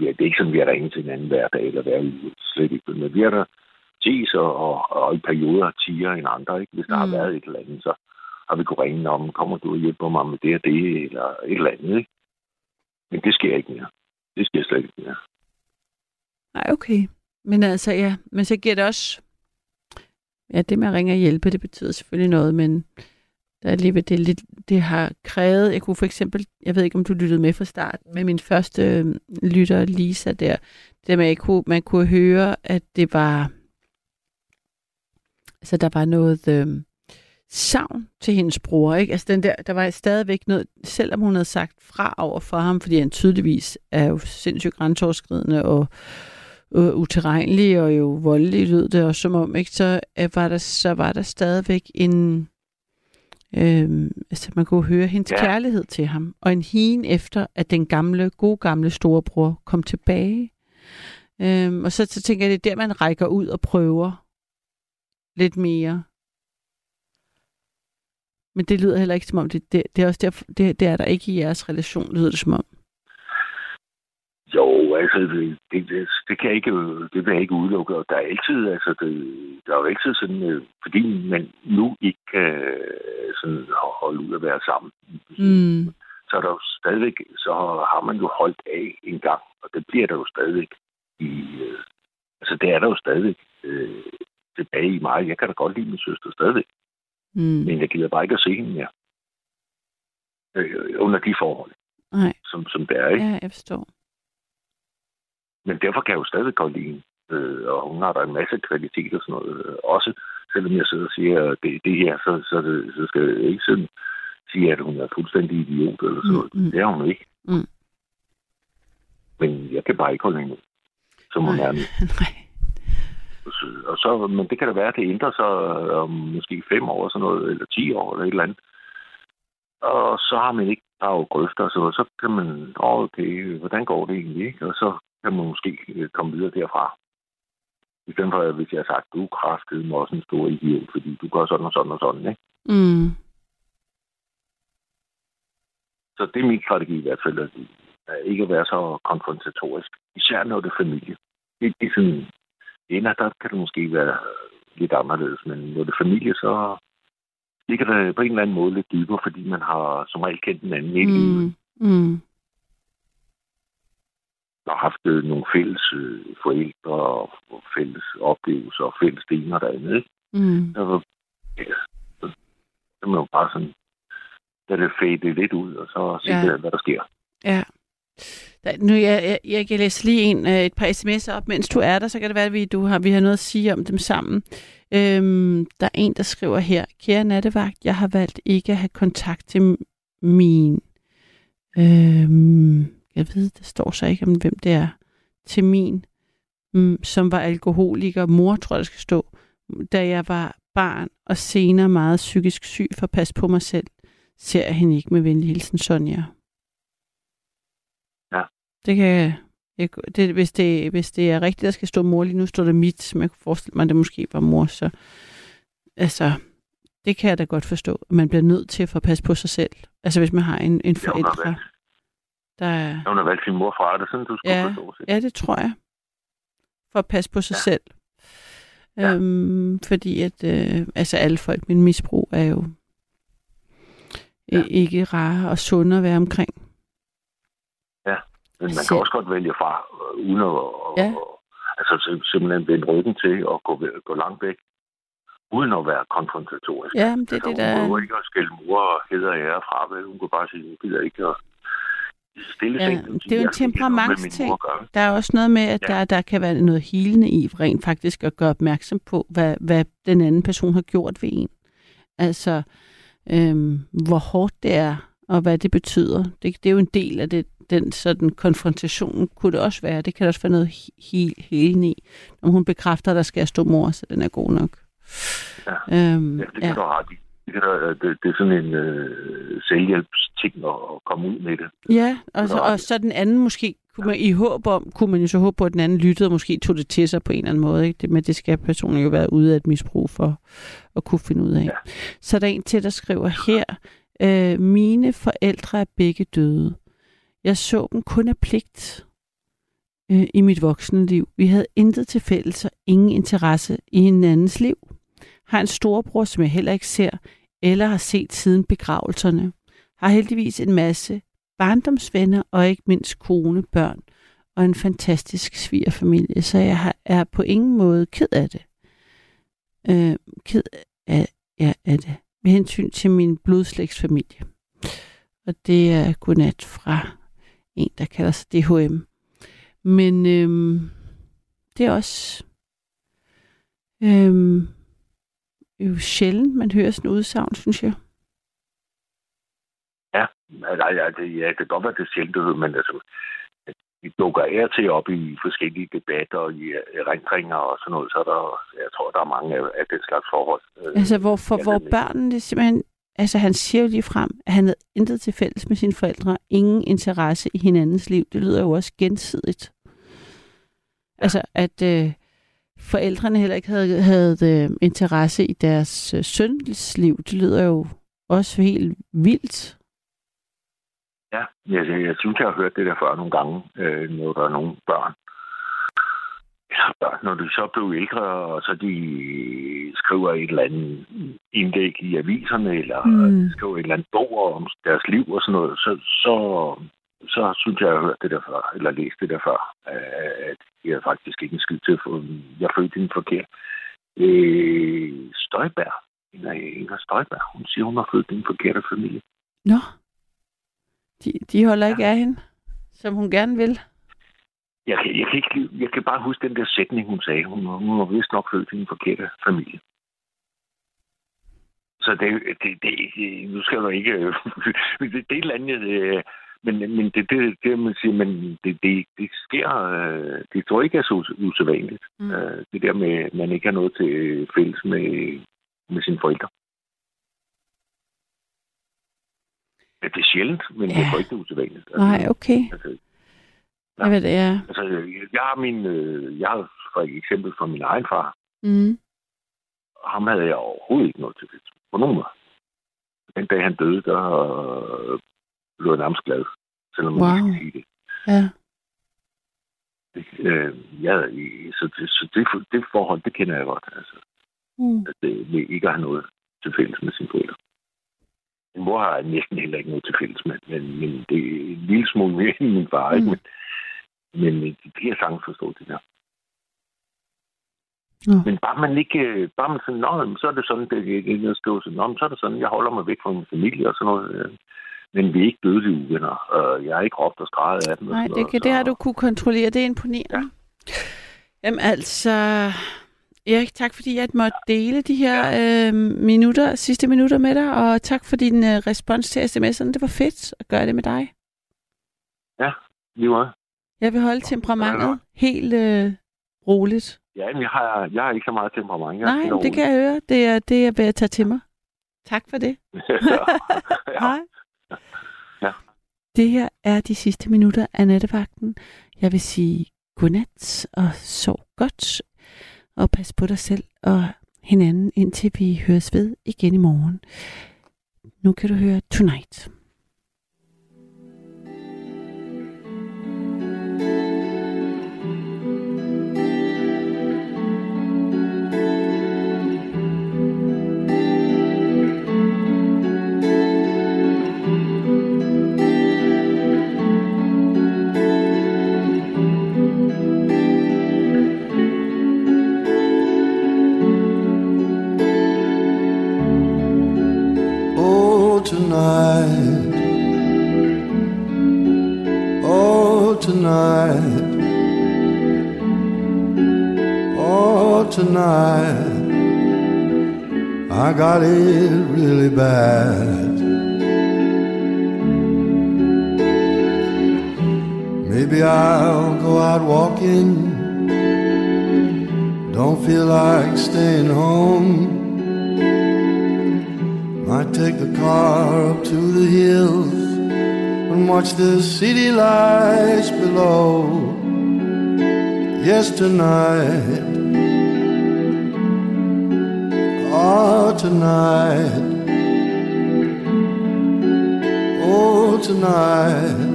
ja, det er ikke sådan, vi har ringet til hinanden hver dag eller hver uge, slet ikke, men vi har der ses og, og, i perioder tiger end andre, ikke? Hvis der mm. Har været et eller andet, så har vi kunnet ringe om, kommer du og hjælper mig med det og det, eller et eller andet, ikke? Men det sker ikke mere. Det sker slet ikke mere. Nej, okay. Men altså, ja, men så giver det også... Ja, det med at ringe og hjælpe, det betyder selvfølgelig noget, men Der er alligevel, det, lidt, det har krævet, jeg kunne for eksempel, jeg ved ikke om du lyttede med fra start, med min første øh, lytter, Lisa der, det med, at kunne, man kunne høre, at det var, altså der var noget øh, savn til hendes bror, ikke? Altså den der, der var stadigvæk noget, selvom hun havde sagt fra over for ham, fordi han tydeligvis er jo sindssygt grænseoverskridende og øh, uterrenelig og jo voldelig lød det også som om, ikke? Så, øh, var der, så var der stadigvæk en, øh, altså man kunne høre hendes ja. Kærlighed til ham, og en hien efter, at den gamle, gode gamle storebror kom tilbage. Øh, og så, så tænker jeg, det er der, man rækker ud og prøver lidt mere. Men det lyder heller ikke som om, det, det, det er også derfor, det, det er der ikke i jeres relation, lyder det som om. Jo, altså, det, det, det, kan jeg ikke, det vil jeg ikke udelukke. Og der er altid, altså, det, der er jo altid sådan, øh, fordi man nu ikke kan øh, sådan holde ud at være sammen, Mm. så er der jo stadigvæk, så har man jo holdt af en gang, og det bliver der jo stadigvæk i, øh, altså det er der jo stadigvæk øh, tilbage i mig. Jeg kan da godt lide min søster stadigvæk, Mm. men jeg gider bare ikke at se hende mere. Øh, under de forhold, Nej, som, som det er, ikke? ja, jeg forstår. Men derfor kan jeg jo stadig godt lide hende. Øh, og hun har der en masse kvalitet og sådan noget. Øh, også selvom jeg sidder og siger, at det, det her, så, så, det, så skal jeg ikke sådan sige, at hun er fuldstændig idiot eller sådan noget. Mm, mm. Det er hun ikke. Mm. Men jeg kan bare ikke holde hende, som hun Nej. er nu. Nej. Så- Og så, men det kan da være, at det ændrer sig om måske fem år, sådan noget, eller ti år, eller et eller andet. Og så har man ikke bare grøfter noget. Så kan man, åh, okay, hvordan går det egentlig, ikke? Og så kan man måske øh, komme videre derfra. I stedet for, hvis jeg har sagt, du er kraftet med også en stor idiot, fordi du gør sådan og sådan og sådan, ikke? Mm. Så det er min strategi i hvert fald, at at ikke at være så konfrontatorisk. Især når det er familie. Det, det er sådan, ender, der kan det måske være lidt anderledes, men når det er familie, så ligger det på en eller anden måde lidt dybere, fordi man har som regel kendt den anden hele livet, Mm. Mm. og haft øh, nogle fælles øh, forældre og fælles oplevelser og fælles det ene og det andet. Ikke? Mm. Så, ja, så kan man jo bare sådan lade det fade lidt ud, og så se, ja. hvad der sker. Ja. Der, nu, jeg, jeg, jeg kan læse lige en, øh, et par sms'er op, mens du er der, så kan det være, at vi, du har, vi har noget at sige om dem sammen. Øhm, der er en, der skriver her, Kære nattevagt, jeg har valgt ikke at have kontakt til min... Øhm, jeg ved, der står så ikke om, hvem det er. Til min, mm, som var alkoholiker, mor tror jeg, der skal stå, da jeg var barn og senere meget psykisk syg for at passe på mig selv, ser jeg hende ikke med venlig hilsen, Sonja. Det kan jeg, det, hvis, det, hvis det er rigtigt, der skal stå mor, lige nu står der mit, men jeg kunne forestille mig, at det måske var mor, så altså, det kan jeg da godt forstå, at man bliver nødt til at få passe på sig selv. Altså hvis man har en, en forældre, der er, Hun har valgt sin mor fra, er det sådan, du skulle Ja. forstå sig? ja, det tror jeg, for at passe på sig Ja. selv. Ja. Øhm, fordi at, øh, altså alle folk med misbrug er jo ja. ikke rare og sunde at være omkring. Men man kan også godt vælge fra, øh, uden at... Ja. Altså sim- simpelthen vende ryggen til og gå, gå langt væk, uden at være konfrontatorisk. Ja, det er altså, det, der... Hun behøver ikke at skælde mor og heder og ære fra, vel? Hun kunne bare sige, hun gider ikke at stille Ja, seng. det er jo en temperamentsting. Der er også noget med, at Ja. ja. der, der kan være noget helende i rent faktisk at gøre opmærksom på, hvad, hvad den anden person har gjort ved en. Altså, øhm, hvor hårdt det er, og hvad det betyder. Det, det er jo en del af det, den sådan konfrontation, kunne det også være. Det kan også være noget helt helende i. Når hun bekræfter, at der skal jeg stå mor, så den er god nok. Ja. Øhm, Ja, det kan ja. du have. Det, der, det, det er sådan en øh, selvhjælpsting at, at komme ud med det. Ja, og så, og så den anden måske, kunne man, i håb om, kunne man jo så håbe på, at den anden lyttede og måske tog det til sig på en eller anden måde. Ikke? Det, men det skal personen jo være ude af et misbrug for at kunne finde ud af. Ja. Så er der en til, der skriver her, øh, mine forældre er begge døde. Jeg så dem kun af pligt øh, i mit voksne liv. Vi havde intet til fælles og ingen interesse i hinandens liv. Har en storebror, som jeg heller ikke ser, eller har set siden begravelserne. Har heldigvis en masse barndomsvenner og ikke mindst kone, børn og en fantastisk svigerfamilie, så jeg har, er på ingen måde ked af det. Øh, ked af, ja, af det. med hensyn til min blodslægtsfamilie. Og det er godnat fra en, der kalder sig DHM. Men øhm, det er også øhm, jo sjældent, man hører sådan udsagn, synes jeg. Ja, nej, ja, det, ja, det kan godt være, det er sjældent, men altså, vi dukker af til op i forskellige debatter og i erindringer og sådan noget, så er der, jeg tror, der er mange af, af den slags forhold. øh, Altså, hvor, for, ja, hvor børnene simpelthen... Altså, han siger jo lige frem, at han havde intet til fælles med sine forældre. Ingen interesse i hinandens liv. Det lyder jo også gensidigt. Altså, at øh, forældrene heller ikke havde, havde øh, interesse i deres øh, søns liv. Det lyder jo også helt vildt. Ja, jeg, jeg, jeg synes, jeg har hørt det der før nogle gange, øh, når der er nogle børn. Ja, når de så blev ældre, og så de skriver et eller andet indlæg i aviserne, eller Mm. skriver et eller andet bog om deres liv og sådan noget, så, så, så synes jeg, jeg har hørt det der før, eller læst det der før, at jeg faktisk ikke en skid til, for jeg følte den forkert. Øh, Støjberg, Inger, Støjberg, hun siger, hun har født i en forkerte familie. Nå. De, de holder ikke af hende, som hun gerne vil. Jeg kan, jeg, kan ikke, jeg kan bare huske den der sætning, hun sagde. Hun, hun var vist nok født i en forkert familie. Så det, det, det, det nu skal du ikke... det, det er et eller andet... øh, Men, men det, det, det, man siger, men det, det, det sker... øh, Det tror jeg ikke er så us- usædvanligt. Mm. Mm. Det der med, at man ikke har noget til fælles med, med sine forældre. Ja, det er sjældent, men ja. jeg tror ikke, det er usædvanligt. Nej, okay. Altså, Jeg ved det, ja. Altså, jeg har min, øh, jeg har for eksempel fra min egen far. Mm. Ham havde jeg overhovedet ikke noget til det. På nogen måde. Den dag han døde, der øh, blev jeg nærmest glad. Selvom man Wow. ikke kan sige det. Ja. Øh, ja, så, det, så det, det forhold, det kender jeg godt. Altså, Mm. at det vil ikke have noget til fælles med sine forældre. Min mor har næsten heller ikke noget til fælles med, men, men det er en lille smule mere end min far, ikke? Mm. Men, men øh, det kan sagtens forstå, det der. Nå. Men bare man ikke, øh, bare man sådan, Nå, så er det sådan, det er det, jeg skriver sådan, så er det sådan, jeg holder mig væk fra min familie og sådan noget. øh, Men vi er ikke dødelige uvenner. og Jeg er ikke råbt og skrejet af dem. Nej, det, noget, kan, det har du kunne kontrollere. Det er imponerende. Ja. Jamen altså, Erik, tak fordi jeg måtte dele de her øh, minutter, sidste minutter med dig, og tak for din øh, respons til sms'erne. Det var fedt at gøre det med dig. Lige meget. Jeg vil holde temperamentet helt øh, roligt. Ja, men jeg har, jeg har ikke så meget temperament. Jeg Nej, det kan jeg høre. Det er det, jeg vil tage til mig. Tak for det. ja. Hej. Ja. Det her er de sidste minutter af nattevagten. Jeg vil sige godnat og sov godt. Og pas på dig selv og hinanden, indtil vi høres ved igen i morgen. Nu kan du høre Tonight. Tonight. Oh, tonight. I got it really bad. Maybe I'll go out walking. Don't feel like staying home. Might take the car up to the hills watch the city lights below. Yes, tonight. Oh, tonight. Oh, tonight.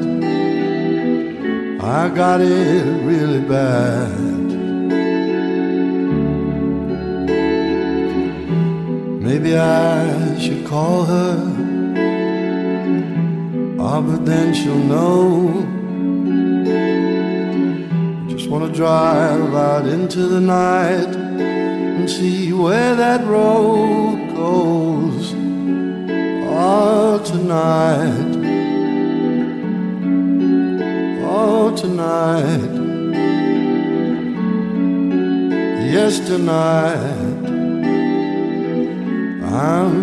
I got it really bad. Maybe I should call her. Ah, but then she'll know. Just wanna drive out into the night and see where that road goes. Oh, tonight. Oh, tonight. Yes, tonight. I'm